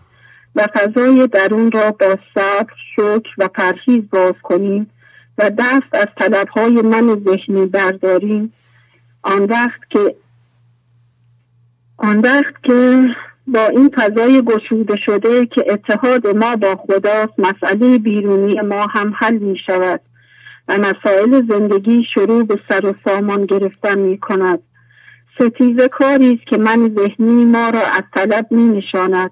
Speaker 23: و فضای درون را با صبر شکر و پرهیز باز کنیم و دست از طلبهای من ذهنی برداریم آن وقت که آن وقت که با این فضای گشوده شده که اتحاد ما با خداست مسئله بیرونی ما هم حل می شود و مسائل زندگی شروع به سر و سامان گرفتن می کند ستیزه کاری است که من ذهنی ما را از طلب می نشاند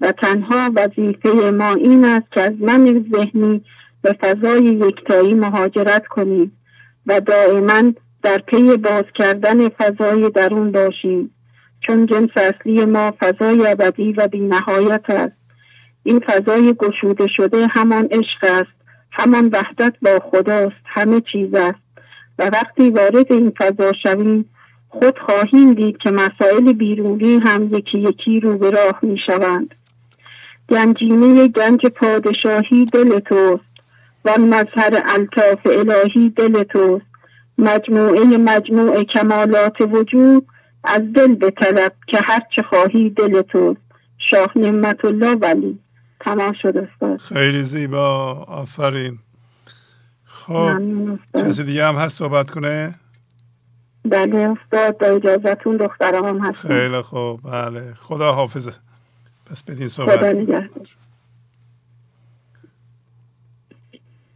Speaker 23: و تنها وظیفه ما این است که از من ذهنی به فضای یکتایی مهاجرت کنیم و دائما در پی باز کردن فضای درون باشیم چون جنس اصلی ما فضای ابدی و بینهایت است. این فضای گشوده شده همان عشق است همان وحدت با خداست همه چیز است. و وقتی وارد این فضا شویم خود خواهیم دید که مسائل بیرونی هم یکی یکی رو به راه می شوند گنجینه گنج پادشاهی دل توست و مظهر الطاف الهی دل توست. مجموعه مجموعه کمالات وجود از دل به طلب که هر چه خواهی دل توست. شاه نعمت الله ولی. تمام شد استاد.
Speaker 4: خیلی زیبا آفرین. خب کسی دیگه هم هست صحبت کنه؟
Speaker 23: بله استاد با اجازتون دخترم هم هست
Speaker 4: خیلی خوب بله. خدا حافظه. پس بدین صحبت. خدا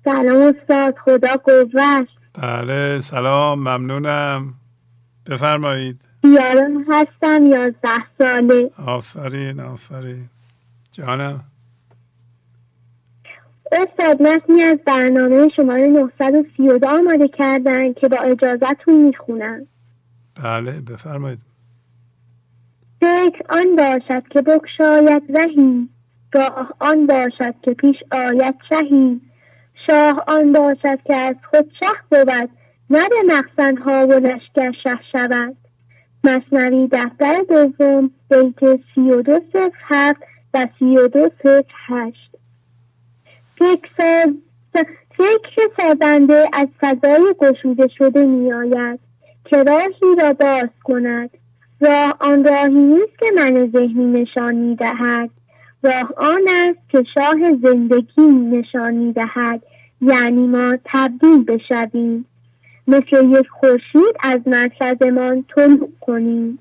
Speaker 24: سلام استاد خدا قوت.
Speaker 4: بله سلام ممنونم. بفرمایید.
Speaker 24: یارم هستم یازده ساله.
Speaker 4: آفرین آفرین. جانم.
Speaker 24: استاد متنی از برنامه شماره 932 آماده کردن که با اجازتون می‌خونم.
Speaker 4: بله بفرمایید.
Speaker 24: فکر آن باشد که بکشاید رهی گاه آن باشد که پیش آید شهی. شاه آن باشد که از خود شه بود نه به ها و لشکر شه شود. مصنوی دفتر دوم بیت سی و دو صفر هفت و سی و دو صفر هشت. فکر, فکر سازنده از فضای گشوده شده می آید که راهی را باز کند. راه آن راهی نیست که من ذهنی نشان می دهد راه آن است که شاه زندگی نشان می دهد یعنی ما تبدیل بشویم. مثل یک خورشید از مرکزمان طلوع کنیم.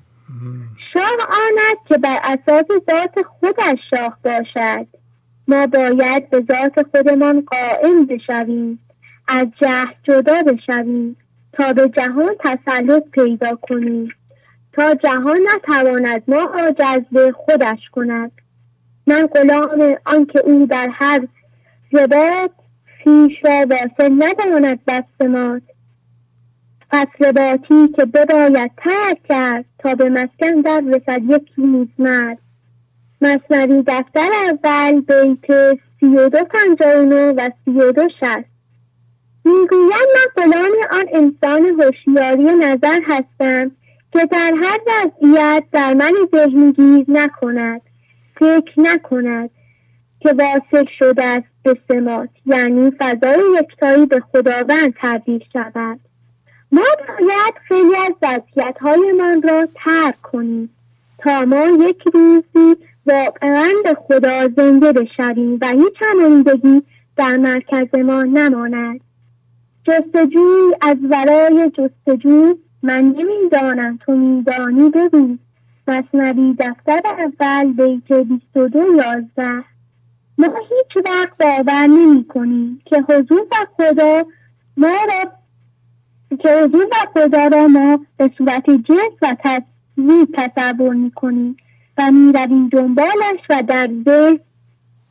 Speaker 24: شاه آن است که بر اساس ذات خودش شاه باشد. ما باید به ذات خودمان قائم بشویم از جهل جدا بشویم تا به جهان تسلط پیدا کنیم. تا جهان نتواند ما را جذب خودش کند. من غلام آنکه او در هر رباط خویش را واصل نداند بستمات پس باتی که بباید ترک کرد تا به مسکن در رسد یک روز مرد. مصنوی دفتر اول بیت سی و دو پنجاه و سی و دو شست می‌گوید من غلام آن انسان هوشیاری نظر هستم که در هر وضعیت در من ذهنی گیر نکند فکر نکند که واصل شده است به سمات یعنی فضای یکتایی به خداوند تبدیل شود. ما باید خیلی از وضعیت هایمان را ترک کنیم تا ما یک روزی واقعا به خدا زنده بشویم و هیچ همانیدگی در مرکز ما نماند. جستجوی از ورای جستجو من نمی‌دانم تو میدانی بگو مصنوی دفتر اول بیت 22 یازده. ما هیچ وقت باور نمی کنیم که حضور و خدا ما را که حضور و خدا را ما به صورت جنس و تصویر تصور می کنیم
Speaker 7: و می‌رویم دنبالش و در ذهن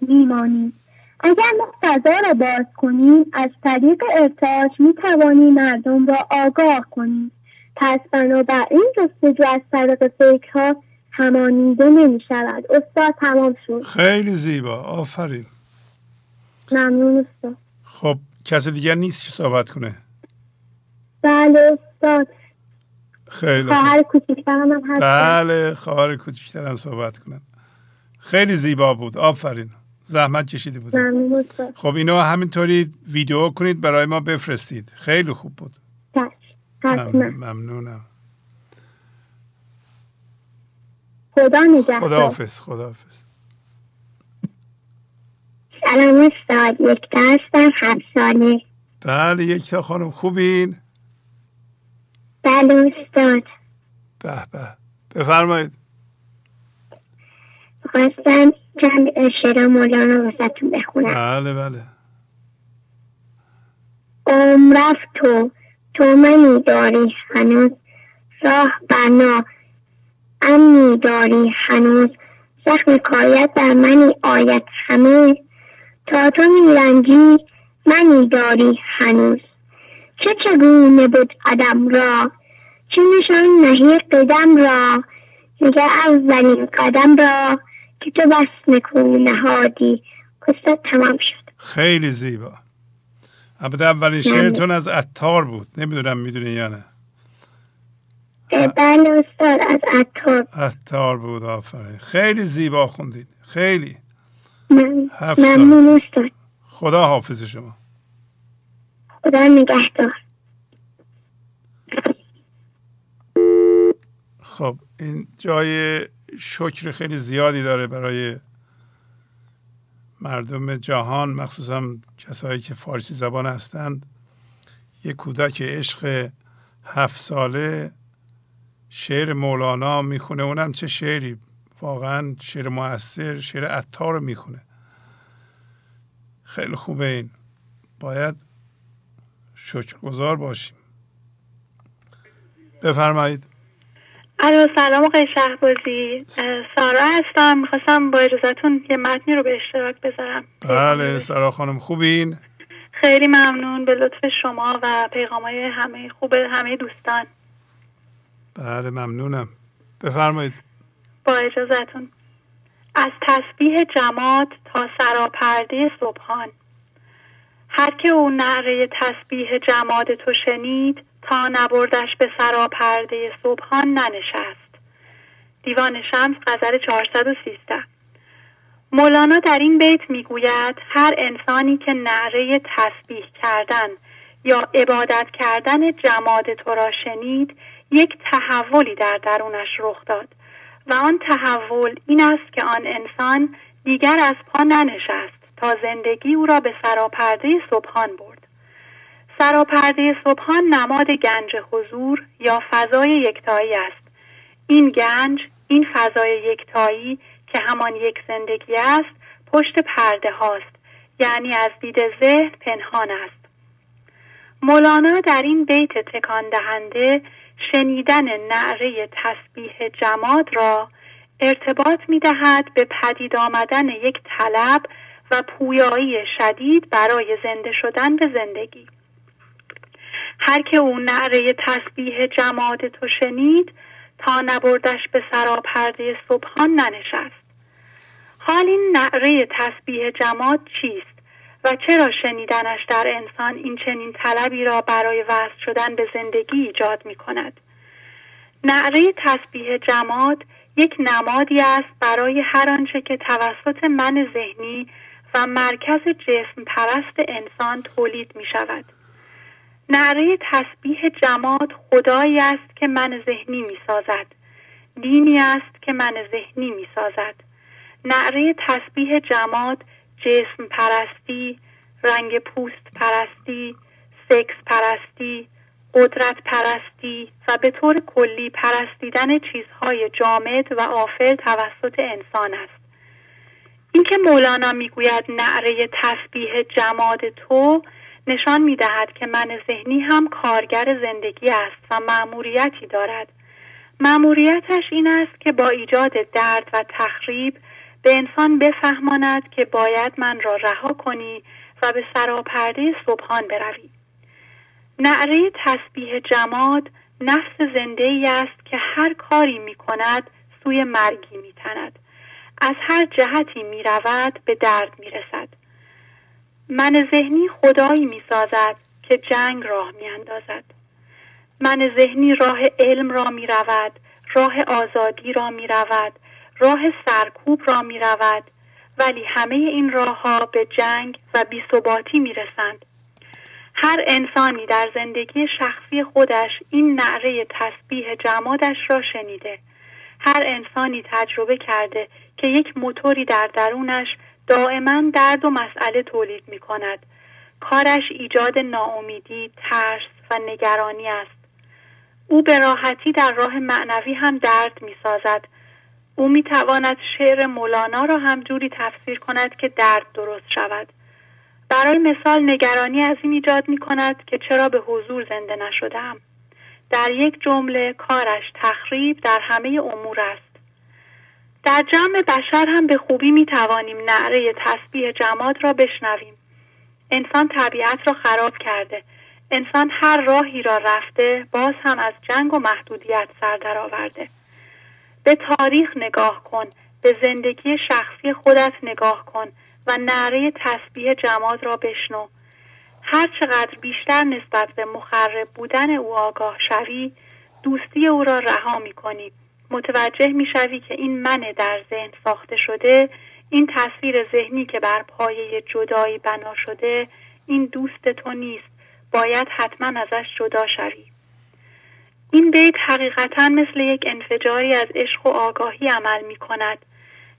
Speaker 7: میمانیم. اگر ما فضا را باز کنیم از طریق ارتاش می توانیم مردم را آگاه کنیم. پس بنابراین جستجو از طریق فکرها همانیده نمی شود استاد تمام شد.
Speaker 4: خیلی زیبا. آفرین.
Speaker 7: ممنون استاد.
Speaker 4: خب کسی دیگر نیست که صحبت کنه؟
Speaker 7: بله استاد.
Speaker 4: خیلی
Speaker 7: خواهر کوچکترم هم هست
Speaker 4: بله خواهر کوچکترم صحبت کنن خیلی زیبا بود. آفرین. زحمت کشیده بود خب اینا همینطوری ویدیو کنید برای ما بفرستید. خیلی خوب بود. ممنونم.
Speaker 7: خدا نگهدار.
Speaker 4: خدا حافظ خدا حافظ
Speaker 7: سلام استاد. یک هستم هفت ساله.
Speaker 4: بله یک تا خانم خوبین.
Speaker 7: بله استاد
Speaker 4: به به. بفرمایید.
Speaker 7: خواستم چند شعر مولانا واسهتون بخونم.
Speaker 4: بله بله.
Speaker 7: عمرف تو تو منی داری هنوز راه بنا. امنی داری هنوز زخم کایت در منی آیت همه تا تو میرنجی منی داری هنوز. چه چگونه بود قدم را؟ چه نشان نهی قدم را؟ میگه اولین قدم را که تو بس نکون نهادی. استاد تمام شد.
Speaker 4: خیلی زیبا. البته اولین شعرتون از اتار بود. نمی‌دونم می‌دونی یا نه.
Speaker 7: بله استاد از اتار
Speaker 4: اتار بود آفرین. خیلی زیبا خوندین خیلی.
Speaker 7: ممنون. استاد.
Speaker 4: خدا حافظ شما.
Speaker 7: خدا نگهدار.
Speaker 4: خب این جای شکر خیلی زیادی داره برای مردم جهان مخصوصا کسایی که فارسی زبان هستند. یک کودک عشق هفت ساله شعر مولانا می‌خونه. اونم چه شعری؟ واقعا شعر موثر شعر عطار رو می‌خونه. خیلی خوبه این. باید شکرگزار باشیم. بفرمایید.
Speaker 25: الو سلام آقای شهبازی. سارا هستم. می‌خواستم با اجازتون یه متنی رو به اشتراک بذارم.
Speaker 4: بله سارا خانم خوبین؟
Speaker 25: خیلی ممنون. به لطف شما و پیغام های همه خوب همه دوستان.
Speaker 4: بله ممنونم. بفرمایید.
Speaker 25: با اجازتون از تسبیح جماد تا سراپرده صبحان. هر که او نعره تسبیح جماد تو شنید تا نبردش به سراپرده صبحان ننشست. دیوان شمس غزل 413 مولانا در این بیت می‌گوید هر انسانی که نعره تسبیح کردن یا عبادت کردن جماد تو را شنید یک تحولی در درونش رخ داد. و آن تحول این است که آن انسان دیگر از پا ننشست. تا زندگی او را به سراپرده صبحان برد. سراپرده صبحان نماد گنج حضور یا فضای یکتایی است. این گنج این فضای یکتایی که همان یک زندگی است پشت پرده هاست. یعنی از دید ذهن پنهان است. مولانا در این بیت تکان دهنده شنیدن نعره تسبیح جماد را ارتباط می دهد به پدید آمدن یک طلب و پویایی شدید برای زنده شدن به زندگی. هر که او نعره تسبیح جماد تو شنید تا نبردش به سراپرده صبحان ننشست. حال این نعره تسبیح جماد چیست و چرا شنیدنش در انسان این چنین طلبی را برای وصل شدن به زندگی ایجاد می کند نعره تسبیح جماد یک نمادی است برای هر آنچه که توسط من ذهنی و مرکز جسم پرست انسان تولید می شود نعره تسبیح جماد خدایی است که من ذهنی می سازد دینی است که من ذهنی می سازد نعره تسبیح جماد جسم پرستی رنگ پوست پرستی سکس پرستی قدرت پرستی و به طور کلی پرستیدن چیزهای جامد و آفل توسط انسان است. اینکه مولانا می‌گوید نعره تسبیح جماد تو نشان می‌دهد که من ذهنی هم کارگر زندگی است و مأموریتی دارد مأموریتش این است که با ایجاد درد و تخریب به انسان بفهماند که باید من را رها کنی و به سراپرده صبحان بروی نعره تسبیح جماد نفس زنده ای است که هر کاری می کند سوی مرگی می تند. از هر جهتی می رود به درد می رسد. من ذهنی خدایی می سازد که جنگ راه می اندازد. من ذهنی راه علم را می رود، راه آزادی را می رود، راه سرکوب را می رود ولی همه این راه ها به جنگ و بیثباتی می رسند. هر انسانی در زندگی شخصی خودش این نعره تسبیح جمادش را شنیده. هر انسانی تجربه کرده که یک موتوری در درونش دائما درد و مسئله تولید می کند. کارش ایجاد ناامیدی، ترس و نگرانی است. او به راحتی در راه معنوی هم درد می سازد. او می تواند شعر مولانا را هم جوری تفسیر کند که درد درست شود. برای مثال نگرانی از این ایجاد می کند که چرا به حضور زنده نشدم. در یک جمله کارش تخریب در همه امور است. در جمع بشر هم به خوبی می توانیم نعره تسبیح جماد را بشنویم. انسان طبیعت را خراب کرده. انسان هر راهی را رفته باز هم از جنگ و محدودیت سر درآورده. به تاریخ نگاه کن به زندگی شخصی خودت نگاه کن و نعره تسبیح جماد را بشنو هر چقدر بیشتر نسبت به مخرب بودن او آگاه شوی دوستی او را رها می کنی متوجه می شوی که این من در ذهن ساخته شده این تصویر ذهنی که بر پایه جدایی بنا شده این دوست تو نیست. باید حتما ازش جدا شوی. این بیت حقیقتا مثل یک انفجاری از عشق و آگاهی عمل می کند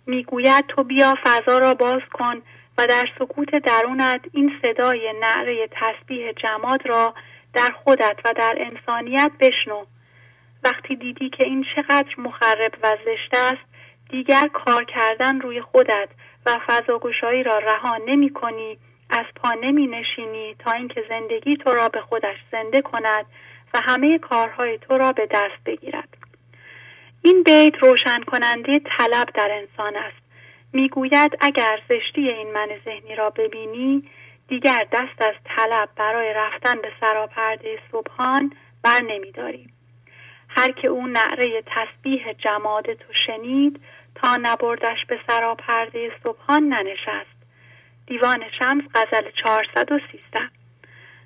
Speaker 25: می‌گوید تو بیا فضا را باز کن و در سکوت درونت این صدای نعره تسبیح جماد را در خودت و در انسانیت بشنو. وقتی دیدی که این چقدر مخرب و زشت است دیگر کار کردن روی خودت و فضاگشایی را رها نمی کنی از پا نمی نشینی تا اینکه زندگی تو را به خودش زنده کند و همه کارهای تو را به دست بگیرد. این بیت روشن کننده طلب در انسان است. می‌گوید اگر زشتی این من ذهنی را ببینی دیگر دست از طلب برای رفتن به سراپرده صبحان بر نمیداری هر که او نعره تسبیح جماد تو شنید تا نبردش به سراپرده صبحان ننشست. دیوان شمس غزل 413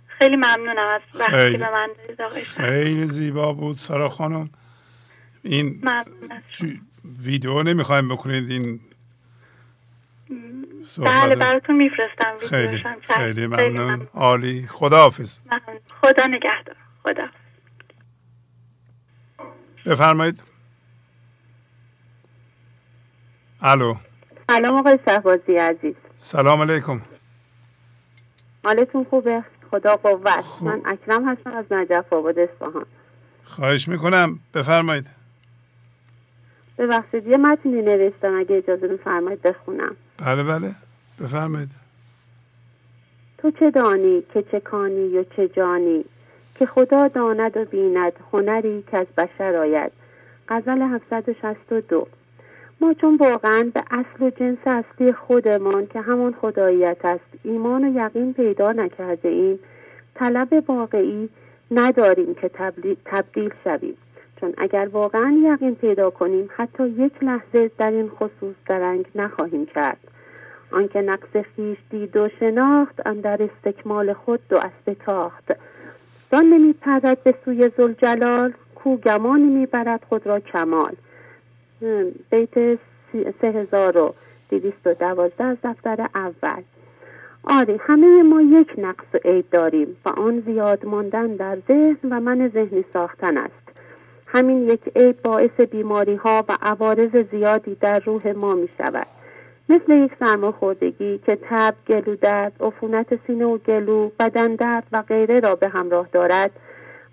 Speaker 25: خیلی ممنونم از وقتی به من
Speaker 4: خیلی زیبا بود سارا خانم. این ویدیو نمی‌خوایم بکنید این
Speaker 25: بله براتون میفرستم
Speaker 4: خیلی خیلی ممنون. عالی. خداحافظ.
Speaker 25: خدا نگهدار. خدا
Speaker 4: بفرمایید. الو.
Speaker 26: سلام آقای شهبازی عزیز.
Speaker 4: سلام علیکم.
Speaker 26: حالتون خوبه؟ خدا قوت. من اکرم هستم از نجف آباد اصفهان.
Speaker 4: خواهش می‌کنم. بفرمایید.
Speaker 26: ببخشید یه متنی نوشتم. اگه اجازه بفرمایید بخونم.
Speaker 4: بله بله. بفرمایید.
Speaker 26: تو چه دانی؟ که چه کانی و چه جانی؟ که خدا داند و بیند هنری که از بشر آید. غزل 762 ما چون واقعا به اصل و جنس اصلی خودمان که همون خداییت است ایمان و یقین پیدا نکرده ایم طلب واقعی نداریم که تبدیل شویم. چون اگر واقعا یقین پیدا کنیم حتی یک لحظه در این خصوص درنگ نخواهیم کرد. آنکه نقص خیش دید و شناخت در استکمال خود دو اسب تاخت. دان نمی پرد به سوی زلجلال کو گمانی می‌برد خود را کمال. بیت سه هزار و دیویست و دوازده از دفتر اول. آره همه ما یک نقص و عیب داریم و آن زیاد ماندن در ذهن و من ذهنی ساختن است. همین یک عیب باعث بیماری ها و عوارض زیادی در روح ما می شود مثل یک سرماخوردگی که تب، گلو درد، عفونت سینه و گلو، بدن درد و غیره را به همراه دارد.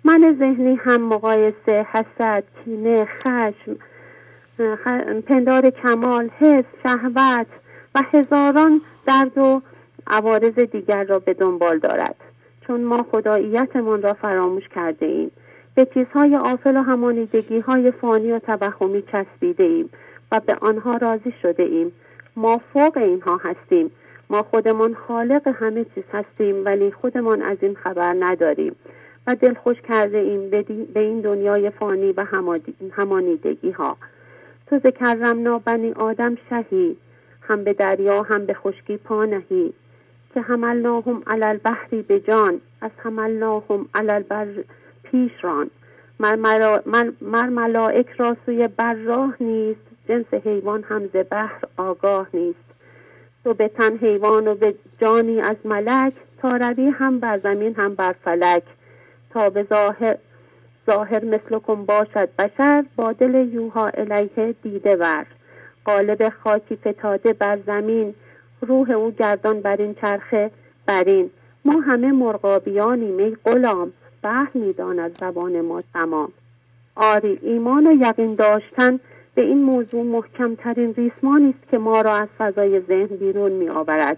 Speaker 26: من ذهنی هم مقایسه، حسد، کینه، خشم، پندار کمال، حس، شهوت و هزاران درد و عوارض دیگر را به دنبال دارد. چون ما خداییتمان را فراموش کرده ایم. به چیزهای آفل و همانیدگی های فانی و توهمی چسبیده ایم و به آنها راضی شده ایم. ما فوق اینها هستیم. ما خودمان خالق همه چیز هستیم ولی خودمان از این خبر نداریم. و دلخوش کرده ایم به این دنیای فانی و همانیدگی ها تو ز کرمنا بنی آدم شهی. هم به دریا هم به خشکی پا نهی. که حملناهم علی البحری به جان از حملناهم علی البر پیش ران مر, مر ملائک را سوی بر راه نیست. جنس حیوان هم ز بحر آگاه نیست. تو به تن حیوان و به جانی از ملک تا روی هم بر زمین هم بر فلک. تا به ظاهر ظاهر مثلکم باشد بشر با دل یوها الیه دیده ور. قالب خاکی فتاده بر زمین روح او گردان بر این چرخه برین. ما همه مرغابیانیم ای غلام بحر می‌داند زبان ما تمام. آری ایمان و یقین داشتن به این موضوع محکمترین ریسمانی است که ما را از فضای ذهن بیرون می آورد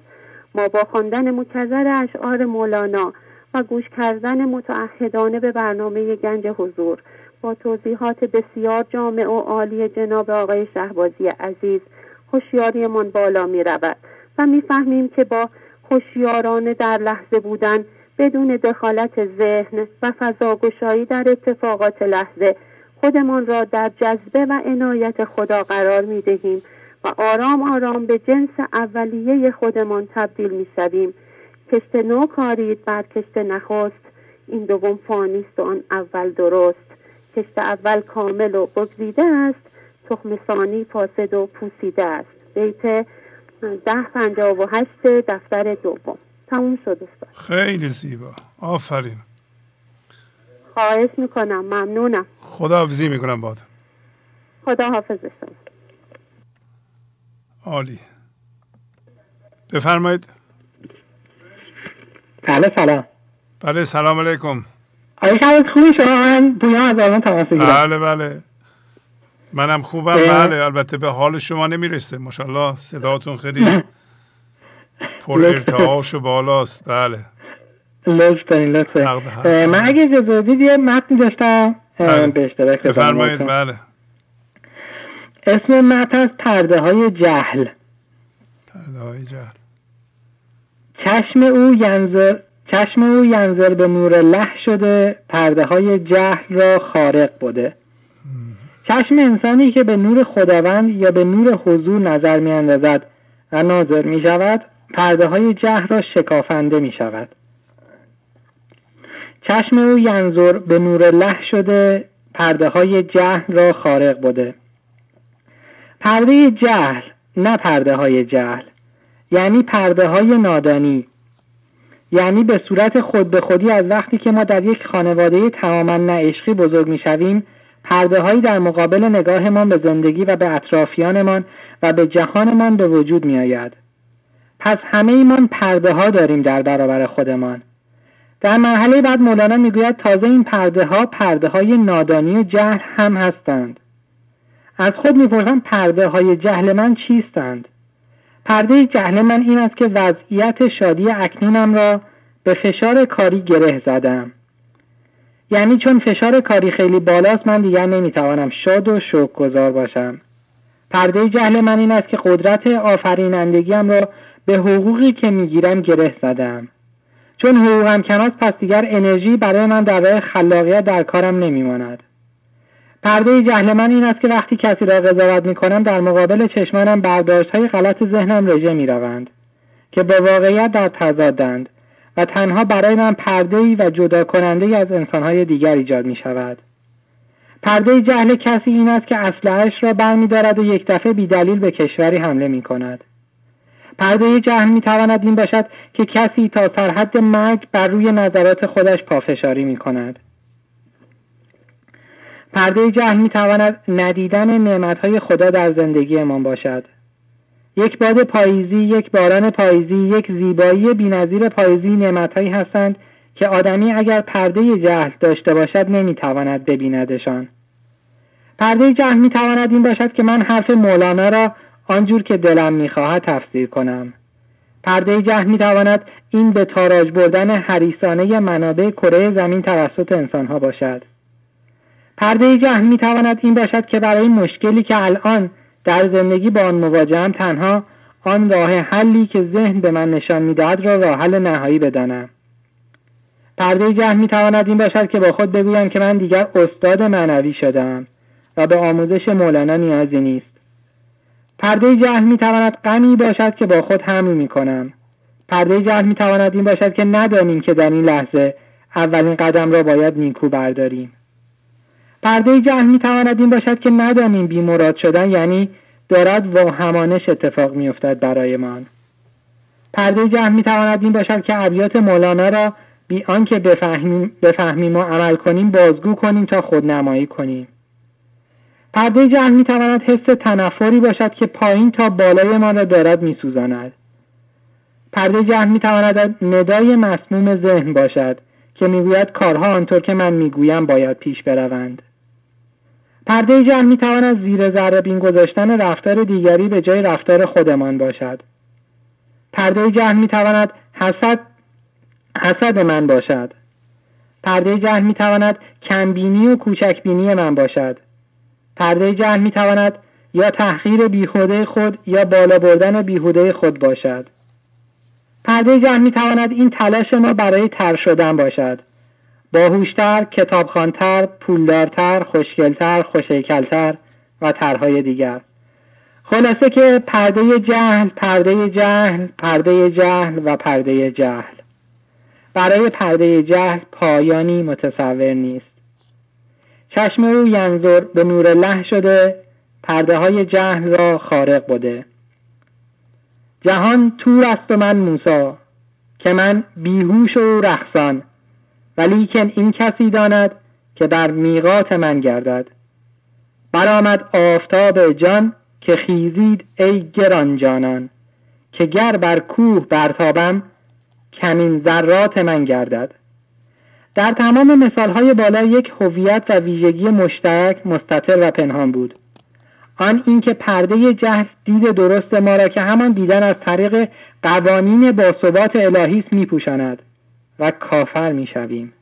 Speaker 26: ما با خواندن مکرر اشعار مولانا و گوش کردن متعهدانه به برنامه گنج حضور با توضیحات بسیار جامع و عالی جناب آقای شهبازی عزیز هوشیاریمان بالا می رود و می‌فهمیم که با هوشیارانه در لحظه بودن بدون دخالت ذهن و فضاگشایی در اتفاقات لحظه خودمان را در جذبه و عنایت خدا قرار می دهیم و آرام آرام به جنس اولیه خودمان تبدیل می شویم کشت نو کارید بر کشت نخست. این دوم فانیست و آن اول درست. کشت اول کامل و بگزیده است. تخم ثانی فاسد و پوسیده است. بیت ده پنجاه و هشت دفتر دوم. تموم شد
Speaker 4: خیلی زیبا. آفرین.
Speaker 26: خواهش می‌کنم. ممنونم.
Speaker 4: خدا حافظی می‌کنم باد
Speaker 26: خدا حافظ
Speaker 4: عالی. بفرمایید.
Speaker 27: بله سلام.
Speaker 4: بله سلام علیکم.
Speaker 27: آقای شبت خوبی شما؟ من بویا از آلمان تماس
Speaker 4: بله بله. منم خوبم بله البته به حال شما نمی‌رسه. ماشاءالله صداتون خیلی پر ارتعاش و بالاست. بله.
Speaker 27: لطف دارین لطف من اگه اجازه بدید یه متن داشتم.
Speaker 4: بله.
Speaker 27: به اشتراک
Speaker 4: بفرمایید. بله.
Speaker 27: اسم متن از پرده های جهل.
Speaker 4: پرده های جهل.
Speaker 27: چشم او ینظر چشم او ینظر به نور له شده پرده های جهل را خارق بوده چشم انسانی که به نور خداوند یا به نور حضور نظر می اندازد و ناظر می شود پرده های جهل را شکافنده می شود چشم او ینظر به نور له شده پرده های جهل را خارق بوده پرده جهل نه پرده های جهل. یعنی پرده های نادانی. یعنی به صورت خود به خودی از وقتی که ما در یک خانواده تماما نعشقی بزرگ می شویم پرده هایی در مقابل نگاهمان به زندگی و به اطرافیانمان و به جهانمان به وجود می آید. پس همه ایمان پرده ها داریم در برابر خودمان. در مرحله بعد مولانا می‌گوید تازه این پرده ها پرده های نادانی و جهل هم هستند. از خود می‌پرسم پرده های جهل من چیستند؟ پرده جهل من این است که وضعیت شادی اکنونم را به فشار کاری گره زدم. یعنی چون فشار کاری خیلی بالاست من دیگر نمی‌توانم شاد و شوق گذار باشم. پرده جهل من این است که قدرت آفرینندگیم را به حقوقی که می‌گیرم گره زدم. چون حقوقم کم پس دیگر انرژی برای من در راه خلاقیت در کارم نمیماند پرده جهل من این است که وقتی کسی را قضاوت می‌کنم در مقابل چشمانم برداشت های غلط ذهنم رژه می‌روند که به واقعیت در تضادند و تنها برای من پرده ای و جدا کننده ای از انسانهای دیگر ایجاد می شود. پرده جهل کسی این است که اسلحهاش را برمیدارد و یک دفعه بیدلیل به کشوری حمله می کند. پرده جهل می تواند این باشد که کسی تا سرحد مرگ بر روی نظرات خودش پافشاری می کند. پرده جهل می تواند ندیدن نعمت های خدا در زندگی ما باشد. یک باد پاییزی، یک باران پاییزی، یک زیبایی بینظیر پاییزی نعمتهایی هستند که آدمی اگر پرده جهل داشته باشد نمی‌تواند ببیندشان. پرده جهل می‌تواند این باشد که من حرف مولانا را آنجور که دلم می‌خواهد تفسیر کنم. پرده جهل می‌تواند این به تاراج بردن حریسانه منابع کره زمین توسط انسانها باشد. پرده جهل می تواند این باشد که برای مشکلی که الان در زندگی با آن مواجهم تنها آن راه حلی که ذهن به من نشان می‌دهد را راه حل نهایی بدانم پرده جهل می تواند این باشد که با خود بگویم که من دیگر استاد معنوی شدم و به آموزش مولانا نیازی نیست پرده جهل می تواند غمی باشد که با خود حمل می کنم پرده جهل می تواند این باشد که ندانیم که در این لحظه اولین قدم را باید نیکو برداریم. پرده جهل می تواند این باشد که ندانیم بیمراد شدن یعنی دارد و همانش اتفاق می افتد برایمان. پرده جهل می تواند این باشد که ابیات مولانا را بی آنکه بفهمیم, بفهمیم و عمل کنیم بازگو کنیم تا خودنمایی کنیم. پرده جهل می تواند حس تنفری باشد که پایین تا بالای ما را دارد می سوزاند. پرده جهل می تواند ندای مسموم ذهن باشد که می‌گوید کارها آنطور که من می‌گویم باید پیش بروند. پرده جهل می تواند زیر ذره بین گذاشتن رفتار دیگری به جای رفتار خودمان باشد. پرده جهل می تواند حسد حسد من باشد. پرده جهل می تواند کمبینی و کوچکبینی من باشد. پرده جهل می تواند یا تحقیر بیهوده خود یا بالا بردن بیهوده خود باشد. پرده جهل می تواند این تلاش ما برای تر شدن باشد. باهوشتر، کتابخانتر، پولدارتر، خوشگلتر، خوشیکلتر و ترهای دیگر. خلاصه که پرده جهل، پرده جهل، پرده جهل و پرده جهل. برای پرده جهل پایانی متصور نیست. چشم او ینظر به نور له شده پرده های جهل را خارق بوده جهان تور است و من موسا که من بیهوش و رخصان ولیکن این کسی داند که بر میقات من گردد. برآمد آفتاب جان که خیزید ای گران جانان که گر بر کوه برتابم کمین ذرات من گردد. در تمام مثالهای بالا یک هویت و ویژگی مشترک مستطر و پنهان بود. آن اینکه پرده جهل دید درست ما را که همان دیدن از طریق قوانین باثبات الهی است میپوشاند و کافر می‌شویم.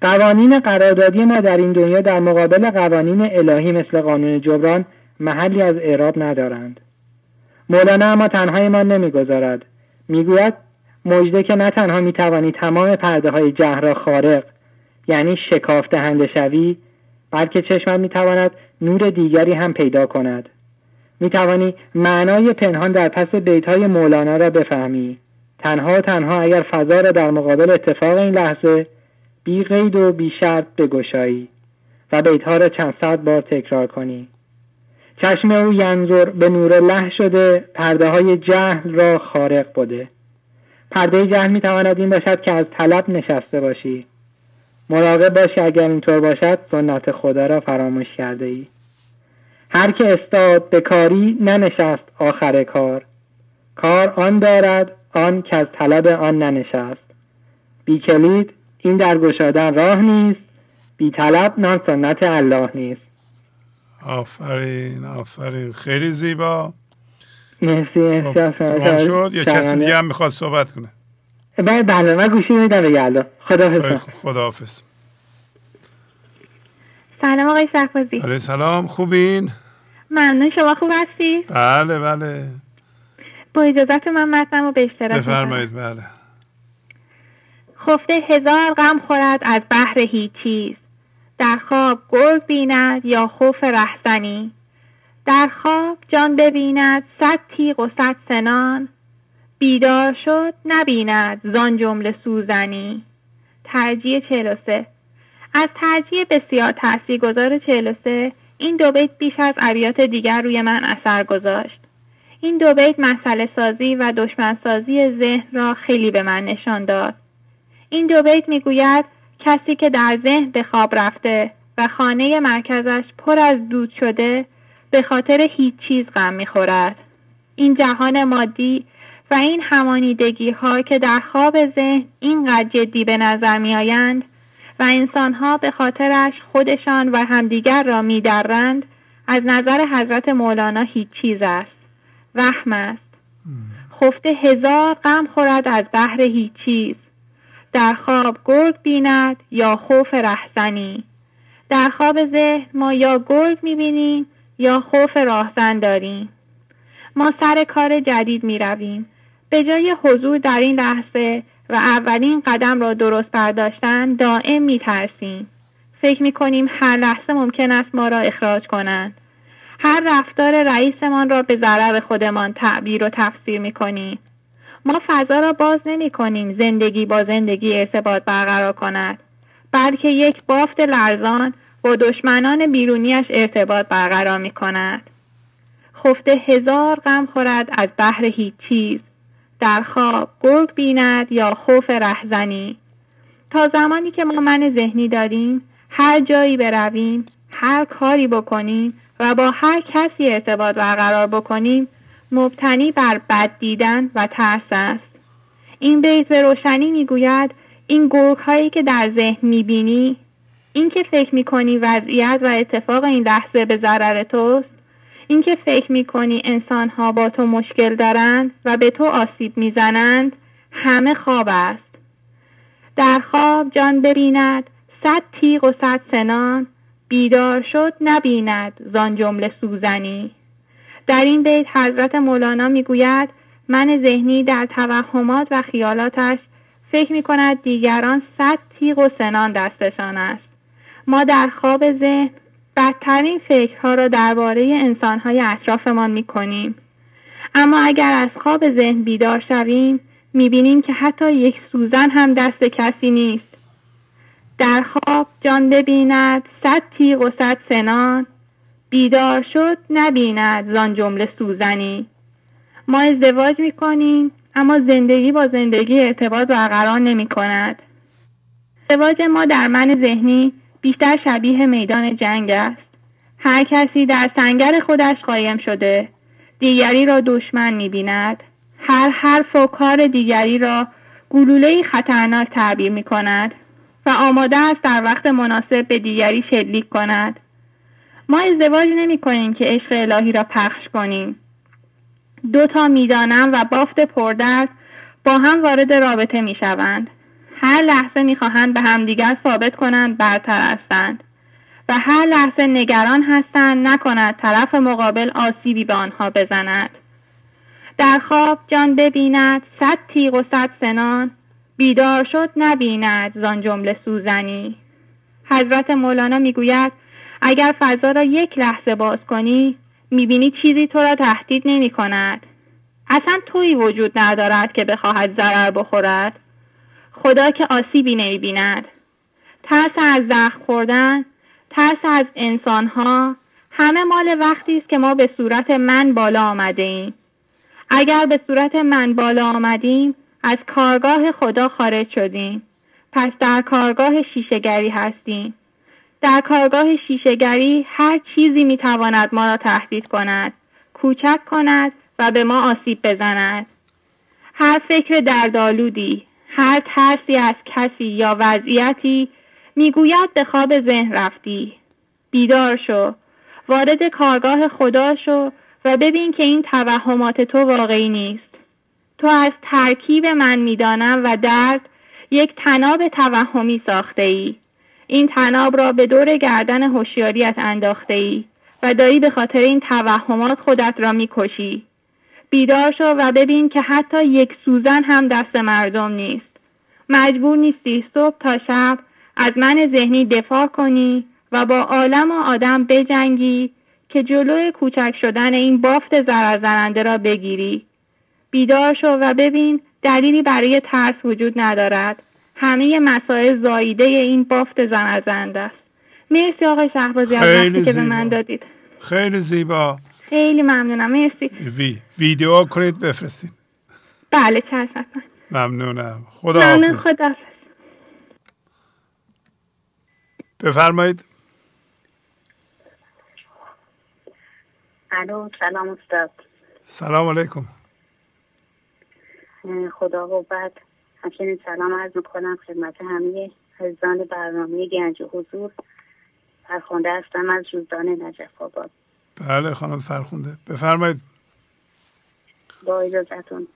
Speaker 27: قوانین قراردادی ما در این دنیا در مقابل قوانین الهی مثل قانون جبران محلی از اعراب ندارند. مولانا اما تنهای ما نمی‌گذارد. می‌گوید مجده که نه تنها می‌توانی تمام پرده های جهر را خارق یعنی شکاف دهنده شوی بلکه چشمت می‌تواند نور دیگری هم پیدا کند. می‌توانی معنای پنهان در پس بیت های مولانا را بفهمی. تنها تنها اگر فضا را در مقابل اتفاق این لحظه بی قید و بی شرط بگشایی و بیت ها را چند صد بار تکرار کنی. چشم او ینظر به نور له شده پرده های جهل را خارق بوده پرده جهل می تواند این باشد که از طلب نشسته باشی. مراقب باشی اگر اینطور باشد سنت خدا را فراموش کرده ای هر که استاد به کاری ننشست آخر کار. کار آن دارد آن که از طلب آن ننشست. بی کلید این در گشادن راه نیست بی طلب نان سنت الله نیست.
Speaker 4: آفرین آفرین. خیلی زیبا.
Speaker 27: مرسی
Speaker 4: خب شد؟ یا کسی دیگه هم می‌خواد صحبت کنه؟
Speaker 27: بله بله من گوشی میدم به یلا خدا
Speaker 4: خداحافظ.
Speaker 28: سلام آقای سرفازی
Speaker 4: علیه سلام خوبین؟
Speaker 28: ممنون شما خوب هستی؟
Speaker 4: بله بله.
Speaker 28: با اجازت من متنم رو به اشتراک
Speaker 4: بفرمایید بله.
Speaker 28: خفته هزار غم خورد از بحر هیچ چیز. در خواب گرگ بیند یا خوف رهزنی. در خواب جان ببیند صد تیغ و صد سنان. بیدار شد نبیند زان جمله سوزنی. ترجیح 43 از ترجیح بسیار تاثیرگذار 43 این دو بیت بیش از ابیات دیگر روی من اثر گذاشت. این دو بیت مسئله سازی و دشمن سازی ذهن را خیلی به من نشان داد. این دو بیت می‌گوید کسی که در ذهن به خواب رفته و خانه مرکزش پر از دود شده به خاطر هیچ چیز غم می‌خورد. این جهان مادی و این همانیدگی ها که در خواب ذهن اینقدر جدی به نظر می آیند و انسان ها به خاطرش خودشان و همدیگر را می درند از نظر حضرت مولانا هیچ چیز است. وهم است. خفته هزار غم خورد از بحر هیچ چیز. در خواب گرگ بیند یا خوف رهزنی. در خواب ذهن ما یا گرگ می‌بینیم یا خوف راهزن داریم. ما سر کار جدید می‌رویم. به جای حضور در این لحظه و اولین قدم را درست برداشتن دائم میترسیم. فکر می‌کنیم هر لحظه ممکن است ما را اخراج کنند. هر رفتار رئیسمان را به ضرر خودمان تعبیر و تفسیر می‌کنیم. ما فضا را باز نمی کنیم زندگی با زندگی ارتباط برقرار کند. بلکه یک بافت لرزان با دشمنان بیرونیش ارتباط برقرار می کند خفته هزار غم خورد از بحر هیچ چیز. در خواب گرگ بیند یا خوف رهزنی. تا زمانی که ما من ذهنی داریم هر جایی برویم هر کاری بکنیم و با هر کسی ارتباط برقرار بکنیم مبتنی بر بد دیدن و ترس است. این بیت به روشنی می‌گوید این گرگ هایی که در ذهن می‌بینی این که فکر می‌کنی وضعیت و اتفاق این لحظه به ضرر توست؟ این که فکر می‌کنی انسان ها با تو مشکل دارند و به تو آسیب می‌زنند همه خواب است. در خواب جان ببیند صد تیغ و صد سنان بیدار شد نبیند زان جمله سوزنی. در این بیت حضرت مولانا می‌گوید من ذهنی در توهمات و خیالاتش فکر می کند دیگران صد تیغ و سنان دستشان است. ما در خواب ذهن بدترین فکرها را درباره انسانهای اطرافمان می کنیم. اما اگر از خواب ذهن بیدار شویم بینیم که حتی یک سوزن هم دست کسی نیست. در خواب جان ببیند صد تیغ و صد سنان بیدار شد نبیند زان جمله سوزنی. ما ازدواج می‌کنیم اما زندگی با زندگی ارتباط برقرار نمی کند ازدواج ما در من ذهنی بیشتر شبیه میدان جنگ است. هر کسی در سنگر خودش قایم شده دیگری را دشمن می بیند هر حرف و کار دیگری را گلوله خطرناک تعبیر می کند و آماده است در وقت مناسب به دیگری شلیک کند. ما ازدواج نمی کنیم که عشق الهی را پخش کنیم. دو تا می‌دانم و بافت پردرد با هم وارد رابطه می شوند. هر لحظه می خواهند به همدیگر ثابت کنند برتر هستند. و هر لحظه نگران هستند نکند طرف مقابل آسیبی به آنها بزند. در خواب جان ببیند صد تیغ و صد سنان بیدار شد نبیند زان جمله سوزنی. حضرت مولانا می‌گوید اگر فضا را یک لحظه باز کنی می‌بینی چیزی تو را تهدید نمی کند اصلا توی وجود ندارد که بخواهد ضرر بخورد. خدا که آسیبی نمی‌بیند. ترس از زخم خوردن ترس از انسانها همه مال وقتی است که ما به صورت من بالا آمده ایم اگر به صورت من بالا آمدیم از کارگاه خدا خارج شدیم. پس در کارگاه شیشگری هستیم. در کارگاه شیشگری هر چیزی می‌تواند ما را تهدید کند کوچک کند و به ما آسیب بزند. هر فکر دردآلودی هر ترسی از کسی یا وضعیتی می‌گوید به خواب ذهن رفتی. بیدار شو. وارد کارگاه خدا شو و ببین که این توهمات تو واقعی نیست. تو از ترکیب من می‌دانم و درد یک تناب توهمی ساخته ای این تناب را به دور گردن هوشیاریت انداخته ای و داری به خاطر این توهمات خودت را می‌کشی. بیدار شو و ببین که حتی یک سوزن هم دست مردم نیست. مجبور نیستی صبح تا شب از من ذهنی دفاع کنی و با عالم و آدم بجنگی که جلوی کوچک شدن این بافت زرزرنده را بگیری. بیدار شو و ببین دلیلی برای ترس وجود ندارد. همه مسائل زاییده این بافت زنرزنده است. مرسی آقای شهبازی از که به من دادید.
Speaker 4: خیلی زیبا.
Speaker 28: خیلی ممنونم. مرسی.
Speaker 4: وی ویدیو کنید بفرستید
Speaker 28: بله چشم
Speaker 4: ممنونم. خدا ممنون
Speaker 28: خدا
Speaker 4: بفرمایید.
Speaker 16: الو سلام استاد.
Speaker 4: سلام علیکم.
Speaker 16: خدا و بعد همچنین سلام عرض می‌کنم خدمت همه عزیزان برنامه گنج حضور. فرخونده هستم از روزدان نجف آباد.
Speaker 4: بله خانم فرخونده بفرمایید.
Speaker 16: با اجازتون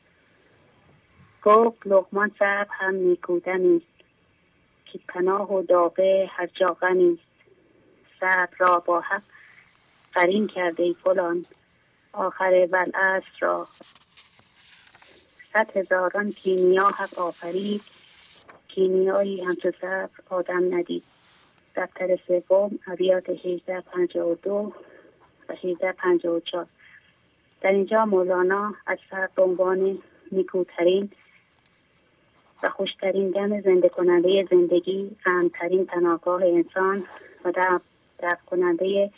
Speaker 16: گفت لغمان صاحب هم نیکودنی است که پناه و داغه هر جا نیست.
Speaker 29: صبر را با حق قرین کرده فلان آخر بلعصر را. صد هزاران کیمیا حق آفرید کیمیایی همچو صبر آدم ندید. دفتر سوم ابیات 1852 و 1854 در اینجا مولانا از به عنوان نیکوترین و خوشترین دم زنده کننده زندگی غمترین پناهگاه انسان و دفع کننده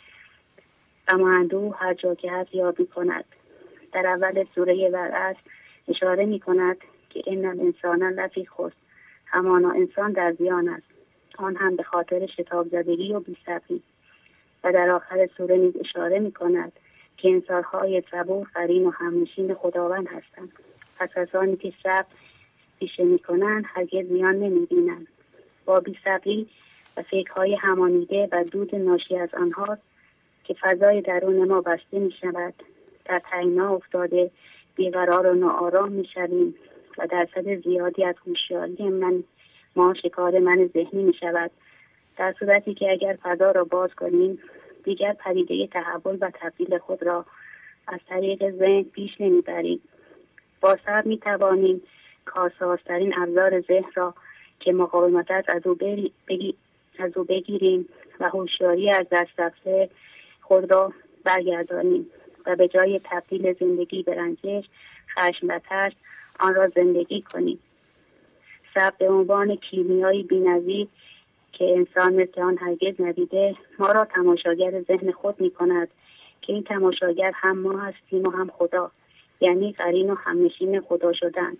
Speaker 29: غم هر جا که هست یابی کند در اول سوره ورعص اشاره می کند که این الانسان لفی خست همانا انسان در زیان است. آن هم به خاطر شتاب زدگی و بیصبری. و در آخر سوره نیز اشاره می کند که انسانهای صبور قرین و همنشین خداوند هستند. پس از آنی که صبر پیشه می کنند هرگز زیان نمی بینند با بیصبری و فکرهای همانیده و دود ناشی از آنها که فضای درون ما بسته می شود در تعینا افتاده بیقرار و ناآرام می شویم و درصد زیادی از هوشیاری من ما شکار من ذهنی می شود در صورتی که اگر فضا را باز کنیم دیگر پدیده تحول و تبدیل خود را از طریق ذهن پیش نمی‌بریم. با سر می توانیم کارسازترین ابزار ذهن را که مقاومت از او, از او بگیریم و هوشیاری از دست رفته خود را برگردانیم و به جای تبدیل زندگی به رنجش خشم و ترس آن را زندگی کنیم. سب به عنوان کیمیایی بینظیر که انسان مثل آن هرگز ندیده ما را تماشاگر ذهن خود می کند که این تماشاگر هم ما هستیم و هم خدا یعنی قرین و همنشین خدا شدن.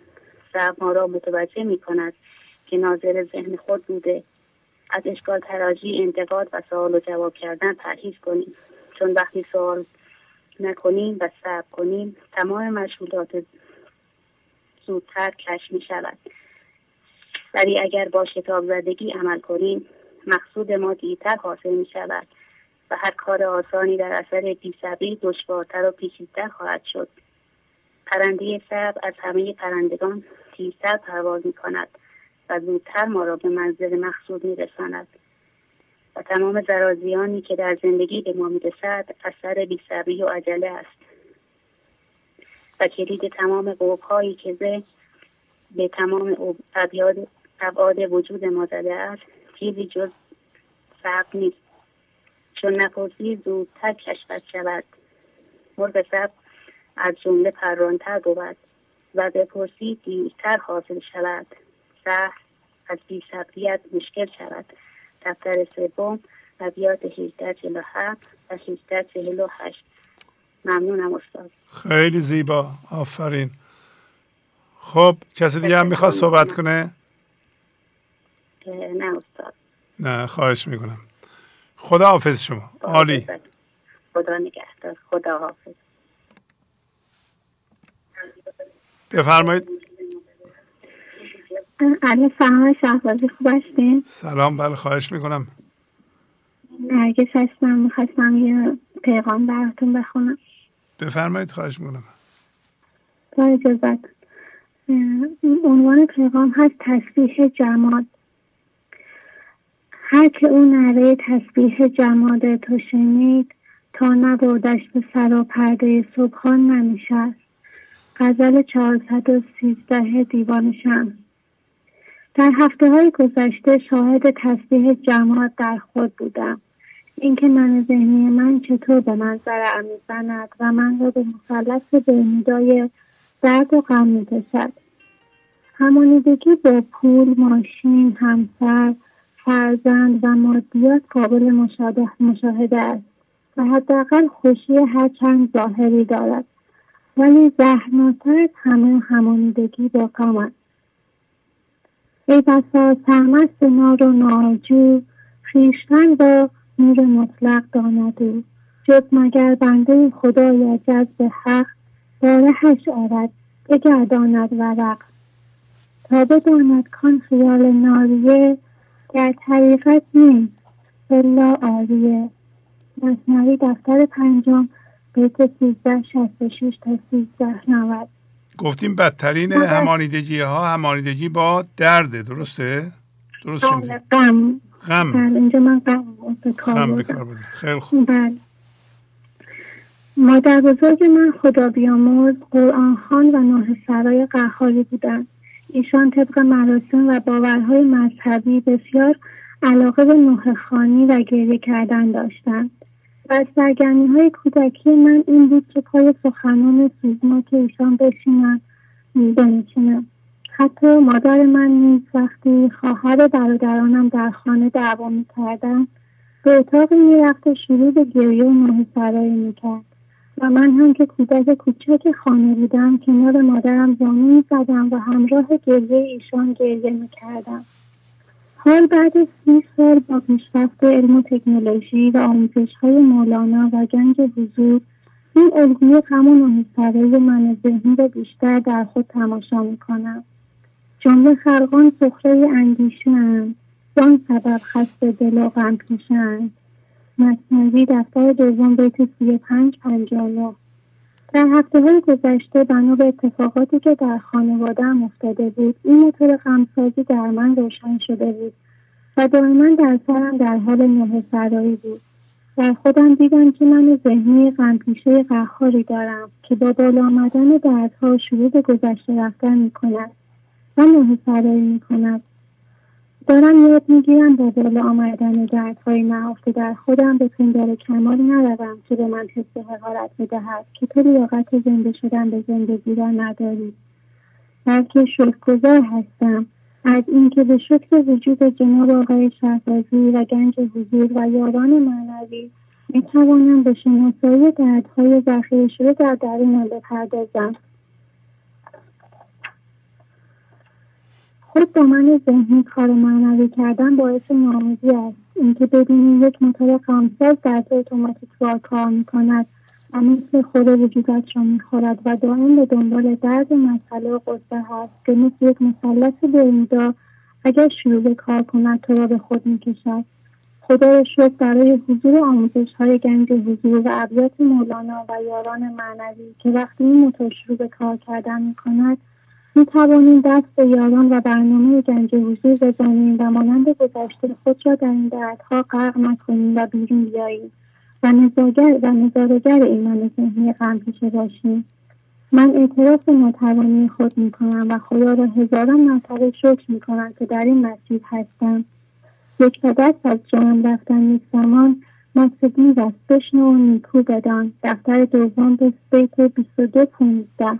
Speaker 29: سب ما را متوجه می کند که ناظر ذهن خود بوده. از اشکال تراجی انتقاد و سوال و جواب کردن پرهیز کنیم. چون وقتی سوال نکنیم و صبر کنیم تمام مشغولات زودتر کش می شود ولی اگر با شتاب زدگی عمل کنیم مقصود ما دیرتر حاصل می شود و هر کار آسانی در اثر بیصبری دشوارتر و پیچیدتر خواهد شد. پرنده صبر از همه پرندگان تیزتر پرواز می کند و زودتر ما را به منزل مقصود می رساند و تمام زرازیانی که در زندگی به ما می‌رسد اثر بیصبری و عجله است. و کلید تمام هایی که به تمام ابعاد وجود ما زده است چیزی جز صبر نیست. چون نپرسی زودتر کشفت شود. مرغ صبر از جمله پرانتر بود و بپرسی دیرتر حاصل شود. سهر از بیصبریت مشکل شود. دفتر سوم ابیات 1847 و 1848 ممنونم استاد.
Speaker 4: خیلی زیبا. آفرین. خب کسی دیگه هم می‌خواد صحبت کنه؟
Speaker 29: نه استاد.
Speaker 4: نه خواهش می‌کنم. خدا حافظ شما عالی.
Speaker 29: خدا نگهدار. خدا حافظ
Speaker 4: بفرمایید.
Speaker 30: علی سلام شهبازی خوب هستین؟
Speaker 4: سلام بله خواهش می‌کنم.
Speaker 30: نرگس هستم. می‌خواستم یه پیغام براتون بخونم.
Speaker 4: بفرمایید خواهش می‌کنم.
Speaker 30: با اجازت عنوان پیغام هست تسبیح جماد. هر که او نره تسبیح جماد تو شنید تا نبردش به سر پرده صبحان نمیشست غزل 413 دیوان شمس. در هفته های گذشته شاهد تسبیح جماعت در خود بودم. اینکه من ذهنی من چطور به منظر می‌زند و من را به مثلث برمیدای درد و غم می‌کشد. همانیدگی با پول ماشین همسر فرزند و مادیات قابل مشاهده است و حداقل خوشی هر چند ظاهری دارد. ولی زهرناکتر از همه همانیدگی با غم است. ای بسا سرمست نار و نارجو خیشتن با نور مطلق داند او جز مگر بنده خدای جذب حق بارهش آرد بگرداند ورق. تا بداند کان خیال ناریه در طریقت نیست. الا آریه. مصنوی دفتر پنجم بیت سیزده شست شش تا سیزده نود.
Speaker 4: گفتیم بدترین همانیدگی ها همانیدگی با درده درسته؟ درست
Speaker 30: بله، غم.
Speaker 4: غم.
Speaker 30: بله اینجا من غم به کار.
Speaker 4: بکار بوده خیلی خوب.
Speaker 30: بله. مادر بزرگ من خدا بیامرز قرآن خان و نوح سرای قهاری بودند ایشان طبق مراسم و باورهای مذهبی بسیار علاقه به نوح خانی و گریه کردن داشتند. و از سرگرمی های کودکی من این بود که پای سخنان سوزناک ایشان بشینم بنشینم حتی مادر من نیز وقتی خواهر برادرانم در خانه دعوا می‌کردند به اتاقی می‌رفت و شروع به گریه و نوح سرایی می‌کرد. و من هم که کودک کوچک خانه بودم کنار مادرم زانو می‌زدم و همراه گریه ایشان گریه می‌کردم. حال بعد سی سال با پیشرفت علم و تکنولوژی و آموزش های مولانا و گنج حضور این الگوی غم و نوحسرای من ذهنی را بیشتر در خود تماشا می‌کنم. جمله خلقان سخره اندیشه اند زان سبب خسته دل و غم پیشند مصنوی دفتر دوم بیت سی پنج پنجانو در هفته های گذشته بنا به اتفاقاتی که در خانواده افتاده بود این موتور غمسازی در من روشن شده بود و دائما در سرم در حال نوه سرایی بود. در خودم دیدم که من ذهنی غمپیشه قهاری دارم که با بالا آمدن دردها شروع به گذشته رفتن می کند و نوه سرایی می کند دارم یاد می‌گیرم با بالا آمدن دردهای نهفته در خودم به پندار کمال نروم که به من حس حقارت بدهد که تو لیاقت زنده شدن به زندگی را نداری. بلکه شکرگزار هستم از اینکه به شکر وجود جناب آقای شهبازی و گنج حضور و یاران معنوی می‌توانم به شناسایی دردهای ذخیره شده در درونم بپردازم. خود با من ذهنی کار معنوی کردن باعث ناامیدی است. اینکه ببینی یک موتور غمساز در تو اتوماتیک وار کار می‌کند. و مثل خود وجودت را می‌خورد و دائم به دنبال درد مسئله و قصه هست. که مثل یک مثلث برمودا اگر شروع به کار کند تو را به خود می‌کشد. خدا را شکر برای حضور آموزش های گنج حضور و ابیات مولانا و یاران معنوی که وقتی این موتور شروع به کار کردن می‌کند می توانیم دست به یاران و برنامه گنج حضور بزنیم و مانند گذشته خود را در این دردها غرق نکنیم و بیرون بیاییم و نظارگر و نظارگر ایمان ذهنی غم پیشه باشیم. من اعتراف ناتوانی خود می کنم و خدا را هزاران مرتبه شکر می کنم که در این مسجد هستم. یک دست از جانم رفتن یک زمان مقصدی و بشنو نیکو بدان. دفتر دوم به بیت 22 پونزده.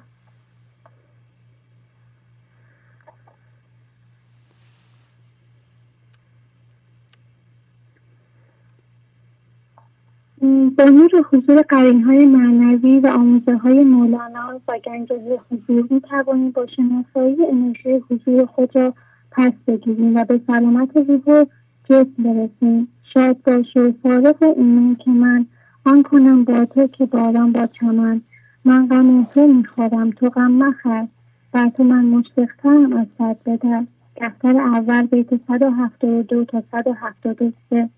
Speaker 30: با نور حضور قرین های معنوی و آموزه های مولانا و گنج حضور می توانیم با شناسایی انرژی حضور خود را پس بگیریم و به سلامت روح جسم برسیم. شاید باشه و فارغ ایمان که من آن کنم با تو که باران با چمن. من غم تو می‌خورم تو غم مخر بر تو من مشفقترم از صد بدر دفتر اول بیت 172 تا 173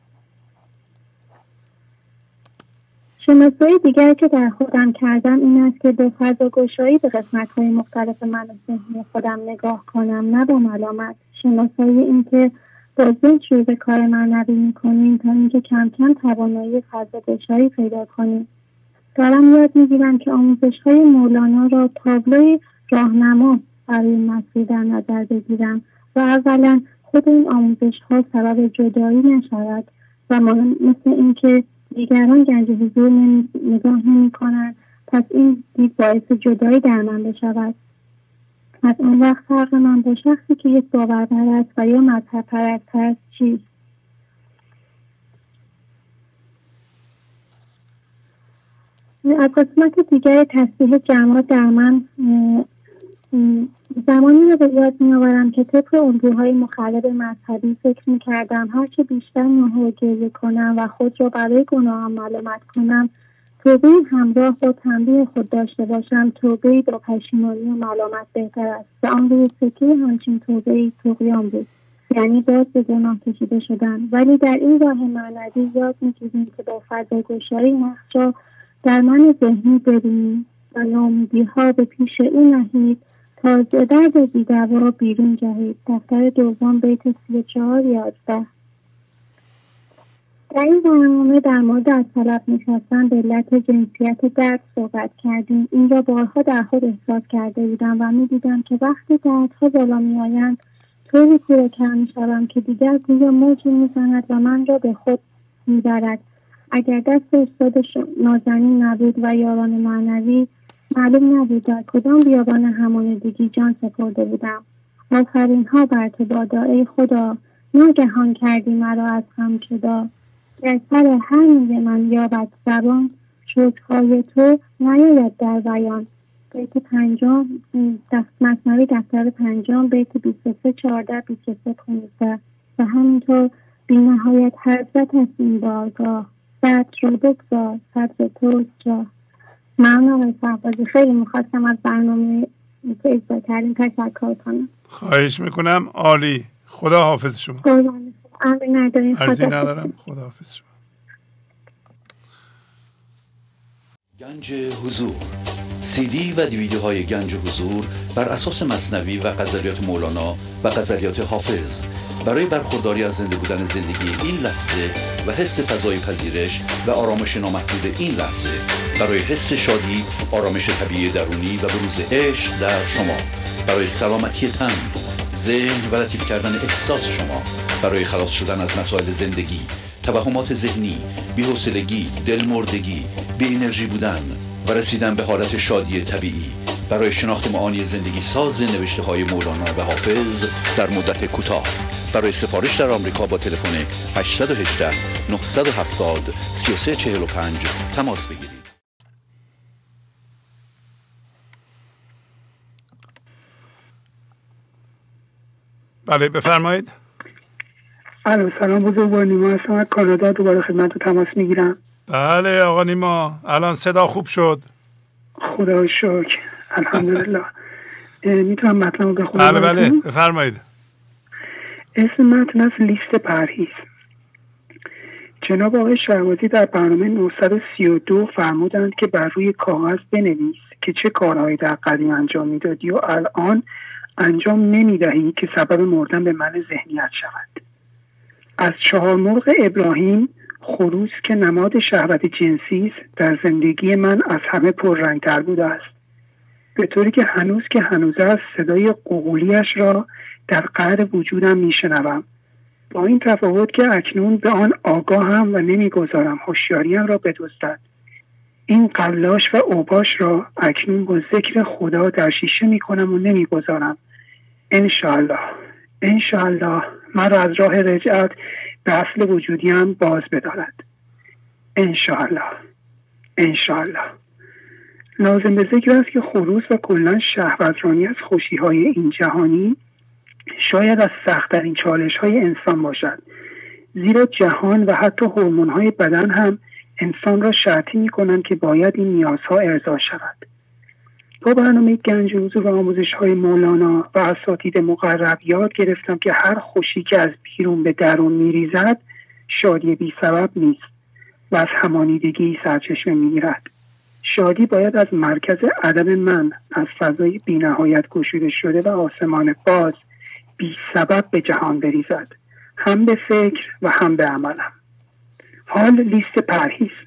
Speaker 30: شناسایی دیگر که در خودم کردم این است که به فضا گشایی به قسمت های مختلف من ذهنی خودم نگاه کنم نه با ملامت. شناسایی این که با ذهن شروع به کار معنوی می‌کنیم تا اینکه کم کم توانایی فضا گشایی پیدا کنیم. دارم یاد می‌گیرم که آموزش های مولانا را تابلوی راهنما برای مسیر در نظر بگیرم و اولا خود این آموزش ها سبب جدایی نشود و مثل اینکه دیگران گنج حضور نگاه نمی کنند پس این دید باعث جدایی در من بشود. از آن وقت فرق من با شخصی که یک باور است و یا مذهب پرست است چیست؟ از قسمت دیگر تسبیح جماعت در من زمانی رو به یاد میآورم که طبق الگوهای مخرب مذهبی فکر می‌کردم هرچه بیشتر نوحه گریه کنم و خود را برای گناهان ملامت کنم توبه همراه با تنبیه خود داشته باشم توبه با پشیمانی و ملامت بهتر است. و آن روی سکه همچین توبه تقیان بود. یعنی باز به گناه کشیده شدن ولی در این راه معنوی یاد می‌گیریم که با فضا گشایی نقش را در من ذهنی ببینیم و نامیدی ها به پیش او نهید. تا درد بیدوا بیرون جهید دفتر دوم بیت سی چهار یازده. در این برنامه در مورد از طلب نشستن به علت جنسیت درد صحبت کردیم. این را بارها در خود احساس کرده بودم و می‌دیدم که وقتی دردها بالا میآیند طوری کورکر می‌شوم که دیگر گویا موجی می‌زند و من را به خود می‌برد. اگر دست استاد نازنین نبود و یاران معنوی معلوم نبود در کدام بیابان دیگی جان سپرده بودم. آفرین ها بر تو بادا ای خدا. ناگهان کردی مرا از هم جدا. در سر همین من یابد زبان شکرهای تو نیاید در بیان. بیت پنجم مصنوی دفتر پنجم بیت 23 14 23 15 و همینطور بی نهایت حضرت از این بارگاه. بعد رو بگذار صدر تو ممنون آقای خیلی می‌خواستم از برنامه که اجرا کردیم تشکر کنم.
Speaker 4: خواهش می‌کنم. عالی. خدا حافظ شما. ارزی ندارم. خدا حافظ شما.
Speaker 1: گنج حضور. سی دی و دیویدیو های گنج حضور بر اساس مصنوی و غزلیات مولانا و غزلیات حافظ. برای برخورداری از زنده بودن زندگی این لحظه و حس فضای پذیرش و آرامش نامحدود این لحظه برای حس شادی آرامش طبیعی درونی و بروز عشق در شما. برای سلامتی تن ذهن و لطیف کردن احساس شما. برای خلاص شدن از مسائل زندگی توهمات ذهنی بی‌حوصلگی دلمردگی بی انرژی بودن و رسیدن به حالت شادی طبیعی. برای شناخت معانی زندگی ساز نوشته های مولانا و حافظ در مدت کوتاه. برای سفارش در آمریکا با تلفن 818 970 3345 تماس بگیرید.
Speaker 4: بله بفرمایید.
Speaker 22: الو سلام بزرگوار نیما هستم. از کانادا دوباره خدمت رو تماس می‌گیرم.
Speaker 4: بله آقا نیما الان صدا خوب شد.
Speaker 22: خدا شکر. الحمدلله. می‌تونم مطلب رو بخونم؟
Speaker 4: بله بله بفرمایید.
Speaker 22: اسم متن از لیست پرهیز. جناب آقای شهوازی در برنامه 932 فرمودند که بر روی کاغذ بنویس که چه کارهایی در قدیم انجام می‌دادی و الان انجام نمی‌دهی که سبب مردن به من ذهنیت شود. از چهار مرغ ابراهیم خروس که نماد شهوت جنسی است در زندگی من از همه پررنگتر بوده است. به طوری که هنوز که هنوز است صدای قغولیش را در قعر وجودم میشنوم. با این تفاوت که اکنون به آن آگاهم و نمی‌گذارم هوشیاریم را بدزدد. این قلاش و اوباش را اکنون با ذکر خدا در شیشه می‌کنم و نمی‌گذارم. انشاءالله. انشاءالله. مرا از راه رجعت به اصل وجودیم باز بدارد. انشاءالله. انشاءالله. لازم به ذکر است که خروس و کلا شهوترانی از خوشی های این جهانی شاید از سختترین چالش های انسان باشد. زیرا جهان و حتی هورمون های بدن هم انسان را شرطی می کنند که باید این نیازها ارضا شود. با برنامه گنج حضور و آموزش های مولانا و اساتید مقرب یاد گرفتم که هر خوشی که از بیرون به درون میریزد شادی بی سبب نیست و از همانیدگی سرچشمه می‌گیرد. شادی باید از مرکز عدم من از فضای بینهایت گشوده شده و آسمان باز بی سبب به جهان بریزد. هم به فکر و هم به عملم. حال لیست پرهیز.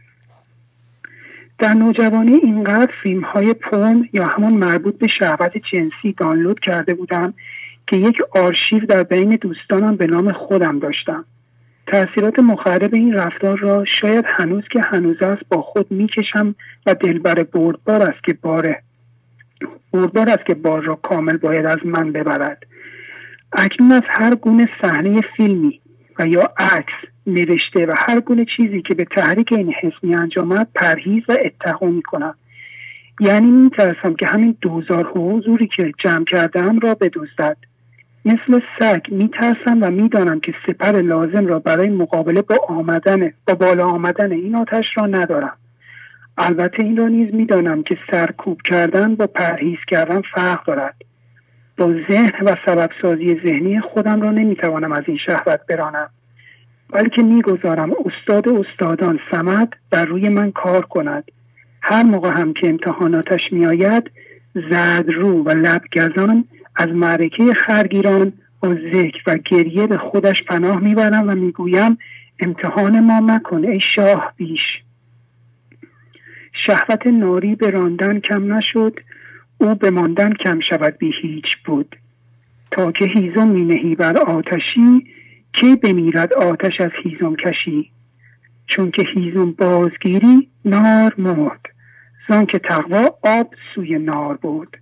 Speaker 22: در نوجوانی اینقدر فیلم های پون یا همون مربوط به شهوت جنسی دانلود کرده بودم که یک آرشیو در بین دوستانم به نام خودم داشتم. تاثیرات مخرب این رفتار را شاید هنوز که هنوز است با خود می‌کشم و دلبر بردبار است که باره بردبار است که بار را کامل باید از من ببرد. اکنون از هر گونه صحنه فیلمی و یا عکس نوشته و هر گونه چیزی که به تحریک این حس می انجامد پرهیز و اتقا می کنم یعنی می ترسم که همین دوزار حضوری که جمع کردم را بدوزد مثل سگ می ترسم و می دانم که سپر لازم را برای مقابله با آمدن با بالا آمدن این آتش را ندارم. البته این را نیز می دانم که سرکوب کردن با پرهیز کردن فرق دارد. با ذهن و سبب سازی ذهنی خودم را نمی‌توانم از این شهوت برانم. بلکه می‌گذارم استاد استادان سمد بر روی من کار کند. هر موقع هم که امتحاناتش میآید زرد رو و لبگزان از معرکه خرگیران با ذکر و گریه به خودش پناه می‌برم و می‌گویم امتحان ما مکن ای شاه بیش شهوت ناری به راندن کم نشد. او به ماندن کم شود بی هیچ بود. تا که هیزم می نهی بر آتشی کی بمیرد آتش از هیزم کشی؟ چون که هیزم بازگیری نار مرد زان که تقوا آب سوی نار بود.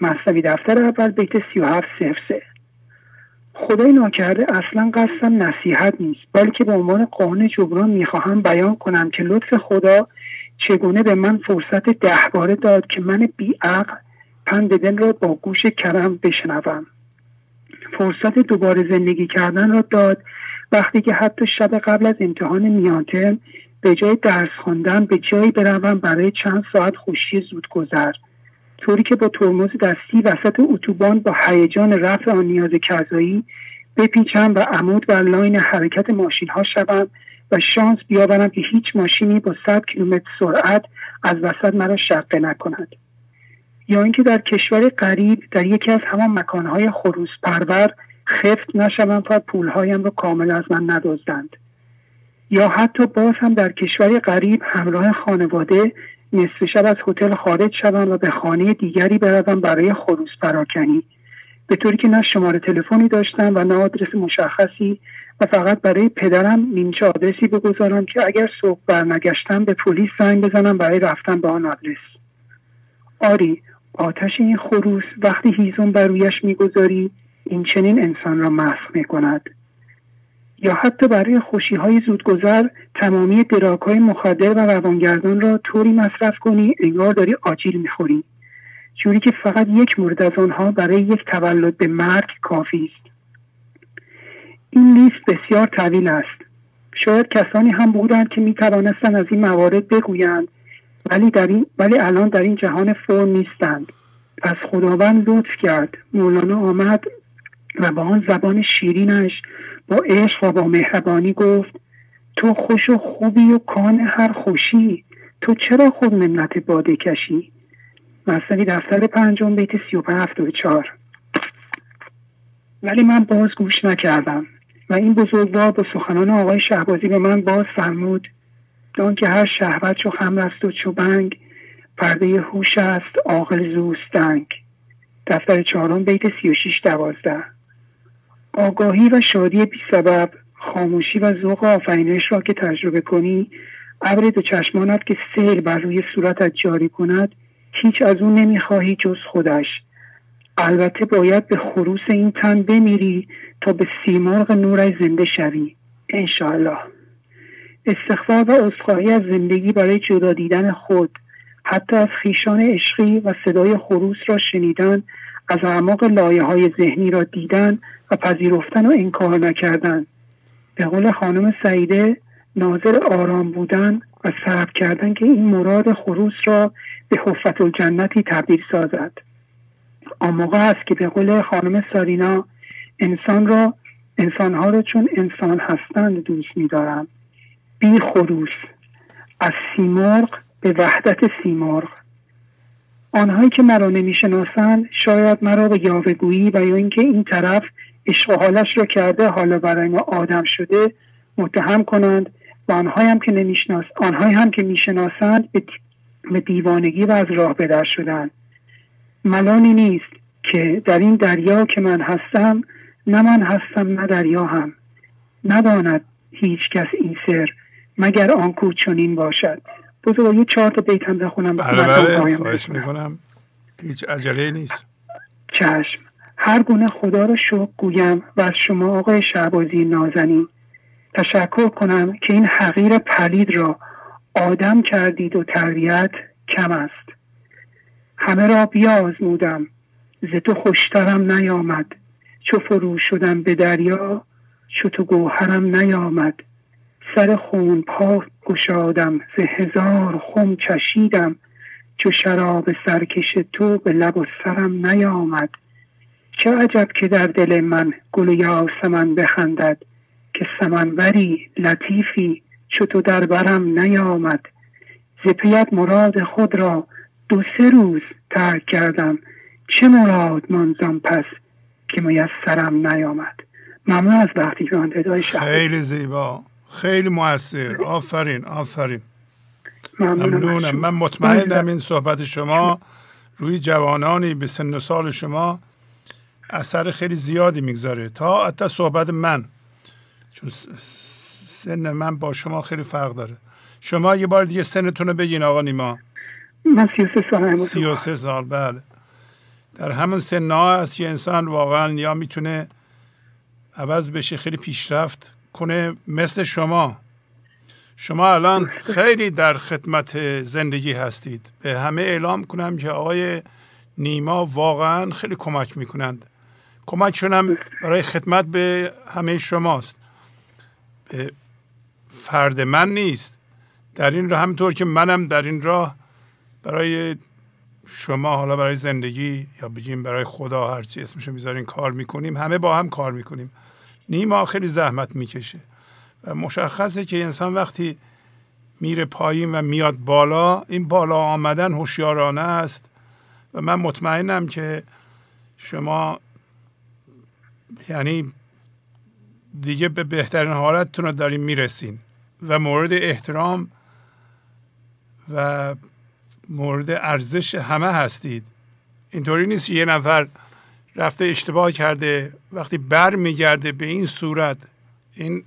Speaker 22: مصنوی دفتر اول بیت سی و هفت سه. خدای ناکرده اصلا قصدم نصیحت نیست بلکه به عنوان قانون جبران می‌خواهم بیان کنم که لطف خدا چگونه به من فرصت ده باره داد که من بیعقل پند دل را با گوش کرم بشنوم. فرصت دوباره زندگی کردن را داد. وقتی که حتی شب قبل از امتحان میانترم به جای درس خواندن به جایی بروم برای چند ساعت خوشی زود گذر. طوری که با ترمز دستی وسط اتوبان با هیجان رفع آن نیاز کذایی بپیچم و عمود بر لاین حرکت ماشین ها شوم و شانس بیاورم که هیچ ماشینی با 100 کیلومتر سرعت از وسط مرا شقه نکند. یا اینکه در کشور غریب در یکی از همان مکانهای خروس پرور خفت نشوم تا پولهایم را کامل از من ندزدند. یا حتی باز هم در کشور غریب همراه خانواده نصف شب از هتل خارج شوم و به خانه دیگری بروم برای خروس پراکنی. به طوری که نه شماره تلفنی داشتم و نه آدرس مشخصی و فقط برای پدرم نیمچه آدرسی بگذارم که اگر صبح برنگشتم به پلیس زنگ بزنم برای رفتن به آن آدرس. آری آتش این خروس وقتی هیزم بر رویش می‌گذاری این چنین انسان را مسخ می کند یا حتی برای خوشی های زودگذر تمامی دراک های مخدر و روانگردان را طوری مصرف کنی انگار داری آجیل می‌خوری. جوری که فقط یک مورد از آنها برای یک تولد به مرگ کافی است. این لیست بسیار طویل است. شاید کسانی هم بودند که می توانستند از این موارد بگویند ولی, در این ولی الان در این جهان فرم نیستند. پس خداوند لطف کرد. مولانا آمد و با آن زبان شیرینش با عشق و با مهربانی گفت تو خوش و خوبی و کان هر خوشی تو چرا خود منت باده کشی؟ مصنوی دفتر پنجم بیت سی و چار ولی من باز گوش نکردم. و این بزرگوار با سخنان آقای شهبازی به من باز فرمود. که هر شهوت چو خمر است و چو بنگ پرده هوش است عاقل زوستنگ دفتر چهارم بیت سی و شیش دوازده. آگاهی و شادی بی سبب خاموشی و ذوق آفرینش را که تجربه کنی ابر دو چشمانت که سیل بر روی صورتت جاری کند هیچ از اون نمی‌خواهی جز خودش. البته باید به خروس این تن بمیری تا به سیمرغ نورش زنده شوی. انشاءالله. استغفار و عذرخواهی از زندگی برای جدا دیدن خود حتی از خیشان عشقی و صدای خروس را شنیدن از اعماق لایه های ذهنی را دیدن و پذیرفتن و انکار نکردن. به قول خانم سعیده ناظر آرام بودن و صبر کردن که این مراد خروس را به حفت الجنتی تبدیل سازد. آن موقع که به قول خانم سارینا انسان را انسانها را چون انسان هستند دوست میدارم بی خروس. از سیمرغ به وحدت سیمرغ. آنهایی که مرا نمی‌شناسند شاید مرا به یاوهگویی و یا اینکه این طرف عشق حالش را کرده حالا برای ما آدم شده متهم کنند. و آنهایی هم که نمیشناس آنهایی هم که می‌شناسند به دیوانگی و از راه بدر شدند. ملانی نیست که در این دریا که من هستم نه من هستم نه دریا هم. نداند هیچ کس این سر مگر آن کو چنین باشد. بزرگ یه چهار تا بیت هم بخونم
Speaker 4: بله بله خواهش می‌کنم. هیچ عجله نیست.
Speaker 22: چشم. هر گونه خدا را شکر گویم و از شما آقای شعبازی نازنین. تشکر کنم که این حقیر پلید را آدم کردید و تربیت کم است. همه را بیازمودم. ز تو خوشترم نیامد. چو فرو شدم به دریا چو تو گوهرم نیامد. سر خون پا گشادم ز هزار خم چشیدم. چو شراب سرکش تو به لب و سرم نیامد. چه عجب که در دل من گل یاسمن بخندد که سمنوری لطیفی چو تو در برم نیامد. ز مراد خود را دو سه روز ترک کردم. چه مراد منظم پس که میسرم نیامد؟ ممنون از وقتی که من
Speaker 4: خیلی زیبا. خیلی موثر. آفرین آفرین.
Speaker 22: ممنونم.
Speaker 4: من مطمئنم این صحبت شما روی جوانانی به سن و سال شما اثر خیلی زیادی می‌گذاره. تا حتی صحبت من چون سن من با شما خیلی فرق داره. شما یه بار دیگه سنتون رو بگین آقا نیما.
Speaker 22: من سی و سه سالم
Speaker 4: سی و سه سال بله. در همون سن ها هست که انسان واقعا یا می‌تونه عوض بشه خیلی پیشرفت کنه مثل شما. شما الان خیلی در خدمت زندگی هستید. به همه اعلام کنم که آقای نیما واقعا خیلی کمک می‌کنند. کمکشون هم برای خدمت به همه شماست. به فرد من نیست. در این راه همینطور که منم در این راه برای شما حالا برای زندگی یا بگیم برای خدا هرچی اسمشو می‌ذارین کار می‌کنیم. همه با هم کار می‌کنیم. نیما خیلی زحمت می‌کشه. و مشخصه که انسان وقتی میره پایین و میاد بالا این بالا آمدن هوشیارانه است. و من مطمئنم که شما یعنی دیگه به بهترین حالتتون رو دارین می‌رسین. و مورد احترام و مورد ارزش همه هستید. اینطوری نیست یه نفر رفته اشتباه کرده وقتی بر میگرده به این صورت این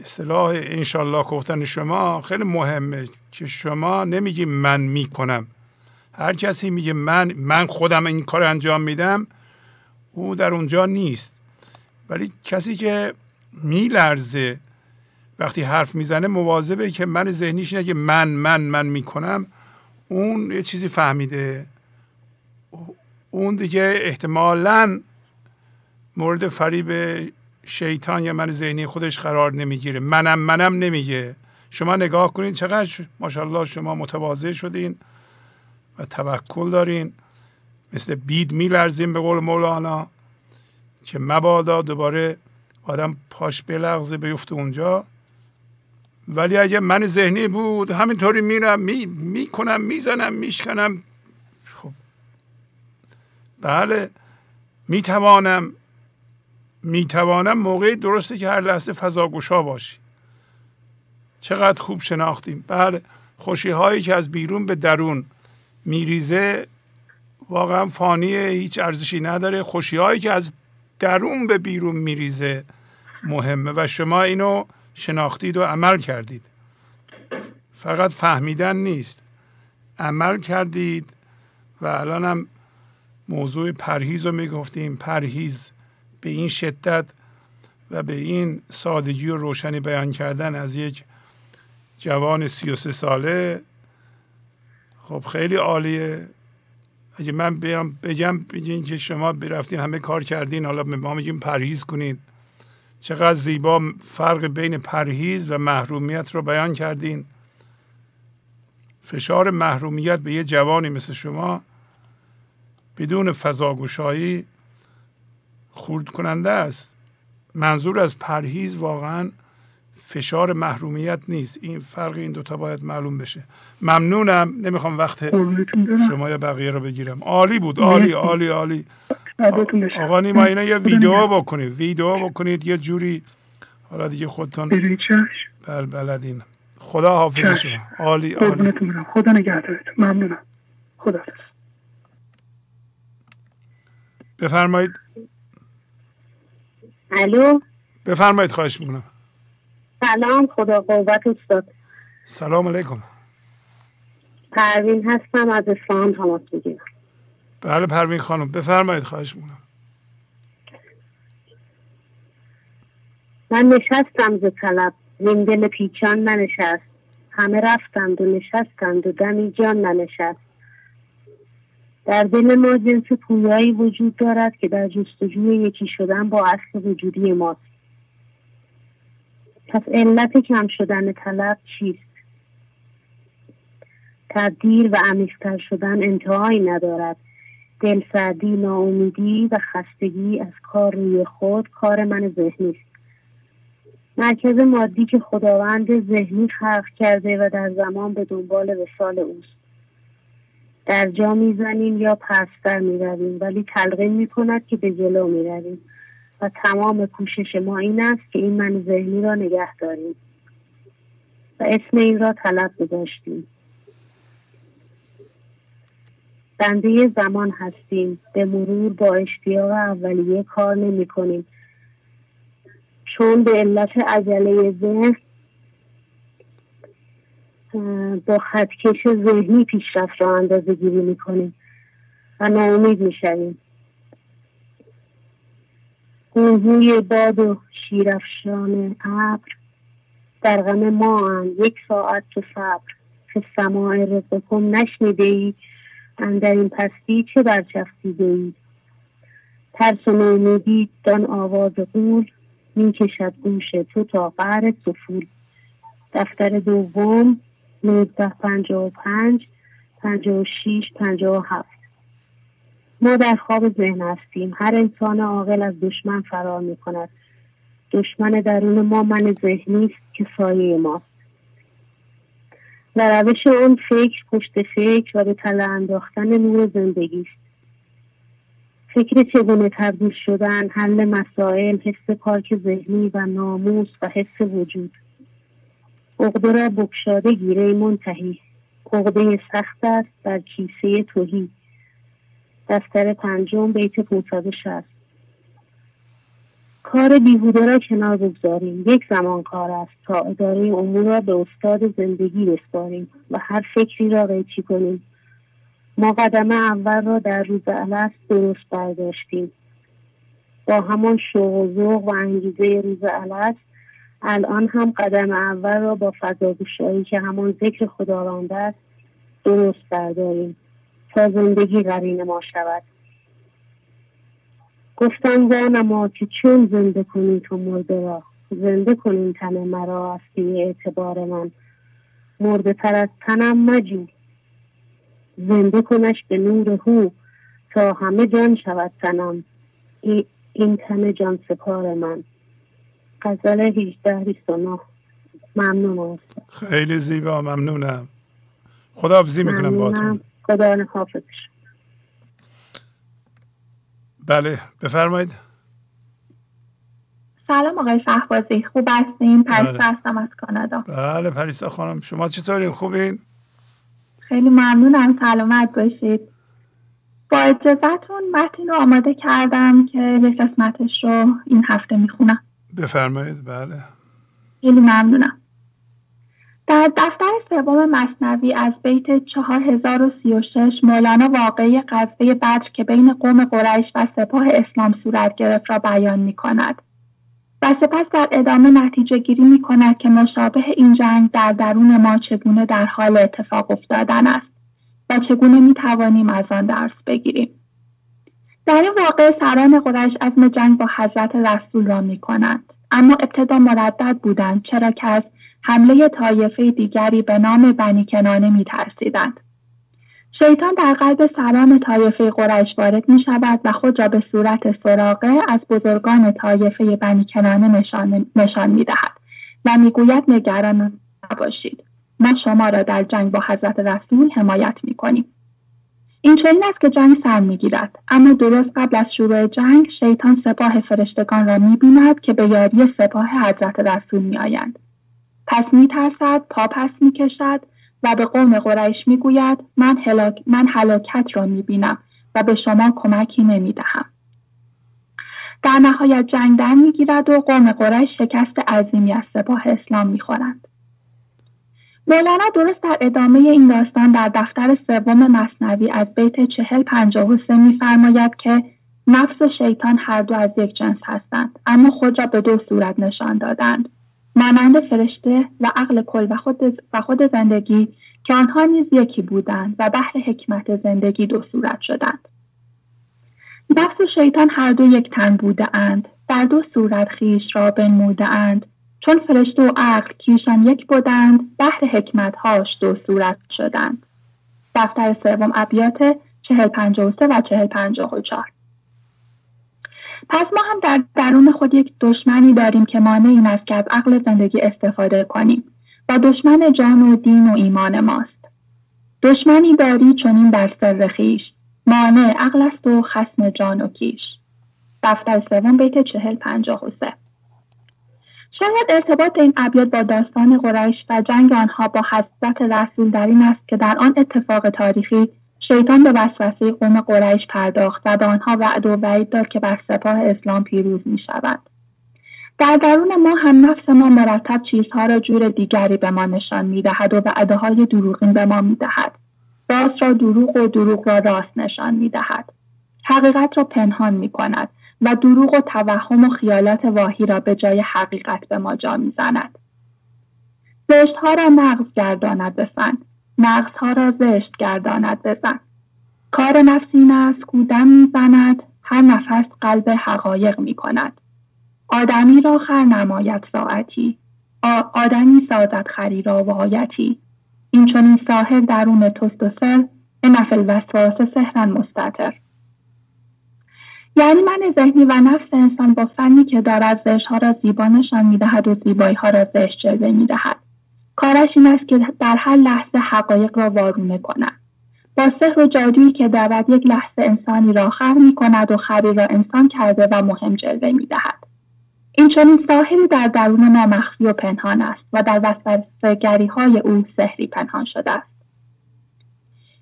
Speaker 4: اصطلاح انشالله گفتن شما خیلی مهمه که شما نمیگی من می‌کنم. هر کسی میگه من من خودم این کار انجام میدم او در اونجا نیست. ولی کسی که میلرزه وقتی حرف می‌زنه مواظبه که من ذهنیش اینه که من من من می‌کنم اون یه چیزی فهمیده. اون دیگه احتمالا مورد فریب شیطان یا من ذهنی خودش قرار نمی‌گیره. منم منم نمیگه. شما نگاه کنید چقدر ماشاءالله شما متواضع شدین و توکل دارین. مثل بید میلرزین به قول مولانا که مبادا دوباره آدم پاش بلغزه بیفته اونجا. ولی اگه من ذهنی بود همینطوری میرم می می‌کنم می‌زنم میشکنم. خب. بله. می‌توانم می‌توانم موقعی درسته که هر لحظه فضاگوشا باشی. چقدر خوب شناختیم. بله. خوشی هایی که از بیرون به درون میریزه واقعا فانیه هیچ ارزشی نداره. خوشی هایی که از درون به بیرون میریزه مهمه. و شما اینو شناختید و عمل کردید. فقط فهمیدن نیست. عمل کردید و الان هم موضوع پرهیز رو می‌گفتیم. پرهیز به این شدت و به این سادگی و روشنی بیان کردن از یک جوان سی و سه ساله خب خیلی عالیه. اگه من بیام بگم بگین که شما برفتین همه کار کردین حالا به ما میگیم پرهیز کنید. چقدر زیبا فرق بین پرهیز و محرومیت رو بیان کردین. فشار محرومیت به یه جوانی مثل شما بدون فضاگوشایی خورد کننده است. منظور از پرهیز واقعا فشار محرومیت نیست. این فرق این دوتا باید معلوم بشه. ممنونم. نمی‌خوام وقت. شما یا بقیه رو بگیرم. عالی بود. عالی. عالی عالی. آقا نیما اینا یه ویدیو. بکنید. ویدیو بکنید. یه جوری حالا دیگه خودتون بل بلدین خدا حافظ. شما. عالی عالی.
Speaker 22: خدا نگهدارتون. ممنونم. خدا حافظ.
Speaker 4: بفرمایید.
Speaker 31: الو؟
Speaker 4: بفرمایید خواهش می‌کنم.
Speaker 31: سلام خدا قوت استاد.
Speaker 4: سلام علیکم.
Speaker 31: پروین هستم از اصفهان تماس می‌گیرم.
Speaker 4: بله پروین خانم بفرمایید خواهش می‌کنم.
Speaker 31: من نشستم ز طلب وین دل پیچان ننشست. همه رفتند و نشستند و دمی جان ننشست. در دل ما جنس پویایی وجود دارد که در جستجوی یکی شدن با اصل وجودی ماست. پس علت کم شدن طلب چیست؟ تبدیل و عمیقتر شدن انتهایی ندارد. دل سردی ناامیدی و خستگی از کار روی خود کار من ذهنی است. مرکز مادی که خداوند ذهنی خلق کرده و در زمان به دنبال وسال اوست. در جا می‌زنیم یا پستر می‌رویم ولی تلقین می‌کند که به جلو می‌رویم و تمام کوشش ما این است که این من ذهنی را نگه داریم و اسم این را طلب گذاشتیم. بنده زمان هستیم. به مرور با اشتیاق اولیه کار نمی کنیم. چون به علت عجله ذهن با خطکش ذهنی پیشرفت را اندازه گیری می کنیم و ناامید می شویم. باد و شیرفشان ابر در غم ما هم یک ساعت تو صبر که سماع رزقکم نشنیده ای. در این پستی چه برچفسیده ای؟ ترس و نومیدی دان آواز قول می کشد گوش تو تا قهر سفول. دفتر دوم نوزده پنجاه و پنج پنجاه و شیش پنجاه و هفت. ما در خواب ذهن هستیم. هر انسان عاقل از دشمن فرار می کند دشمن درون ما من ذهنی است که سایه ماست. و روش آن فکر پشت فکر و به تله انداختن نور زندگی است. فکر چگونه تبدیل شدن حل مسائل حس پاک ذهنی و ناموس و حس وجود. عقده را بکشاده گیره منتهی. عقده سخت است در کیسه توهی دفتر پنجم بیت 560 کار بیهوده را کنار بگذاریم. یک زمان کار است تا اداره امور را به استاد زندگی بسپاریم و هر فکری را قیچی کنیم. ما قدم اول را در روز الست درست برداشتیم. با همان شوق و ذوق و انگیزه روز الست الان هم قدم اول را با فضاگوشایی که همان ذکر خداوند است درست برداریم تا زندگی قرین ما شود. گفتم وانما که چون زنده کنی تو مرده را؟ زنده کنین تن مرا از اعتبار من. مرده تر از تنم مجو زنده کنش به نور هو تا همه جان شود تنم. این تن جان سپار من. غزل 18 ممنون
Speaker 4: خیلی زیبا ممنونم. خداحافظی می‌کنم باتون
Speaker 31: خدا حافظ
Speaker 4: بله بفرمایید.
Speaker 32: سلام آقای شهبازی خوب هستین؟ پریسا بله. هستم از کانادا.
Speaker 4: بله پریسا خانم شما چطورین؟ خوبین؟
Speaker 32: خیلی ممنونم سلامت باشید. با اجازتون متن رو آماده کردم که یک قسمتش رو این هفته می‌خونم.
Speaker 4: بفرمایید بله.
Speaker 32: خیلی ممنونم. در دفتر سوم مصنوی از بیت 4036 مولانا واقعی قصه بدر که بین قوم قریش و سپاه اسلام صورت گرفت را بیان می کند. و سپس در ادامه نتیجه گیری می کند که مشابه این جنگ در درون ما چگونه در حال اتفاق افتادن است و چگونه می توانیم از آن درس بگیریم. در این واقع سران قریش عزم جنگ با حضرت رسول را می کنند. اما ابتدا مردد بودند چرا که از حمله طایفه دیگری به نام بنی کنانه می ترسیدند. شیطان در قلب سلام طایفه قریش وارد می شود و خود را به صورت سراغه از بزرگان طایفه بنی کنانه نشان, نشان می دهد و می گوید نگران نباشید. ما شما را در جنگ با حضرت رسول حمایت می کنیم. این چنین است که جنگ سر می گیرد. اما درست قبل از شروع جنگ شیطان سپاه فرشتگان را می بیند که به یاری سپاه حضرت رسول می آیند. پس می ترسد پا پس می کشد و به قوم قریش می گوید من, هلاک، من هلاکت را می بینم و به شما کمکی نمی دهم. در نهایت جنگ در می گیرد و قوم قریش شکست عظیمی از سپاه اسلام می خورند. مولانا درست در ادامه این داستان در دفتر سوم مصنوی از بیت چهل پنجاه و سه میفرماید که نفس و شیطان هر دو از یک جنس هستند اما خود را به دو صورت نشان دادند مانند فرشته و عقل کل و خود, و خود زندگی که آنها نیز یکی بودند و بحر حکمت زندگی دو صورت شدند. نفس و شیطان هر دو یک تن بوده اند در دو صورت خیش را بنموده اند چون فرشته و عقل کیشان یک بودند بحر حکمت هاش دو صورت شدند. دفتر سوم ابیات چهل پنجاه و سه و چهل پنجاه و چار پس ما هم در درون خود یک دشمنی داریم که مانع این است که از عقل زندگی استفاده کنیم و دشمن جان و دین و ایمان ماست. دشمنی داری چنین در سر خیش مانع عقل است و خسم جان و کیش. دفتر سوم بیت چهل پنجاه و سه. شاید ارتباط این ابیات با داستان قریش و جنگ آنها با حضرت رسول در این است که در آن اتفاق تاریخی شیطان به وسوسه قوم قریش پرداخت و به آنها وعد و وعید داد که بر سپاه اسلام پیروز می شود. در درون ما هم نفس ما مرتب چیزها را جور دیگری به ما نشان می دهد و وعده های دروغین به ما می دهد. راست را دروغ و دروغ را راست نشان می دهد. حقیقت را پنهان می کند و دروغ و توهم و خیالات واهی را به جای حقیقت به ما جا می زند. زشت ها را نقض گرداند نقص ها را زشت گرداند بزن. کار نفس این است کودم هر نفس قلب حقایق می کند آدمی را خر نماید ساعتی. آدمی سازد خری را وایتی. این چون این ساحر درون توست و سر نفل وسواس سهرن مستطر یعنی من ذهنی و نفس انسان با فنی که دارد زشت ها را زیبا نشان می‌دهد و زیبایی ها را زشت جلوه می‌دهد. کارش این است که در هر لحظه حقایق را وارونه کند با سحر و جادویی که دارد یک لحظه انسانی را خر می کند و خری را انسان کرده و مهم جلوه می دهد. این چنین ساحری در درون ما مخفی و پنهان است و در وسوسهگری های او سحری پنهان شده است.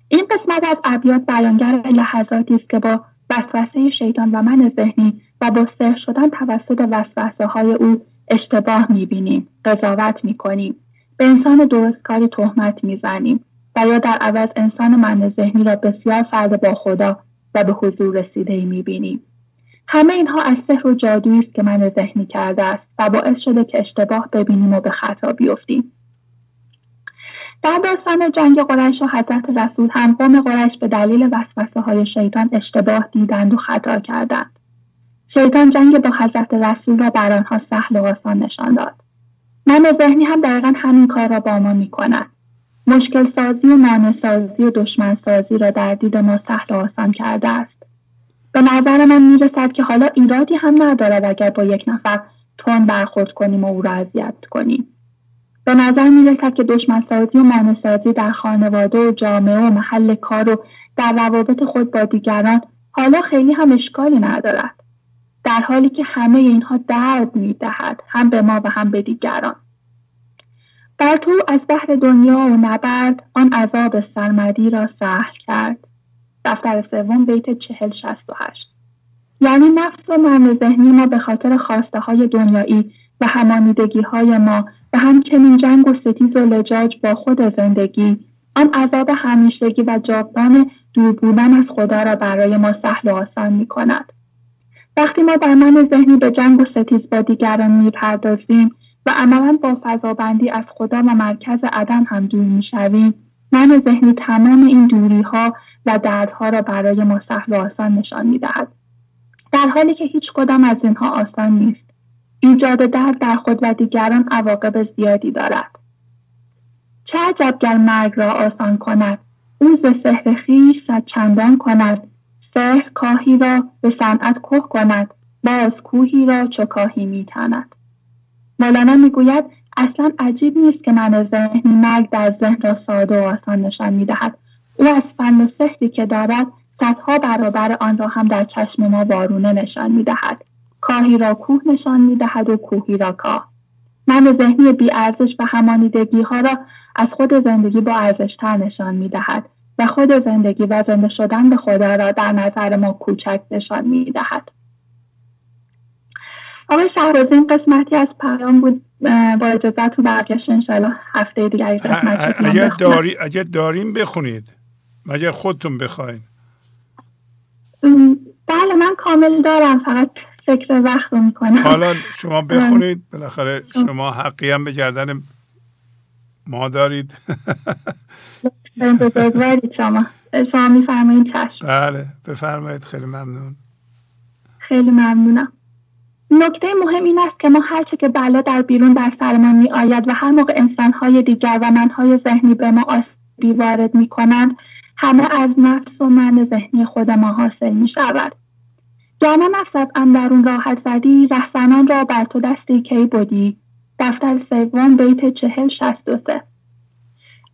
Speaker 32: این قسمت از ابیات بیانگر لحظاتی است که با وسوسه شیطان و من ذهنی و با سحر شدن توسط وسوسه های او اشتباه می‌بینیم قضاوت می‌کنیم به انسان درستکاری تهمت می‌زنیم. و یا در عوض انسان من ذهنی را بسیار فرد با خدا و به حضور رسیده ای می‌بینیم. همه اینها از سحر و جادویی است که من ذهنی کرده است و باعث شده که اشتباه ببینیم و به خطا بیفتیم. در داستان جنگ قریش و حضرت رسول هم قوم قریش به دلیل وسوسه های شیطان اشتباه دیدند و خطا کردند. شیطان جنگ با حضرت رسول را بر آنها سهل و آسان نشان داد. من ذهنی هم دقیقا همین کار را با ما می کند. مشکل سازی و مانع سازی و دشمن سازی را در دید ما سهل و آسان کرده است. به نظر من می رسد که حالا ایرادی هم ندارد اگر با یک نفر تون برخورد کنیم و او را اذیت کنیم. به نظر می رسد که دشمن سازی و مانع سازی در خانواده و جامعه و محل کار و در روابط خود با دیگران حالا خیلی هم اشکالی ندارد. در حالی که همه اینها درد می دهد هم به ما و هم به دیگران. بر تو از بحر دنیا و نبرد آن عذاب سرمدی را سهل کرد. دفتر سوم بیت چهل شست و هشت. یعنی نفس و من ذهنی ما به خاطر خواسته های دنیایی و همانیدگی های ما و همچنین جنگ و ستیز و لجاج با خود زندگی آن عذاب همیشگی و جاودان دور بودن از خدا را برای ما سهل و آسان می کند. وقتی ما در من ذهنی به جنگ و ستیز با دیگران می‌پردازیم و عملا با فضابندی از خدا و مرکز عدم هم دور می‌شویم من ذهنی تمام این دوری ها و دردها را برای ما سهل و آسان نشان می‌دهد. در حالی که هیچ کدام از اینها آسان نیست. ایجاد درد در خود و دیگران عواقب زیادی دارد. چه عجب گر مرگ را آسان کند. او ز سحر خویش صد چندان کند. سحر کاهی را به صنعت که کند باز کوهی را چو کاهی میتاند. مولانا می‌گوید اصلا عجیب نیست که من ذهنی مرگ در ذهن را ساده و آسان نشان می‌دهد. او از فن و سحری که دارد صدها برابر آن را هم در چشم ما وارونه نشان می‌دهد. کاهی را کوه نشان می‌دهد و کوهی را کاه. من ذهنی بیارزش و همانیدگی ها را از خود زندگی با ارزشتر نشان می‌دهد. و خود زندگی و زنده شدن به خدا را در نظر ما کوچک نشان می دهد. آقای قسمتی از پیام بود با اجازه تو برگشت انشاءالله هفته دیگری قسمتی
Speaker 4: اگر, داری، اگر داریم بخونید. مگر خودتون بخواین.
Speaker 32: بله من کامل دارم فقط فکر وقت رو می‌کنم.
Speaker 4: حالا شما بخونید. بالاخره شما حقی هم به گردن ما دارید. [laughs]
Speaker 32: بزرگوارید شما. شما میفرمایید چشم.
Speaker 4: بله بفرمایید خیلی ممنون.
Speaker 32: خیلی ممنونم. نکته مهم این است که ما هرچه که بلا در بیرون در سرمان می آید و هر موقع انسانهای دیگر و منهای ذهنی به ما آسیبی وارد می کنند همه از نفس و من ذهنی خود ما حاصل می شود گرنه نفست اندرون راحت زدی رهزنان را بر تو دستی کی بودی دفتر سوم بیت چهل شست و سه.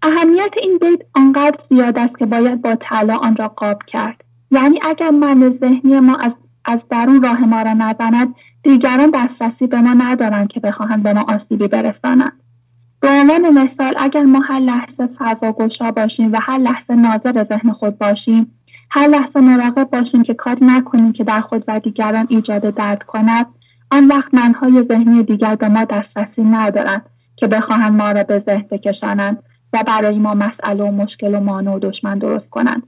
Speaker 32: اهمیت این بیت آنقدر زیاد است که باید با طلا آن را قاب کرد. یعنی اگر من ذهنی ما از از درون راه ما را نزند دیگران دسترسی به ما ندارند که بخواهند به ما آسیبی برسانند. به عنوان مثال اگر ما هر لحظه فضا گشا باشیم و هر لحظه ناظر ذهن خود باشیم هر لحظه مراقب باشیم که کاری نکنیم که در خود و دیگران ایجاد درد کند آن وقت منهای ذهنی دیگر به ما دسترسی ندارند که بخواهند ما را به ذهن بکشانند. و برای ما مسئله و مشکل و مانع و دشمن درست کنند.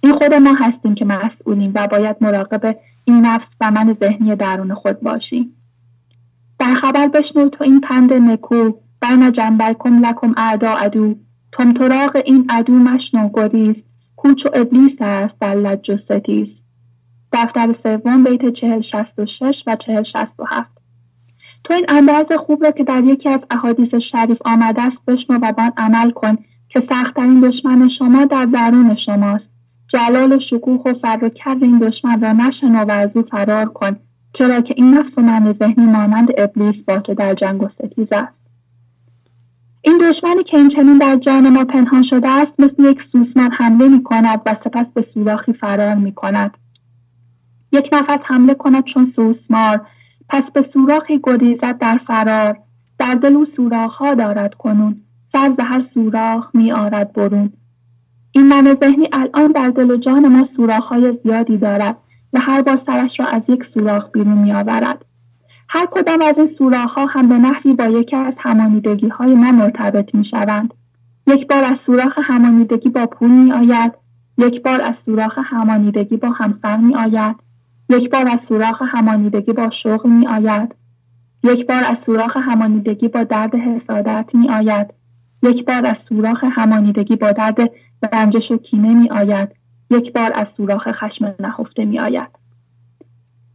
Speaker 32: این خود ما هستیم که مسئولیم و باید مراقب این نفس و من ذهنی درون خود باشیم. در خبر بشنو تو این پند نکو بین جنبکم لکم اعدا عدو. تراغ این عدو مشنو گریز. کوچ و ابلیس است در لج دفتر سوم بیت چهل شست و شش و چهل شست و هفت. تو این انداز خوب را که در یکی از احادیث شریف آمده است بشنو و بان عمل کن که سختترین دشمن شما در درون شماست. جلال و شکوه و فر کرد این دشمن را نشنو و از او فرار کن چرا که این نفس من ذهنی مانند ابلیس با تو در جنگ و ستیز است. این دشمنی که این چنین در جان ما پنهان شده است مثل یک سوسمار حمله می کند و سپس به سوراخی فرار می کند. یک نفس حمله کند چون سوسمار پس به سوراخی گریزد در فرار در دل سوراخ ها دارد کنون سر به هر سوراخ می آرد برون این من ذهنی الان در دل و جان ما سوراخ های زیادی دارد و هر بار سرش را از یک سوراخ بیرون می آورد. هر کدام از این سوراخ ها هم به نحوی با یکی از همانیدگی های ما مرتبط می شوند. یک بار از سوراخ همانیدگی با پول می آید یک بار از سوراخ همانیدگی با همسر می آید یک بار از سوراخ همانیدگی با شوق می آید یک بار از سوراخ همانیدگی با درد حسادت می آید یک بار از سوراخ همانیدگی با درد رنجش و کینه می آید یک بار از سوراخ خشم نهفته می آید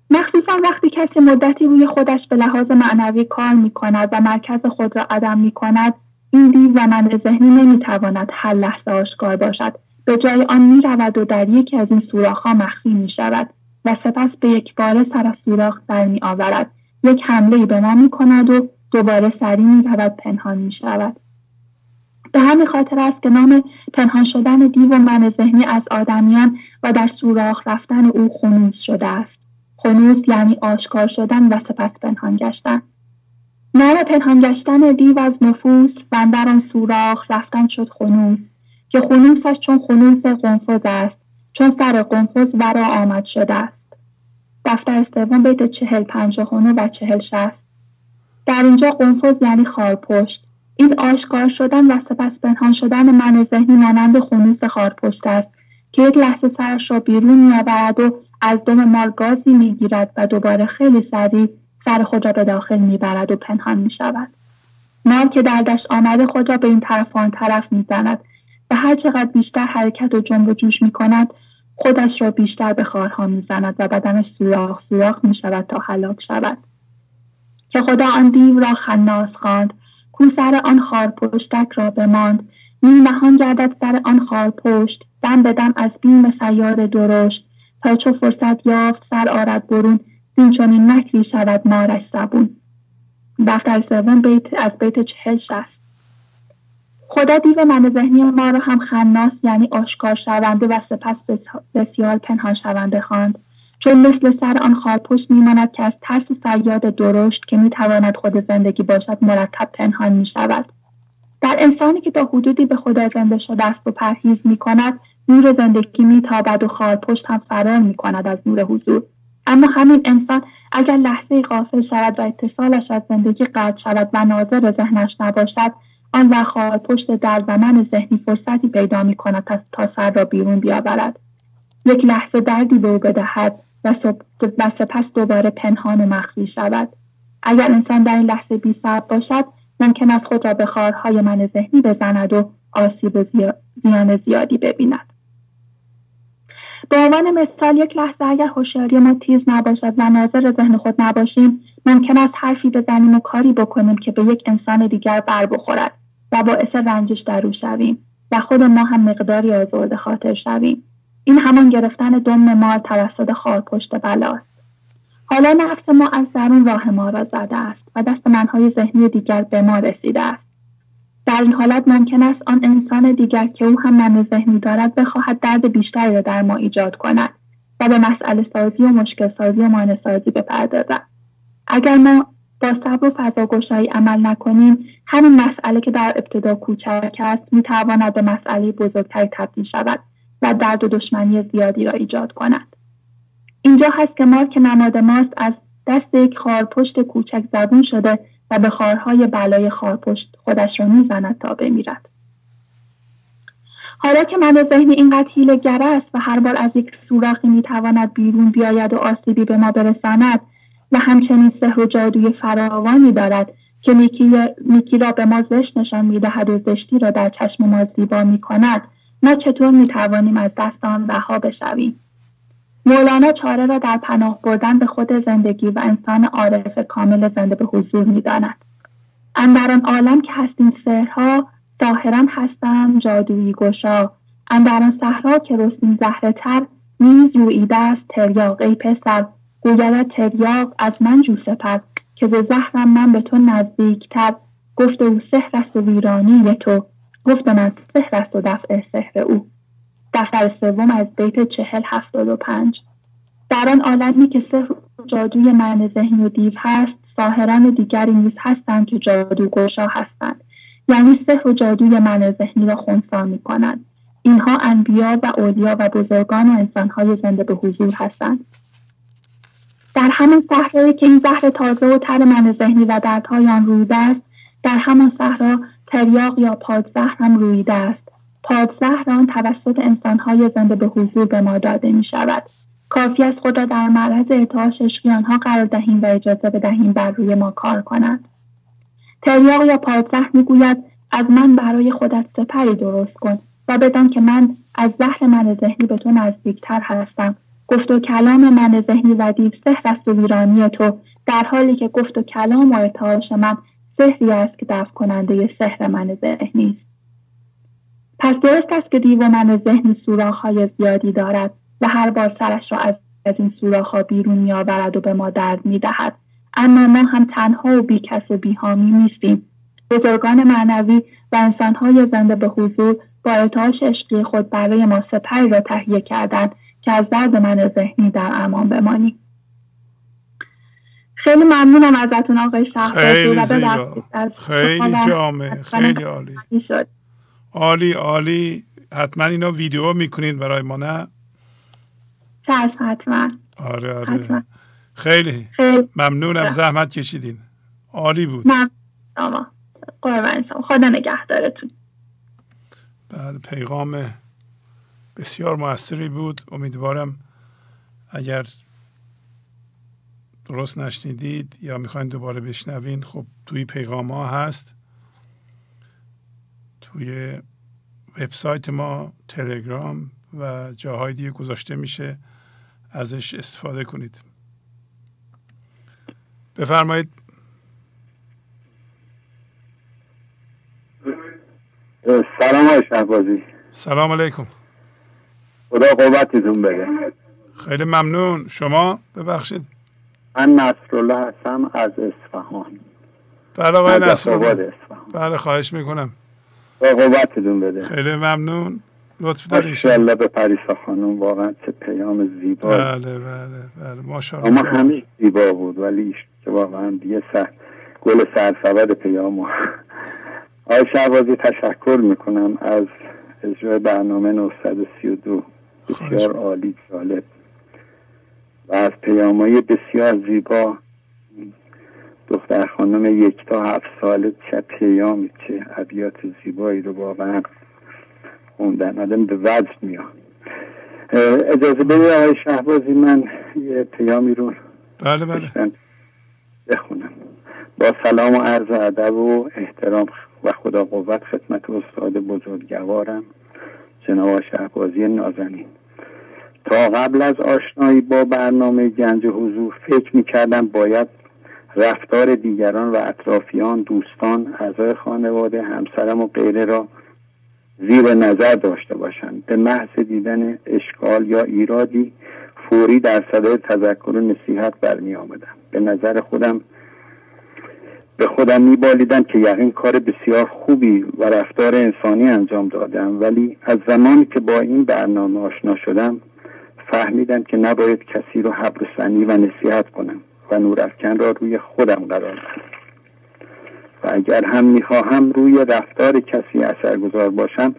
Speaker 32: مخصوصا وقتی کسی مدتی روی خودش به لحاظ معنوی کار می کند و مرکز خود را عدم می کند این دیو و من ذهنی نمی تواند هر لحظه آشکار باشد. به جای آن می رود و در یکی از این سوراخ ها مخفی می شود و سپس به یک بار سر از سوراخ در می آورد یک حمله به ما می کند و دوباره سری می رود پنهان می شود به همین خاطر است که نام پنهان شدن دیو و من ذهنی از آدمیان و در سوراخ رفتن او خنوز شده است. خنوز یعنی آشکار شدن و سپس پنهان گشتن. نام پنهان گشتن دیو از نفوس و در آن سوراخ رفتن شد خنوز که خنوسش چون خنوس قنفذ است چون سر قنفذ ورا آمد شده است. دفتر سوم بیت چهل پنجاه و چهل شست در اینجا قنفذ یعنی خارپشت. این آشکار شدن و سپس پنهان شدن من ذهنی مانند خونوس خارپشت است که یک لحظه سرش را بیرون میآورد و از دم مال گازی می‌گیرد و دوباره خیلی سریع سر خود را به داخل می‌برد و پنهان می شود. مال که دردش آمده خود را به این طرف آن طرف می‌زند. و هر چقدر بیشتر حرکت و جنب و جوش می کند خودش را بیشتر به خارها می‌زند و بدنش سوراخ سوراخ می شود تا هلاک شود. که خدا آن دیو را خناس خواند کو سر آن خار پشتک را بماند. می نهان گردد سر آن خار پشت دم به دم از بیم سیار درشت. تا چو فرصت یافت سر آرد برون زین چنین نکری شود مارش زبون. دفتر سوم بیت از بیت چهل شست خدا دیو من ذهنی ما را هم خناس یعنی آشکار شونده و سپس بسیار پنهان شونده خواند چون مثل سر آن خارپشت میماند که از ترس سیاد درشت که می‌تواند خود زندگی باشد مرتب پنهان می شود. در انسانی که تا حدودی به خدا زنده شده است و پرهیز می کند نور زندگی میتابد و خارپشت هم فرار می کند از نور حضور اما همین انسان اگر لحظه غافل شود و اتصالش از زندگی قطع شود و ناظر ذهنش نباشد آن و خارپشت در زمان ذهنی فرصتی پیدا می کند تا سر را بیرون بیاورد. یک لحظه دردی به او بدهد و, سپس دوباره پنهان و مخفی شود. اگر انسان در این لحظه بی باشد ممکن است خود را به خارهای من ذهنی بزند و آسیب و زیان زیادی ببیند. به عنوان مثال یک لحظه اگر هوشیاری ما تیز نباشد و ناظر ذهن خود نباشیم ممکن است حرفی بزنیم و کاری بکنیم که به یک انسان دیگر بر بخورد. و باعث رنجش در او شویم و خود ما هم مقداری آزرده خاطر شویم. این همان گرفتن دم مال توسط خارپشت بلاست. حالا نفس ما از درون راه ما را زده است و دست منهای ذهنی دیگر به ما رسیده است. در این حالت ممکن است آن انسان دیگر که او هم من ذهنی دارد بخواهد درد بیشتری را در ما ایجاد کند و به مسئله سازی و مشکل سازی و مانع سازی بپردازم اگر ما با صبر و فضاگشایی عمل نکنیم همین مسئله که در ابتدا کوچک است می‌تواند به مسئله بزرگتری تبدیل شود و درد و دشمنی زیادی را ایجاد کند. اینجا هست که مارک نماد ماست از دست یک خارپشت کوچک زبون شده و به خارهای بلای خارپشت خودش را می‌زند تا بمیرد. حالا که من ذهنی اینقدر حیلهگر است و هر بار از یک سوراخی می‌تواند بیرون بیاید و آسیبی به ما برساند و همچنین سحر و جادوی فراوانی دارد که نیکی, را به ما زشت نشان می‌دهد و زشتی را در چشم ما زیبا می‌کند. ما چطور می‌توانیم از دست آن رها بشویم؟ مولانا چاره را در پناه بردن به خود زندگی و انسان عارف کامل زنده به حضور می‌داند. اندر آن عالم که هستیم سحرها ظاهرا هستم جادویی گشا. اندر آن صحرا که رسیم زهره تر نیز رویده است تریاق. ای پسر گوید تریاق از من جو سپر که به زهرم من به تو نزدیکتر. گفت او سحر است و ویرانی تو. گفت من و دفع سحر او. دفتر سوم از بیت چهل هفتاد و پنج. در آن عالمی که سحر جادوی من ذهنی و دیو هست ساهران دیگری نیز هستند که جادوگوشا هستند. یعنی سحر و جادوی من ذهنی را خونسا می کنند اینها انبیا و اولیا و بزرگان و انسانهای زنده به حضور هستند. در همین صحرایی که این زهر تازه و تر من ذهنی و دردهای آن رویده است در همان صحرا تریاق یا پادزهر هم رویده است. پادزهر آن توسط انسانهای زنده به حضور به ما داده می شود کافی است خدا در معرض اطاعت عشقی آنها قرار دهیم و اجازه بدهیم بر روی ما کار کنند. تریاق یا پادزهر می‌گوید از من برای خودت سپری درست کن و بدان که من از زهر من ذهنی به تو نزدیکتر هستم. گفت و کلام من ذهنی و دیو سحر است و ویرانی تو. در حالی که گفت و کلام و ارتعاش من سحری است که دفع کننده سحر من ذهنی است. پس درست است که دیو من ذهنی های زیادی دارد و هر بار سرش را از, از این ها بیرون میآورد و به ما درد می‌دهد. اما ما هم تنها و بیکس و بیهامی نیستیم. بزرگان معنوی و انسانهای زنده به حضور با اتاش عشقی خود برای ما سپری را تهیه کردند. که از درد من ذهنی در امان بمانیم خیلی ممنونم ازتون آقای
Speaker 4: خیلی خیلی جامعه خیلی عالی. عالی عالی. حتما اینا ویدیو می‌کنید برای ما نه؟
Speaker 32: حتما.
Speaker 4: آره آره. خیلی, ممنونم زحمت کشیدین. عالی بود.
Speaker 32: ممنونم خدا نگهدارتون.
Speaker 4: بله پیغام بسیار موثری بود. امیدوارم اگر درست نشنیدید یا می‌خواین دوباره بشنوین خب توی پیغام ها هست. توی وبسایت ما تلگرام و جاهای دیگه گذاشته میشه. ازش استفاده کنید. بفرمایید.
Speaker 33: سلام آقای شهبازی.
Speaker 4: سلام علیکم.
Speaker 33: خدا قوتتون بده.
Speaker 4: خیلی ممنون. شما ببخشید.
Speaker 33: من نصرالله هستم از اصفهان.
Speaker 4: بله آقای نصرالله. بله خواهش می‌کنم.
Speaker 33: با قوتتون بده.
Speaker 4: خیلی ممنون. لطف دارید.
Speaker 33: الله به پریسا خانم واقعا چه پیام زیبا
Speaker 4: بله بله بله. ماشاءالله.
Speaker 33: اما همه زیبا بود ولی واقعا یه سر گل سرسبد پیام آقای شهبازی تشکر می‌کنم از اجرای برنامه 932 بسیار عالی جالب. و از پیامهای بسیار زیبا دختر خانم یک تا هفت ساله چه پیامی چه ابیات زیبایی رو واقعا خوندن آدم به وجد میاد. اجازه بدید آقای شهبازی من یه پیامی رو
Speaker 4: بله بله.
Speaker 33: بخونم. با سلام و عرض ادب و احترام و خدا قوت خدمت استاد بزرگوارم. جناب شهبازی نازنین. تا قبل از آشنایی با برنامه گنج حضور فکر می‌کردم باید رفتار دیگران و اطرافیان دوستان اعضای خانواده همسرم و غیره را زیر نظر داشته باشند. به محض دیدن اشکال یا ایرادی فوری در صدای تذکر و نصیحت برمی آمدم به نظر خودم به خودم میبالیدم که یقین کار بسیار خوبی و رفتار انسانی انجام دادم. ولی از زمانی که با این برنامه آشنا شدم فهمیدم که نباید کسی رو حبر سنی و نصیحت کنم و نورافکن را روی خودم قرار دهم. و اگر هم می‌خواهم روی رفتار کسی اثرگذار باشم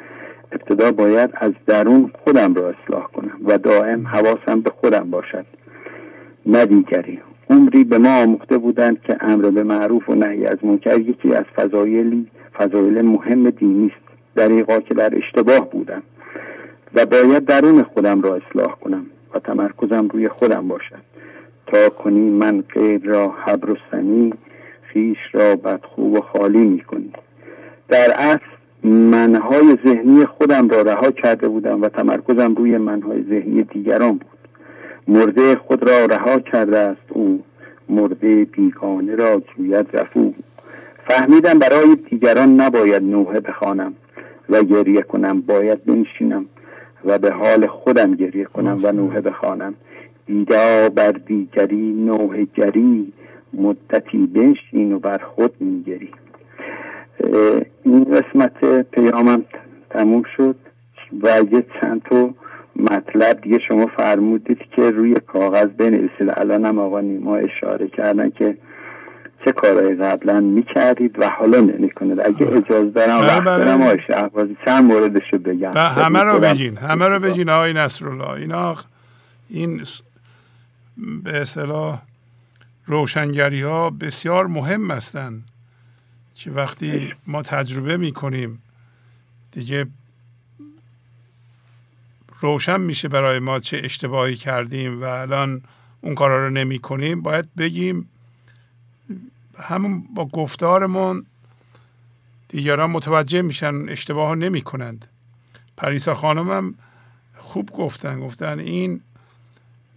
Speaker 33: ابتدا باید از درون خودم را اصلاح کنم و دائم حواسم به خودم باشد نه دیگری. عمری به ما آموخته بودند که امر به معروف و نهی از منکر یکی از فضایلی فضایل مهم دینی است. دریقا که در اشتباه بودم و باید درون خودم را اصلاح کنم و تمرکزم روی خودم باشد. تا کنی من غیر را حبر و سنی خیش را بدخو و خالی می کنی. در اصل منهای ذهنی خودم را رها کرده بودم و تمرکزم روی منهای ذهنی دیگران بود. مرده خود را رها کرده است او. مرده بیگانه را جوید رفو فهمیدم برای دیگران نباید نوحه بخوانم و گریه کنم باید بنشینم و به حال خودم گریه کنم و نوحه بخوانم. دیدا بر دیگری نوحه گری مدتی بنشین و بر خود میگری. این قسمت پیامم تموم شد و یه چند تا مطلب دیگه شما فرمودید که روی کاغذ بنویسید. الان هم آقا نیما اشاره کردن که چه کارهای قبلا می‌کردید و حالا نمی‌کنید. اگه اجازه دارم
Speaker 4: بله،
Speaker 33: وقت
Speaker 4: بله.
Speaker 33: دارم آقای چند موردشو بگم؟
Speaker 4: و همه رو بگین همه رو بگین آقای نصرالله. اینا این به اصطلاح روشنگری ها بسیار مهم هستند که وقتی ما تجربه می‌کنیم دیگه روشن میشه برای ما چه اشتباهی کردیم و الان اون کارا رو نمی کنیم. باید بگیم همون با گفتارمون دیگران متوجه میشن اشتباه نمی کنند. پریسا خانم هم خوب گفتن گفتن این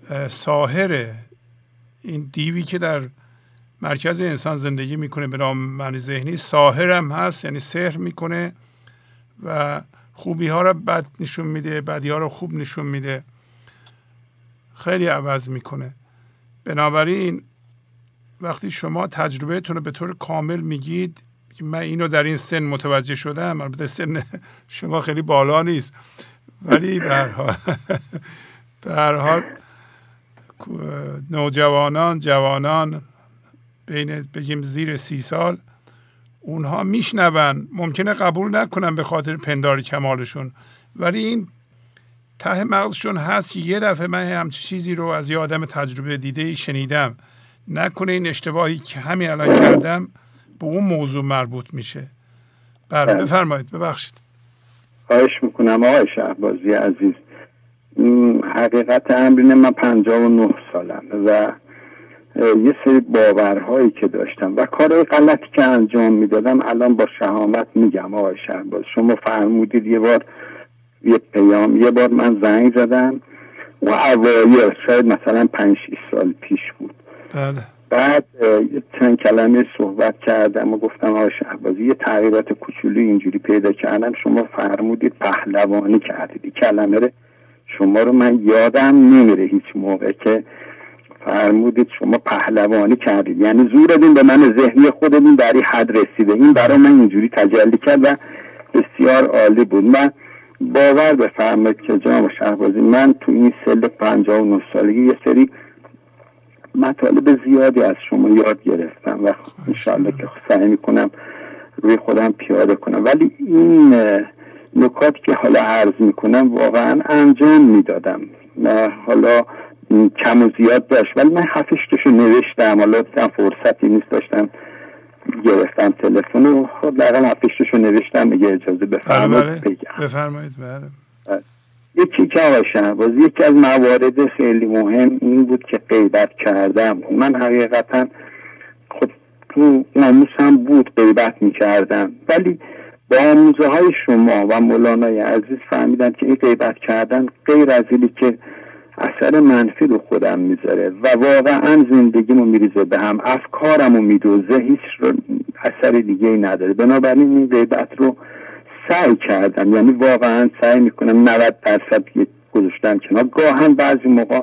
Speaker 4: اه، ساهره این دیوی که در مرکز انسان زندگی می‌کنه به نام معنی ذهنی ساهر هم هست یعنی سحر می‌کنه و خوبی ها رو بد نشون میده بدی ها رو خوب نشون میده. خیلی عوض می‌کنه. بنابراین وقتی شما تجربهتون رو به طور کامل میگید من اینو در این سن متوجه شدم البته سن شما خیلی بالا نیست. ولی به هر حال به هر حال نوجوانان جوانان بین بگیم زیر سی سال اونها میشنون. ممکنه قبول نکنن به خاطر پندار کمالشون. ولی این ته مغزشون هست که یه دفعه من همچی چیزی رو از یه آدم تجربه دیده شنیدم. نکنه این اشتباهی که همین الان کردم به اون موضوع مربوط میشه. بله
Speaker 33: بله.
Speaker 4: بفرمایید ببخشید.
Speaker 33: خواهش می‌کنم آقای شهبازی عزیز. حقیقت امر من پنجاه و نه سالم و یه سری باورهایی که داشتم و کارهای غلطی که انجام می‌دادم الان با شهامت میگم آقای شهباز. شما فرمودید یه بار یه پیام یه بار من زنگ زدم و اوایل شاید مثلا پنج سال پیش بود.
Speaker 4: بله.
Speaker 33: بعد یه چند کلمه صحبت کردم و گفتم آقای شهبازی یه تغییرات کوچولو اینجوری پیدا کردم شما فرمودید پهلوانی کردید. کلمه رو شما رو من یادم نمیره هیچ موقع که فرمودید شما پهلوانی کردید. یعنی زورتون به من ذهنی خودتون در این حد رسیده این برای من اینجوری تجلی کرد و بسیار عالی بود. من باور بفرمایید که جناب شهبازی من تو این سل پنجاه و نه سالگی یه سری مطالب زیادی از شما یاد گرفتم و انشاءالله که سعی می‌کنم روی خودم پیاده کنم. ولی این نکات که حالا عرض می‌کنم واقعا انجام می‌دادم. حالا کم و زیاد داشت. ولی من هفتشتشو نوشتم. حالا فرصتی نیست داشتم گرفتم تلفن و خب دقیقا هفتشتشو نوشتم. میگه اجازه
Speaker 4: بله
Speaker 33: بفرمایید
Speaker 4: بله
Speaker 33: بگم.
Speaker 4: بفرمایید بله.
Speaker 33: یکی که آقای شهباز یکی از موارد خیلی مهم این بود که غیبت کردم. من حقیقتا خب تو ناموسم بود غیبت می‌کردم. ولی با آموزه های شما و مولانای عزیز فهمیدم که این غیبت کردن غیر از اینی که اثر منفی رو خودم می‌ذاره و واقعا زندگیمو میریزه به هم. افکارمو میدوزه هیچ رو اثر دیگه ای نداره. بنابراین این غیبت رو سعی کردم. یعنی واقعا سعی می‌کنم 90 درصد گذاشتم کنار. گاهن بعضی موقع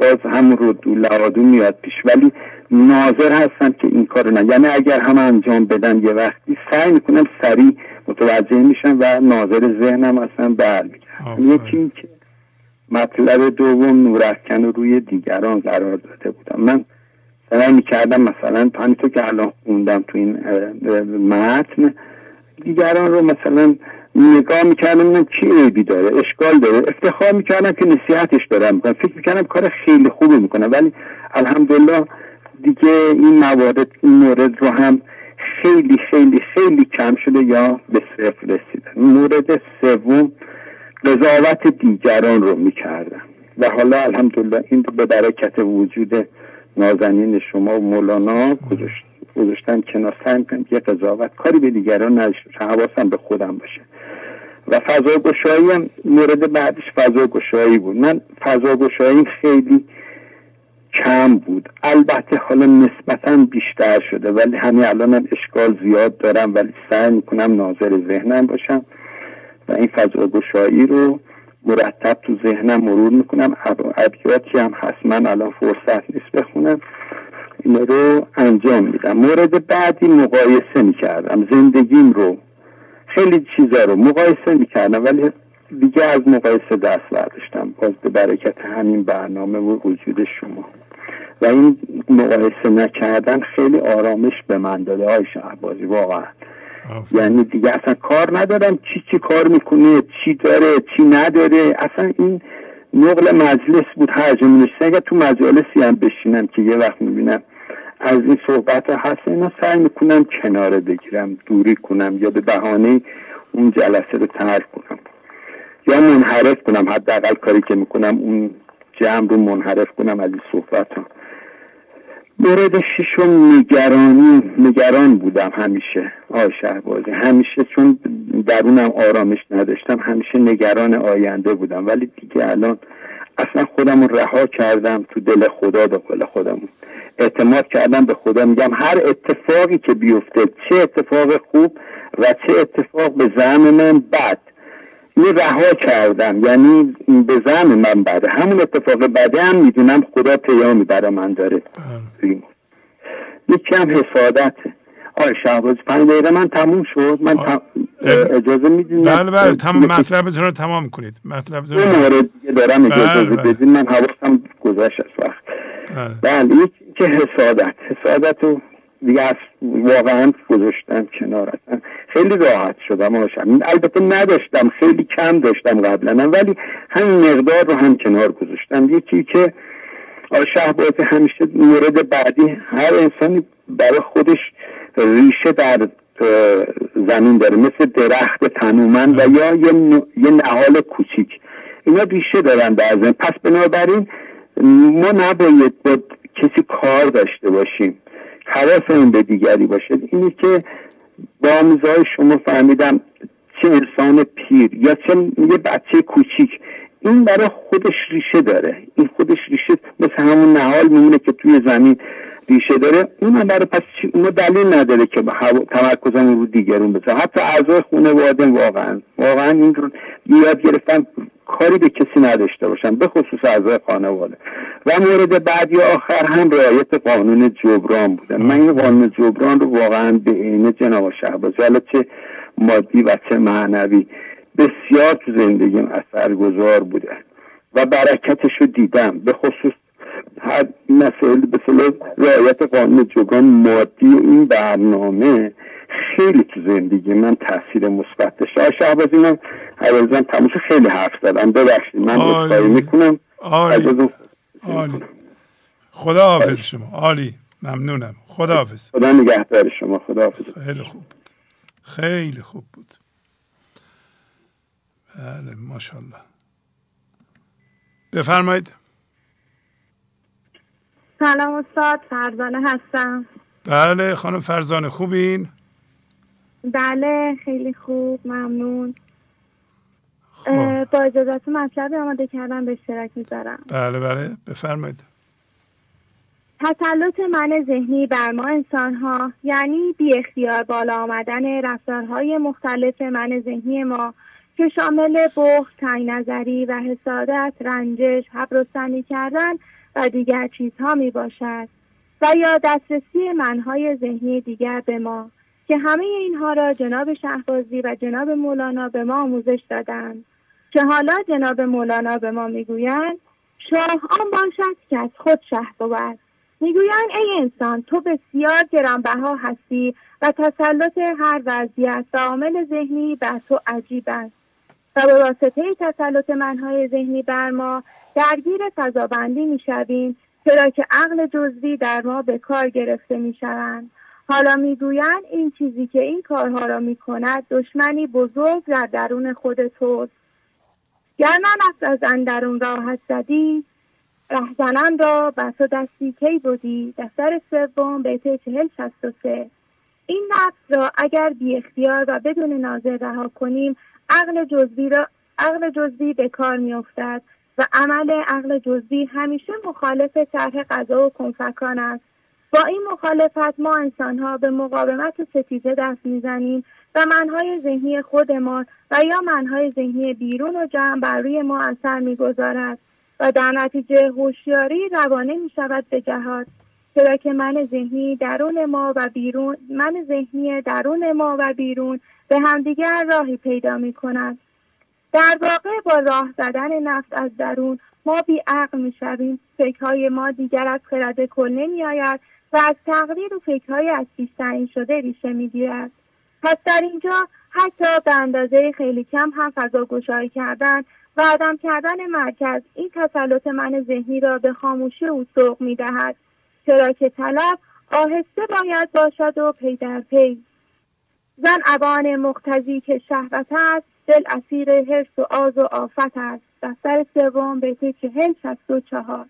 Speaker 33: باز هم رو دو لوادو میاد پیش. ولی ناظر هستم که این کارو نه یعنی اگر هم انجام بدم یه وقتی سعی می‌کنم سریع متوجه میشم و ناظر ذهنم اصلا برمیگردم یکی این که مطلب دوم نورافکن رو روی دیگران قرار داده بودم. من سعی می‌کردم مثلا همینطور که الان خوندم تو این متن دیگران رو مثلا نگاه می‌کردم من چی عیبی داره اشکال داره. افتخار می‌کردم که نصیحتش دارم. می‌کنم فکر می‌کردم کار خیلی خوبی می‌کنم. ولی الحمدلله دیگه این موارد این مورد رو هم خیلی خیلی خیلی کم شده یا به صفر رسیدن. مورد سوم قضاوت دیگران رو می‌کردم و حالا الحمدلله این به برکت وجود نازنین شما و مولانا گذاشتن کنار سعی یه قضاوت کاری به دیگران نداشته حواسم به خودم باشه. و فضا گشایی هم مورد بعدش فضا گشایی بود. من فضا گشایی خیلی کم بود. البته حالا نسبتا بیشتر شده ولی همین الان هم اشکال زیاد دارم ولی سعی می‌کنم ناظر ذهنم باشم. و این فضا گشایی رو مرتب تو ذهنم مرور می‌کنم. ابیاتی هم هست. من الان فرصت نیست بخونم. این رو انجام میدم. مورد بعدی مقایسه می‌کردم. زندگیم رو. خیلی چیزا رو مقایسه می‌کردم ولی دیگه از مقایسه دست برداشتم. باز به برکت همین برنامه و وجود شما. و این مقایسه نکردن خیلی آرامش به من داده. های شهبازی واقعا. یعنی دیگه اصلا کار ندارم. چی چی کار می‌کنه؟ چی داره؟ چی نداره؟ اصلا این نقل مجلس بود هر جا اگر تو مجالسی هم بشینم که یه وقت می‌بینم. از این صحبت هست. اینا سعی می‌کنم کناره بگیرم دوری کنم یا به بهانه اون جلسه رو ترک کنم. یا منحرف کنم. حداقل کاری که می‌کنم اون جمع رو منحرف کنم از این صحبت ها. مورد ششم نگرانی نگران بودم همیشه آی شهبازی. همیشه چون درونم آرامش نداشتم همیشه نگران آینده بودم. ولی دیگه الان اصلا خودم رو رها کردم تو دل خدا به قول خودمون. اعتماد کردم به خدا. میگم هر اتفاقی که بیفته چه اتفاق خوب و چه اتفاق به زعم من بد این رها کردم. یعنی به زعم من بده. همون اتفاق بده هم می‌دونم خدا پیامی برای من داره. بله. یکی هم حسادت. آی شهباز پنج دقیقه من تموم شد. من اجازه میدین؟
Speaker 4: بله بله تمام مطلبتون رو تمام کنید. مطلبتون رو
Speaker 33: مورد دارم اجازه بله, بله. بدین. من حواسم گذشت از وقت. بله, بله. یکی که حسادت. حسادت رو دیگه از واقعا گذاشتم کنار هستم خیلی راحت شدم آشم. البته نداشتم خیلی کم داشتم قبلا. ولی همین مقدار رو هم کنار گذاشتم. یکی که شهباز همیشه مورد بعدی هر انسانی برای خودش ریشه در زمین داره مثل درخت تنومن و یا یه, یه نهال کوچیک. اینا ریشه دارن در زمین پس بنابراین ما نباید با کسی کار داشته باشیم. حواسمون به دیگری باشه اینی که با میزای شما فهمیدم چه انسان پیر یا چه یه بچه کوچیک. این برای خودش ریشه داره. این خودش ریشه مثل همون نهال میمونه که توی زمین ریشه داره. اون برای پس اونو دلیل نداره که تمرکزم رو دیگرون بزن حتی اعضای خانواده واقعا واقعا این رو یاد گرفتم کاری به کسی نداشته باشن به خصوص اعضای خانواده. و مورد بعدی آخر هم رعایت قانون جبران بودن من این قانون جبران رو واقعا به عین جناب شهبازی حالا چه مادی و چه معنوی بسیار تو زندگیم اثرگذار بوده. و برکتش رو دیدم. به خصوص هر مسائل به رعایت قانون جبران مادی این برنامه خیلی تو زندگی من تاثیر مثبت داشته شهبازی من حوازم تموش خیلی حرف زدم. ببخشید من اصلاحی می‌کنم.
Speaker 4: عالی. عالی. خدا حافظ شما. عالی. ممنونم. خدا حافظ
Speaker 33: خدا نگهدار شما. خدا حافظ
Speaker 4: خیلی خوب بود. خیلی خوب بود. بله ماشاءالله. بفرمایید.
Speaker 30: سلام استاد فرزانه هستم.
Speaker 4: بله خانم فرزانه خوبین؟
Speaker 30: بله خیلی خوب ممنون. خب. با اجازت مطلب آماده کردم به اشتراک می‌ذارم.
Speaker 4: بله بله بفرمایید.
Speaker 30: تسلط من ذهنی بر ما انسان ها یعنی بی اختیار بالا آمدن رفتارهای مختلف من ذهنی ما که شامل بخت، تنگ نظری و حسادت، رنجش، حبرستنی کردن و دیگر چیزها می باشد و یا دسترسی منهای ذهنی دیگر به ما. که همه اینها را جناب شهبازی و جناب مولانا به ما آموزش دادند.
Speaker 34: که حالا جناب مولانا به ما می‌گویند شاه آن باشد که از خود شه بود. می‌گویند ای انسان تو بسیار گرانبها هستی و تسلط هر وضعیت و عامل ذهنی بر تو عجیب است. و به واسطه تسلط منهای ذهنی بر ما درگیر فضابندی می‌شویم چرا که عقل جزوی در ما به کار گرفته می‌شوند. حالا می‌گویند این چیزی که این کارها را می‌کند دشمنی بزرگ در درون خود توست. گر من از اندرون راحت زدی رهزنان را بر تو دستی کی بودی دفتر سوم بیت چهل شست و سه. این نفس را اگر بی اختیار و بدون ناظر رها کنیم عقل جزوی را عقل جزوی به کار میافتد و عمل عقل جزوی همیشه مخالف طرح غذا و کنفکان است. با این مخالفت ما انسانها به مقاومت ستیزه دست می‌زنیم و منهای ذهنی خودمان و یا منهای ذهنی بیرون و جمع بر روی ما اثر می‌گذارد و در نتیجه هوشیاری روانه می شود به جهات چرا که من ذهنی درون ما و بیرون من ذهنی درون ما و بیرون به همدیگر راهی پیدا می کند در واقع با راه زدن نفس از درون ما بی عقل می شویم فکرهای ما دیگر از خرد کل نمی آید و از تقدیر و فکرهای از پیش تعیین شده ریشه می گیرد پس در اینجا حتی به اندازه خیلی کم هم فضا گشایی کردن و عدم کردن مرکز این تسلط من ذهنی را به خاموشی او سوق می دهد چرا که طلب آهسته باید باشد و پی در پی. زن ابان مقتضی که شهوت است دل اسیر حرس و آز و آفت است. دفتر سوم بیت چهل شست و چهار.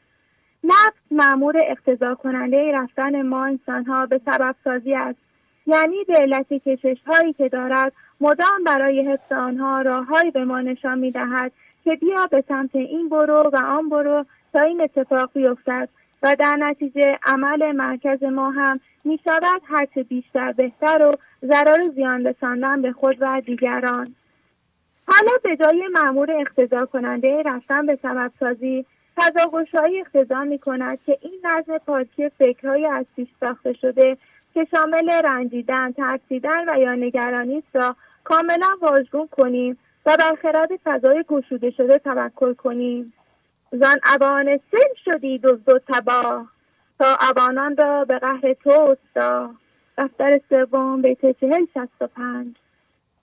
Speaker 34: نفس معمور اقتضا کننده رفتن ما انسانها به سبب سازی است. یعنی به علت کشش هایی که دارد مدام برای حفظ آنها راههایی به ما نشان می دهد که بیا به سمت این برو و آن برو تا این اتفاق بیفتد و در نتیجه عمل مرکز ما هم می شود هرچه بیشتر بهتر و ضرر زیان رساندن به خود و دیگران. حالا به جای معمور اقتضا کننده رفتن به سبب سازی فضاگشایی اقتضا می کند که این نظم پاکی فکرهای از پیش ساخته شده که شامل رنجیدن، ترسیدن و یا نگرانی را کاملا واژگون کنیم و بر خرد فضای گشوده شده توکل کنیم. زن ابان سن شدی دزد و تباه تا ابانان را به قهر تو استا دفتر سوم بیت چهل شست و پنج.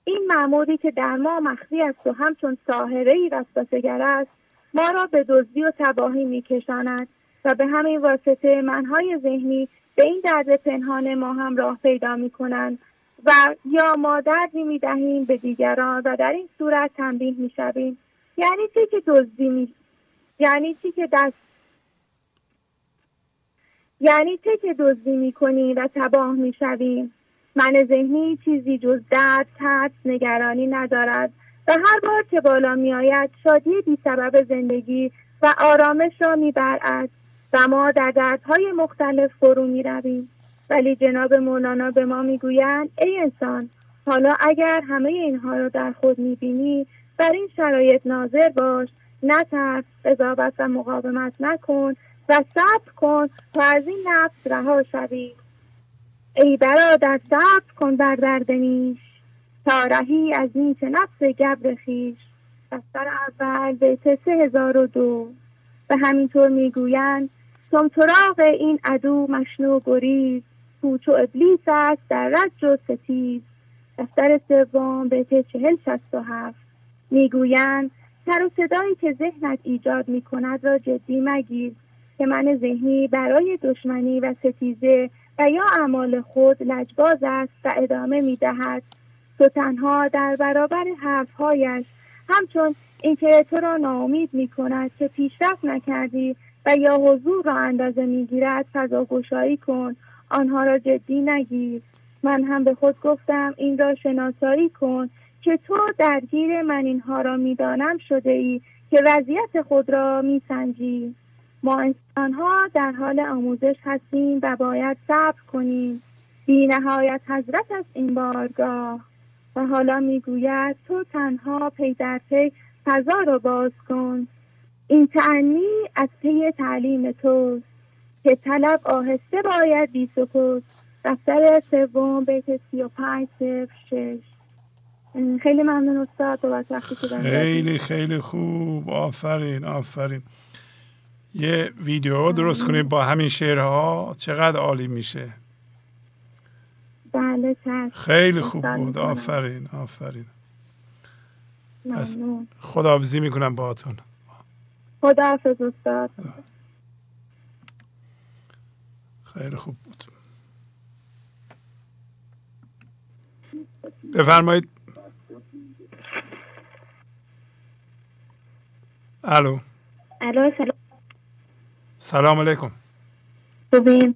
Speaker 34: این معموری که در ما مخفی است و همچون ساهره ای وسوسهگر است ما را به دزدی و تباهی میکشاند و به همین واسطه منهای ذهنی به این درد پنهان ما هم راه پیدا می کنند و یا ما دردی می دهیم به دیگران و در این صورت تنبیه می شویم یعنی چی که دزدی می یعنی چی که دست یعنی چه که دزدی می‌کنیم و تباه می‌شویم من ذهنی چیزی جز درد ترس نگرانی ندارد. هر بار که بالا میآید شادی بی سبب زندگی و آرامش را می‌برد و ما در دردهای مختلف فرو می رویم. ولی جناب مولانا به ما می‌گویند ای انسان حالا اگر همه اینها را در خود می‌بینی بر این شرایط ناظر باش. نترس قضاوت و مقاومت نکن و صبر کن تا از این نفس رها شوی. ای برادر صبر کن بر درد نیش. تا رهی از نیش نفس گبر خیش دفتر اول بیت سه هزار و دو. و همینطور می‌گویند سمتراغ این عدو مشنو گریز پوچ و ابلیس است در رج و ستیز. دفتر سوم بیت چهل شست و هفت. می‌گویند سر و صدایی که ذهنت ایجاد می کند را جدی مگیر که من ذهنی برای دشمنی و ستیزه و یا اعمال خود لجباز است و ادامه می دهد تو تنها در برابر حرفهایش. همچون اینکه تو را ناامید می کند که پیشرفت نکردی و یا حضور را اندازه می‌گیرد فضا گشایی کن. آنها را جدی نگیر. من هم به خود گفتم این را شناسایی کن که تو درگیر من اینها را می‌دانم شده ای که وضعیت خود را میسنجی. ما انسانها در حال آموزش هستیم و باید صبر کنیم. بی نهایت حضرت از این بارگاه. و حالا می‌گوید تو تنها پی در پی فضا را باز کن. این تأنی از پی تعلیم توست که طلب آهسته باید بی سکست. دفتر سوم بیت سی و پنج شش.
Speaker 35: خیلی ممنون استاد بابت وقتی که
Speaker 4: خیلی خیلی خوب. آفرین آفرین. یه ویدیو درست کنیم با همین شعرها. چقدر عالی میشه.
Speaker 35: بله
Speaker 4: خیلی خوب بود. آفرین آفرین. خداحافظی می‌کنم باهاتون.
Speaker 35: خدا حافظ استاد
Speaker 4: خیلی خوب بود. بفرمایید. الو.
Speaker 35: الو سلام.
Speaker 4: سلام علیکم.
Speaker 35: خوبین؟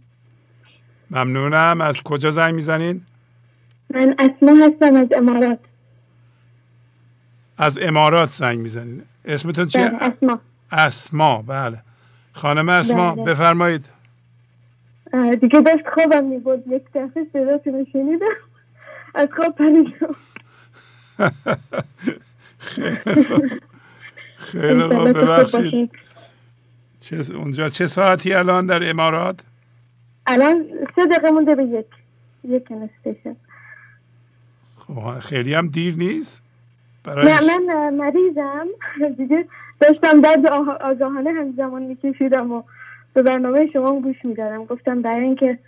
Speaker 4: ممنونم. از کجا زنگ می‌زنین؟
Speaker 35: من اسما هستم از امارات.
Speaker 4: از امارات زنگ می‌زنین. اسمتون چیه؟
Speaker 35: بله، اسما.
Speaker 4: اسما بله. خانم اسما
Speaker 35: بله.
Speaker 4: بفرمایید.
Speaker 35: دیگه داشت خوابم میبود یک دفعه صداتون شنیدم. از خواب پریدم [laughs]
Speaker 4: خیلی خوب. ببخشید. چه اونجا چه ساعتی الان در امارات؟
Speaker 35: الان سه دقیقه مونده به یک. یک نستیشن
Speaker 4: خب خیلی هم دیر نیست. برای
Speaker 35: نه من مریضم. دیگه داشتم درد آگاهانه هم زمان میکشیدم و به برنامه شما گوش میدارم گفتم برای اینکه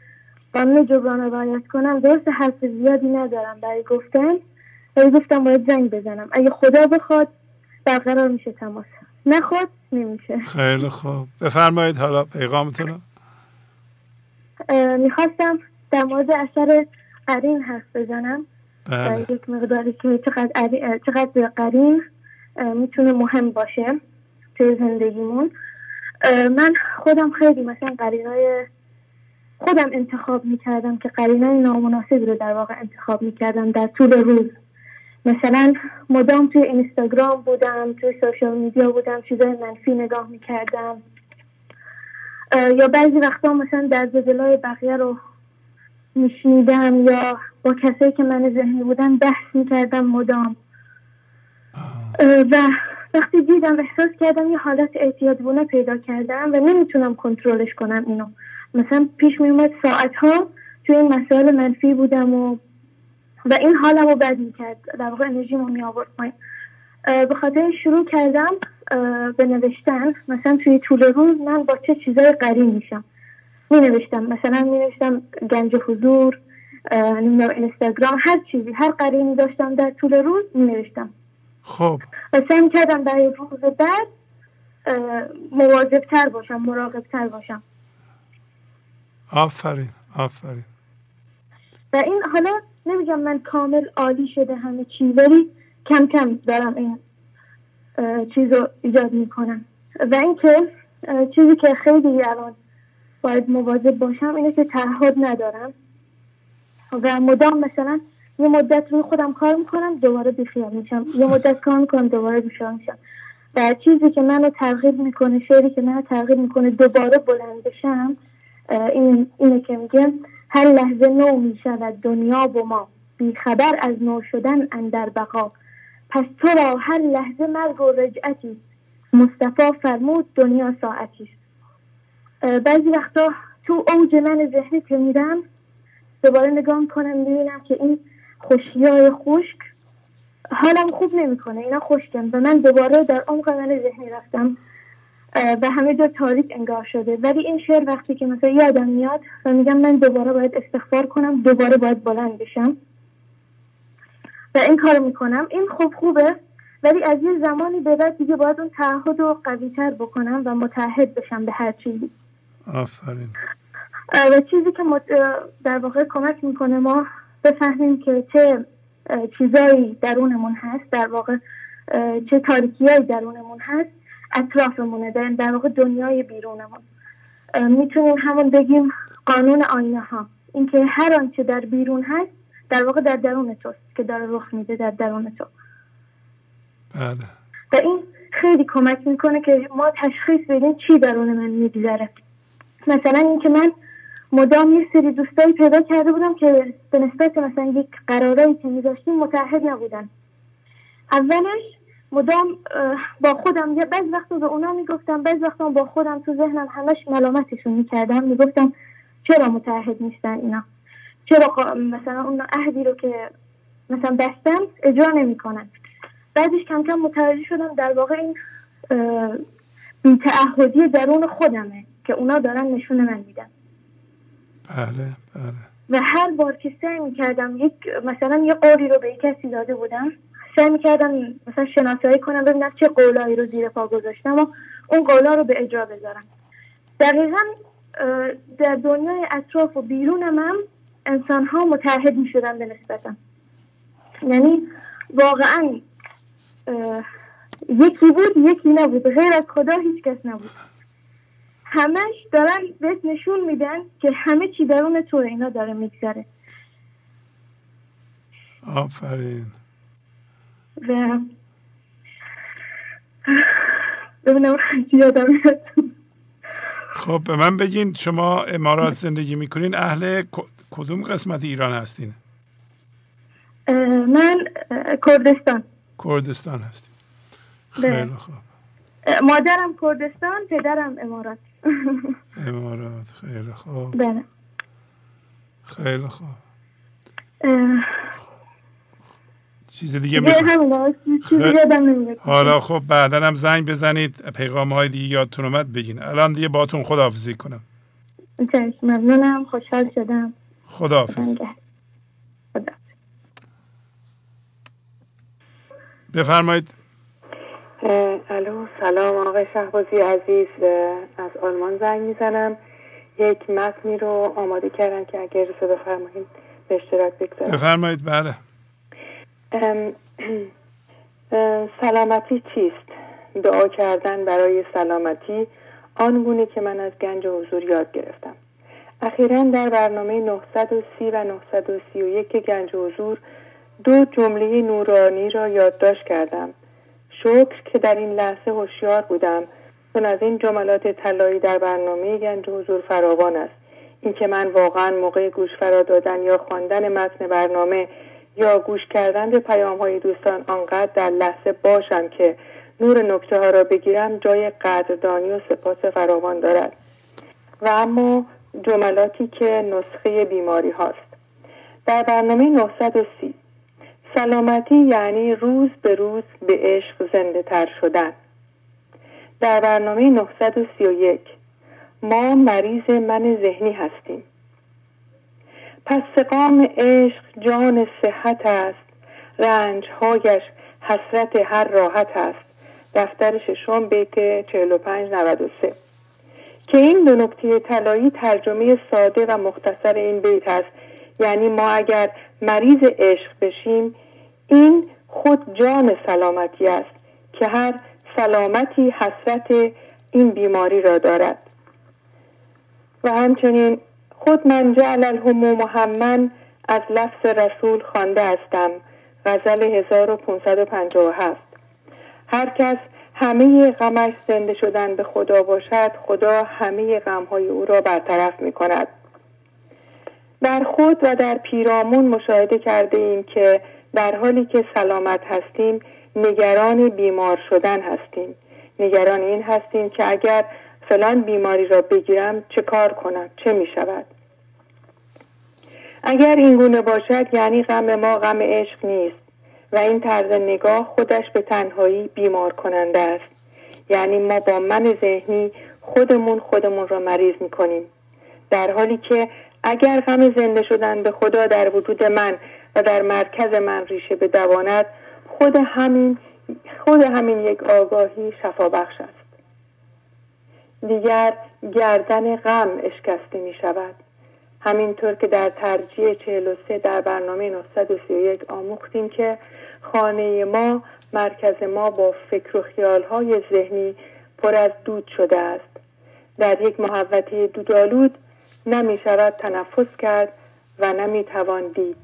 Speaker 35: قانون جبران رعایت کنم درست حرف زیادی ندارم برای گفتن. ولی گفتم باید زنگ بزنم. اگه خدا بخواد برقرار میشه تماس. نخواد نمیشه.
Speaker 4: خیلی خوب. بفرمایید حالا پیغامتون
Speaker 35: می‌خواستم در مورد اثر قرین حرف بزنم.
Speaker 4: بله.
Speaker 35: یک مقداری که چقدر, چقدر قرین می‌تونه مهم باشه توی زندگیمون. من خودم خیلی مثلا قرینای خودم انتخاب می‌کردم که قرینای نامناسبی رو در واقع انتخاب می‌کردم در طول روز. مثلا مدام توی اینستاگرام بودم توی سوشال میدیا بودم چیزای منفی نگاه می‌کردم. یا بعضی وقتا مثلا در دلای بقیه رو میشنیدم یا با کسایی که من ذهنی بودن بحث می‌کردم مدام. و وقتی دیدم احساس کردم یه حالت اعتیادگونه پیدا کردم و نمی‌تونم کنترلش کنم اینو. مثلا پیش میومد ساعت ها توی این مسائل منفی بودم و و این حالم رو بد می‌کرد. در واقع انرژی رو می آورد پایین به خاطر شروع کردم به نوشتن. مثلا توی طول روز من با چه چیزای قرین میشم. می نوشتم مثلا می نوشتم گنج حضور نمی‌دونم اینستاگرام هر چیزی هر قرینی داشتم در طول روز می نوشتم
Speaker 4: خب.
Speaker 35: و سعی کردم برای روز بعد مواظب تر باشم مراقب تر باشم.
Speaker 4: آفرین آفرین.
Speaker 35: و این حالا نمیگم من کامل عالی شده همه چی ولی کم کم دارم این چیز رو ایجاد می‌کنم. و اینکه چیزی که خیلی الان باید مواظب باشم اینه که تعهد ندارم. و مدام مثلا یه مدت روی خودم کار می‌کنم دوباره بیخیال میشم. یه مدت کار می‌کنم دوباره بیخیال میشم. و چیزی که منو ترغیب می‌کنه شعری که منو ترغیب می‌کنه دوباره بلند بشم این اینه که میگم هر لحظه نو می‌شود دنیا و ما. بیخبر از نو شدن اندر بقا. پس تو را هر لحظه مرگ و رجعتی مصطفی فرمود دنیا ساعتی بعضی وقتا تو اوج من ذهنی که میرم. دوباره نگاه کنم می‌بینم که این خوشی های خشک حالم خوب نمی‌کنه اینا خشکن و من دوباره در عمق من ذهنی رفتم. و همه جا تاریک انگار شده. ولی این شعر وقتی که مثلا یادم میاد و میگم من دوباره باید استغفار کنم دوباره باید بلند بشم. و این کار می‌کنم. این خوب خوبه ولی از یه زمانی به بعد دیگه باید اون تعهد رو قوی تر بکنم و متحد بشم به هر چیزی.
Speaker 4: آفرین.
Speaker 35: و چیزی که در واقع کمک می‌کنه ما بفهمیم که چه چیزایی درونمون هست در واقع چه تاریکیایی درونمون هست اطرافمونه در, در واقع دنیای بیرونمون. می‌تونیم همون بگیم قانون آینه ها اینکه هر آنچه در بیرون هست در واقع در درون توست که داره رخ میده در درون تو.
Speaker 4: بله.
Speaker 35: و این خیلی کمک می‌کنه که ما تشخیص بدیم چی درون من میگذره. مثلا اینکه من مدام یه سری دوستایی پیدا کرده بودم که به نسبت مثلا یک قرارایی که میذاشتیم متحد نبودن. اولش مدام با خودم یه بعض وقت به اونا می‌گفتم بعض وقت با خودم تو ذهنم همش ملامتشون می‌کردم. می‌گفتم چرا متحد نیستن اینا؟ چرا مثلا اون عهدی رو که مثلا بستم اجرا نمی‌کنن. بعدش کم کم متوجه شدم در واقع این بیتعهدی درون خودمه که اونا دارن نشون من میدن.
Speaker 4: بله بله.
Speaker 35: و هر بار که سعی می‌کردم یک مثلا یه قولی رو به یک کسی داده بودم سعی می‌کردم مثلا شناسایی کنم ببینم چه قولایی رو زیر پا گذاشتم و اون قولا رو به اجرا بذارم. دقیقا در دنیای اطراف و بیرون من انسان ها متحد می شدن به نسبتم. یعنی واقعا یکی بود یکی نبود. غیر از خدا هیچ کس نبود. همش دارن بهت نشون میدن که همه چی درون تو اینا داره میگذره.
Speaker 4: آفرین.
Speaker 35: و ببینم یادم
Speaker 4: خب به من بگین شما امارات زندگی می‌کنین اهل کدوم قسمت ایران هستین؟
Speaker 35: من کردستان.
Speaker 4: کردستان هستیم. خیلی خوب.
Speaker 35: مادرم کردستان پدرم امارات. [laughs]
Speaker 4: امارات خیلی خوب.
Speaker 35: بله.
Speaker 4: خیلی خوب. چیز دیگه می‌خوام حالا خب بعدا هم زنگ بزنید پیغام های دیگه یادتون اومد بگین. الان دیگه باتون خداحافظی کنم.
Speaker 35: ممنونم خوشحال شدم.
Speaker 4: خداحافظ. بفرمایید.
Speaker 36: الو سلام آقای شهبازی عزیز. از آلمان زنگ می‌زنم. یک متنی رو آماده کردم که اگر رسه بفرمایید به اشتراک بگذارم.
Speaker 4: بفرمایید بله.
Speaker 36: سلامتی چیست؟ دعا کردن برای سلامتی آن گونه که من از گنج حضور یاد گرفتم. اخیرا در برنامه 930 و 931 گنج حضور دو جمله نورانی را یادداشت کردم. شکر که در این لحظه هوشیار بودم. چون از این جملات طلایی در برنامه گنج حضور فراوان است. اینکه من واقعا موقع گوش فرا دادن یا خواندن متن برنامه یا گوش کردن به پیام های دوستان آنقدر در لحظه باشم که نور نکته ها را بگیرم جای قدردانی و سپاس فراوان دارد. و اما جملاتی که نسخه بیماری هاست. در برنامه 930 سلامتی یعنی روز به روز به عشق زنده تر شدن. در برنامه 931 ما مریض من ذهنی هستیم. پس سقام عشق جان صحت است رنجهایش حسرت هر راحت است. دفتر ششم بیت 45 93 که این دو نکته طلایی ترجمه ساده و مختصر این بیت است. یعنی ما اگر مریض عشق بشیم این خود جان سلامتی است که هر سلامتی حسرت این بیماری را دارد. و همچنین خود من جعل الهموم محمد از لفظ رسول خوانده هستم. غزل 1557 هر کس همه غمش زنده شدن به خدا باشد خدا همه غمهای او را برطرف می کند در خود و در پیرامون مشاهده کرده ایم که در حالی که سلامت هستیم نگران بیمار شدن هستیم. نگران این هستیم که اگر فلان بیماری را بگیرم چه کار کنم چه می شود اگر این گونه باشد یعنی غم ما غم عشق نیست. و این طرز نگاه خودش به تنهایی بیمار کننده است. یعنی ما با من ذهنی خودمون خودمون را مریض می کنیم در حالی که اگر غم زنده شدن به خدا در وجود من و در مرکز من ریشه بدواند خود همین خود همین یک آگاهی شفا بخش است. دیگر گردن غم اشکسته می شود همینطور که در ترجیح 43 در برنامه 931 آموختیم که خانه ما مرکز ما با فکر و خیالهای ذهنی پر از دود شده است. در یک محوطه دودالود نمی شود تنفس کرد و نمی توان دید.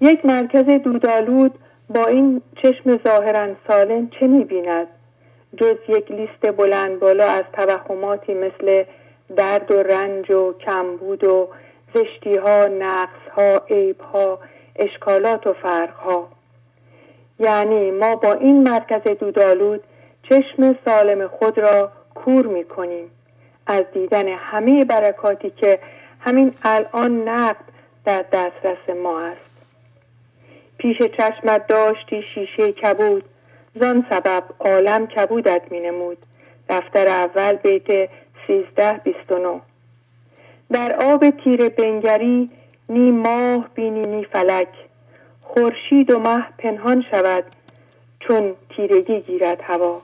Speaker 36: یک مرکز دودالود با این چشم ظاهرا سالم چه می بیند؟ جز یک لیست بلند بالا از توهماتی مثل درد و رنج و کمبود و زشتی ها نقص ها عیب ها اشکالات و فرق ها یعنی ما با این مرکز دودالود چشم سالم خود را کور می کنیم از دیدن همه برکاتی که همین الان نقد در دسترس ما است. پیش چشمت داشتی شیشه کبود. زان سبب عالم کبودت می نمود دفتر اول بیت سیزده بیست در آب تیر بنگری نی ماه بینی نی فلک. خورشید و مه پنهان شود چون تیرگی گیرد هوا.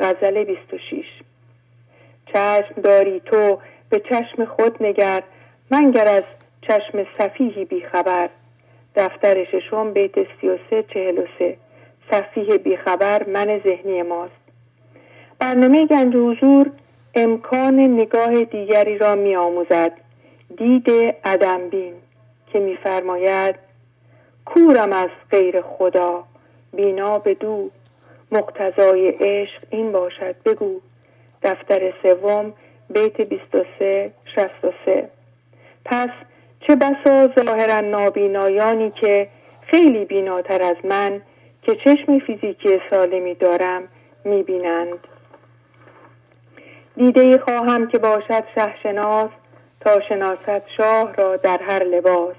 Speaker 36: غزل 26 چشم داری تو به چشم خود نگر منگر از چشم صفیحی بیخبر. دفتر ششم بیت سی و سه چهل و سه. صفیح بیخبر من ذهنی ماست. برنامه گنج حضور امکان نگاه دیگری را می آموزد دید بین که میفرماید کورم از غیر خدا بینا به دو مقتضای عشق این باشد بگو. دفتر سوم بیت 23 63 پس چه بسا ظاهرا نابینایانی که خیلی بیناتر از من که چشم فیزیکی سالمی دارم می‌بینند. دیده خواهم که باشد شهشناس تا شناست شاه را در هر لباس.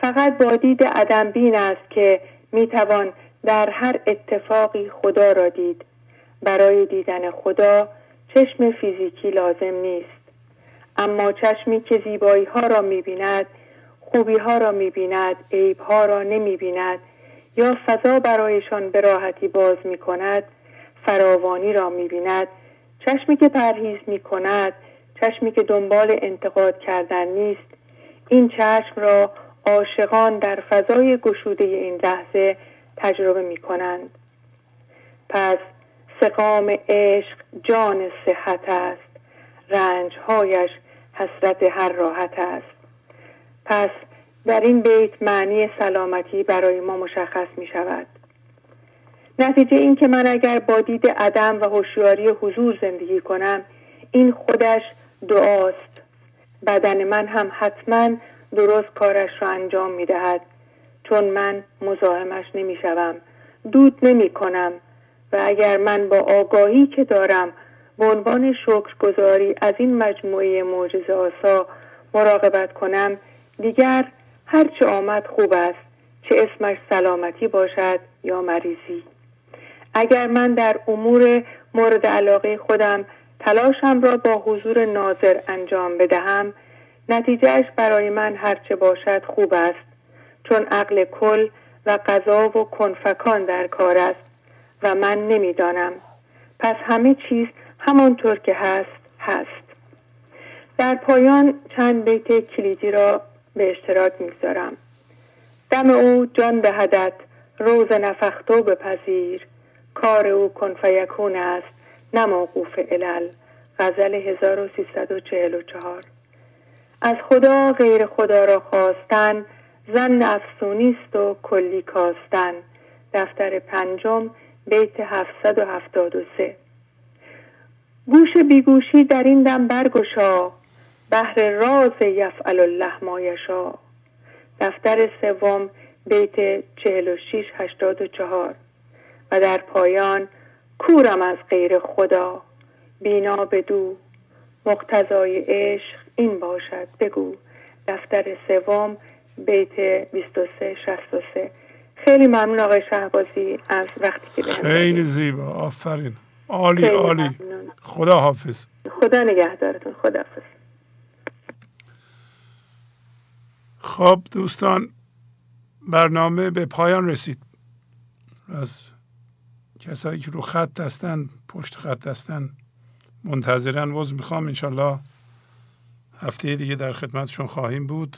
Speaker 36: فقط با دید عدم بین است که می‌توان در هر اتفاقی خدا را دید. برای دیدن خدا چشم فیزیکی لازم نیست. اما چشمی که زیبایی ها را می‌بیند خوبی ها را می‌بیند عیب ها را نمی‌بیند یا فضا برایشان به راحتی باز می کند فراوانی را می بیند چشمی که پرهیز می کند چشمی که دنبال انتقاد کردن نیست. این چشم را عاشقان در فضای گشوده این لحظه تجربه می کنند پس سقام عشق جان صحت است. رنجهایش حسرت هر راحت است. پس در این بیت معنی سلامتی برای ما مشخص می شود نتیجه این که من اگر با دید عدم و هوشیاری حضور زندگی کنم این خودش دعاست. بدن من هم حتما درست کارش را انجام می دهد چون من مزاحمش نمی شوم دود نمی کنم و اگر من با آگاهی که دارم به عنوان شکرگزاری از این مجموعه معجزه آسا مراقبت کنم دیگر هرچه آمد خوب است. چه اسمش سلامتی باشد یا مریضی. اگر من در امور مورد علاقه خودم تلاشم را با حضور ناظر انجام بدهم نتیجهش برای من هرچه باشد خوب است چون عقل کل و قضا و کنفکان در کار است و من نمی‌دانم. پس همه چیز همانطور که هست هست. در پایان چند بیت کلیدی را به اشتراک می‌گذارم. دم او جان دهدت روز نفختو بپذیر. کار او کنفیکون است نه موقوف علل. غزل 1344 از خدا غیر خدا را خواستن زن افسونیست و کلی کاستن. دفتر پنجم بیت 773 گوش بیگوشی در این دم برگشا بهر راز یفعل الله مایشا دفتر سوم بیت 46 84 و در پایان کورم از غیر خدا. بینا بدو. مقتضای عشق این باشد. بگو. دفتر سوم بیت 23 63 خیلی ممنون آقای شهبازی از وقتی که
Speaker 4: خیلی زیبا. آفرین. عالی عالی. خدا حافظ.
Speaker 36: خدا نگهدارتون. خدا حافظ.
Speaker 4: خب دوستان برنامه به پایان رسید. از کسایی که رو خط هستن پشت خط هستن منتظرن. وز می‌خوام انشالله هفته دیگه در خدمتشون خواهیم بود.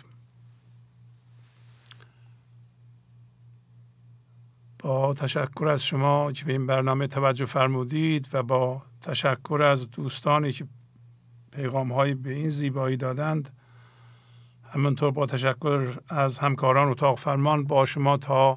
Speaker 4: با تشکر از شما که به این برنامه توجه فرمودید و با تشکر از دوستانی که پیغام هایی به این زیبایی دادند. همینطور با تشکر از همکاران اتاق فرمان با شما تا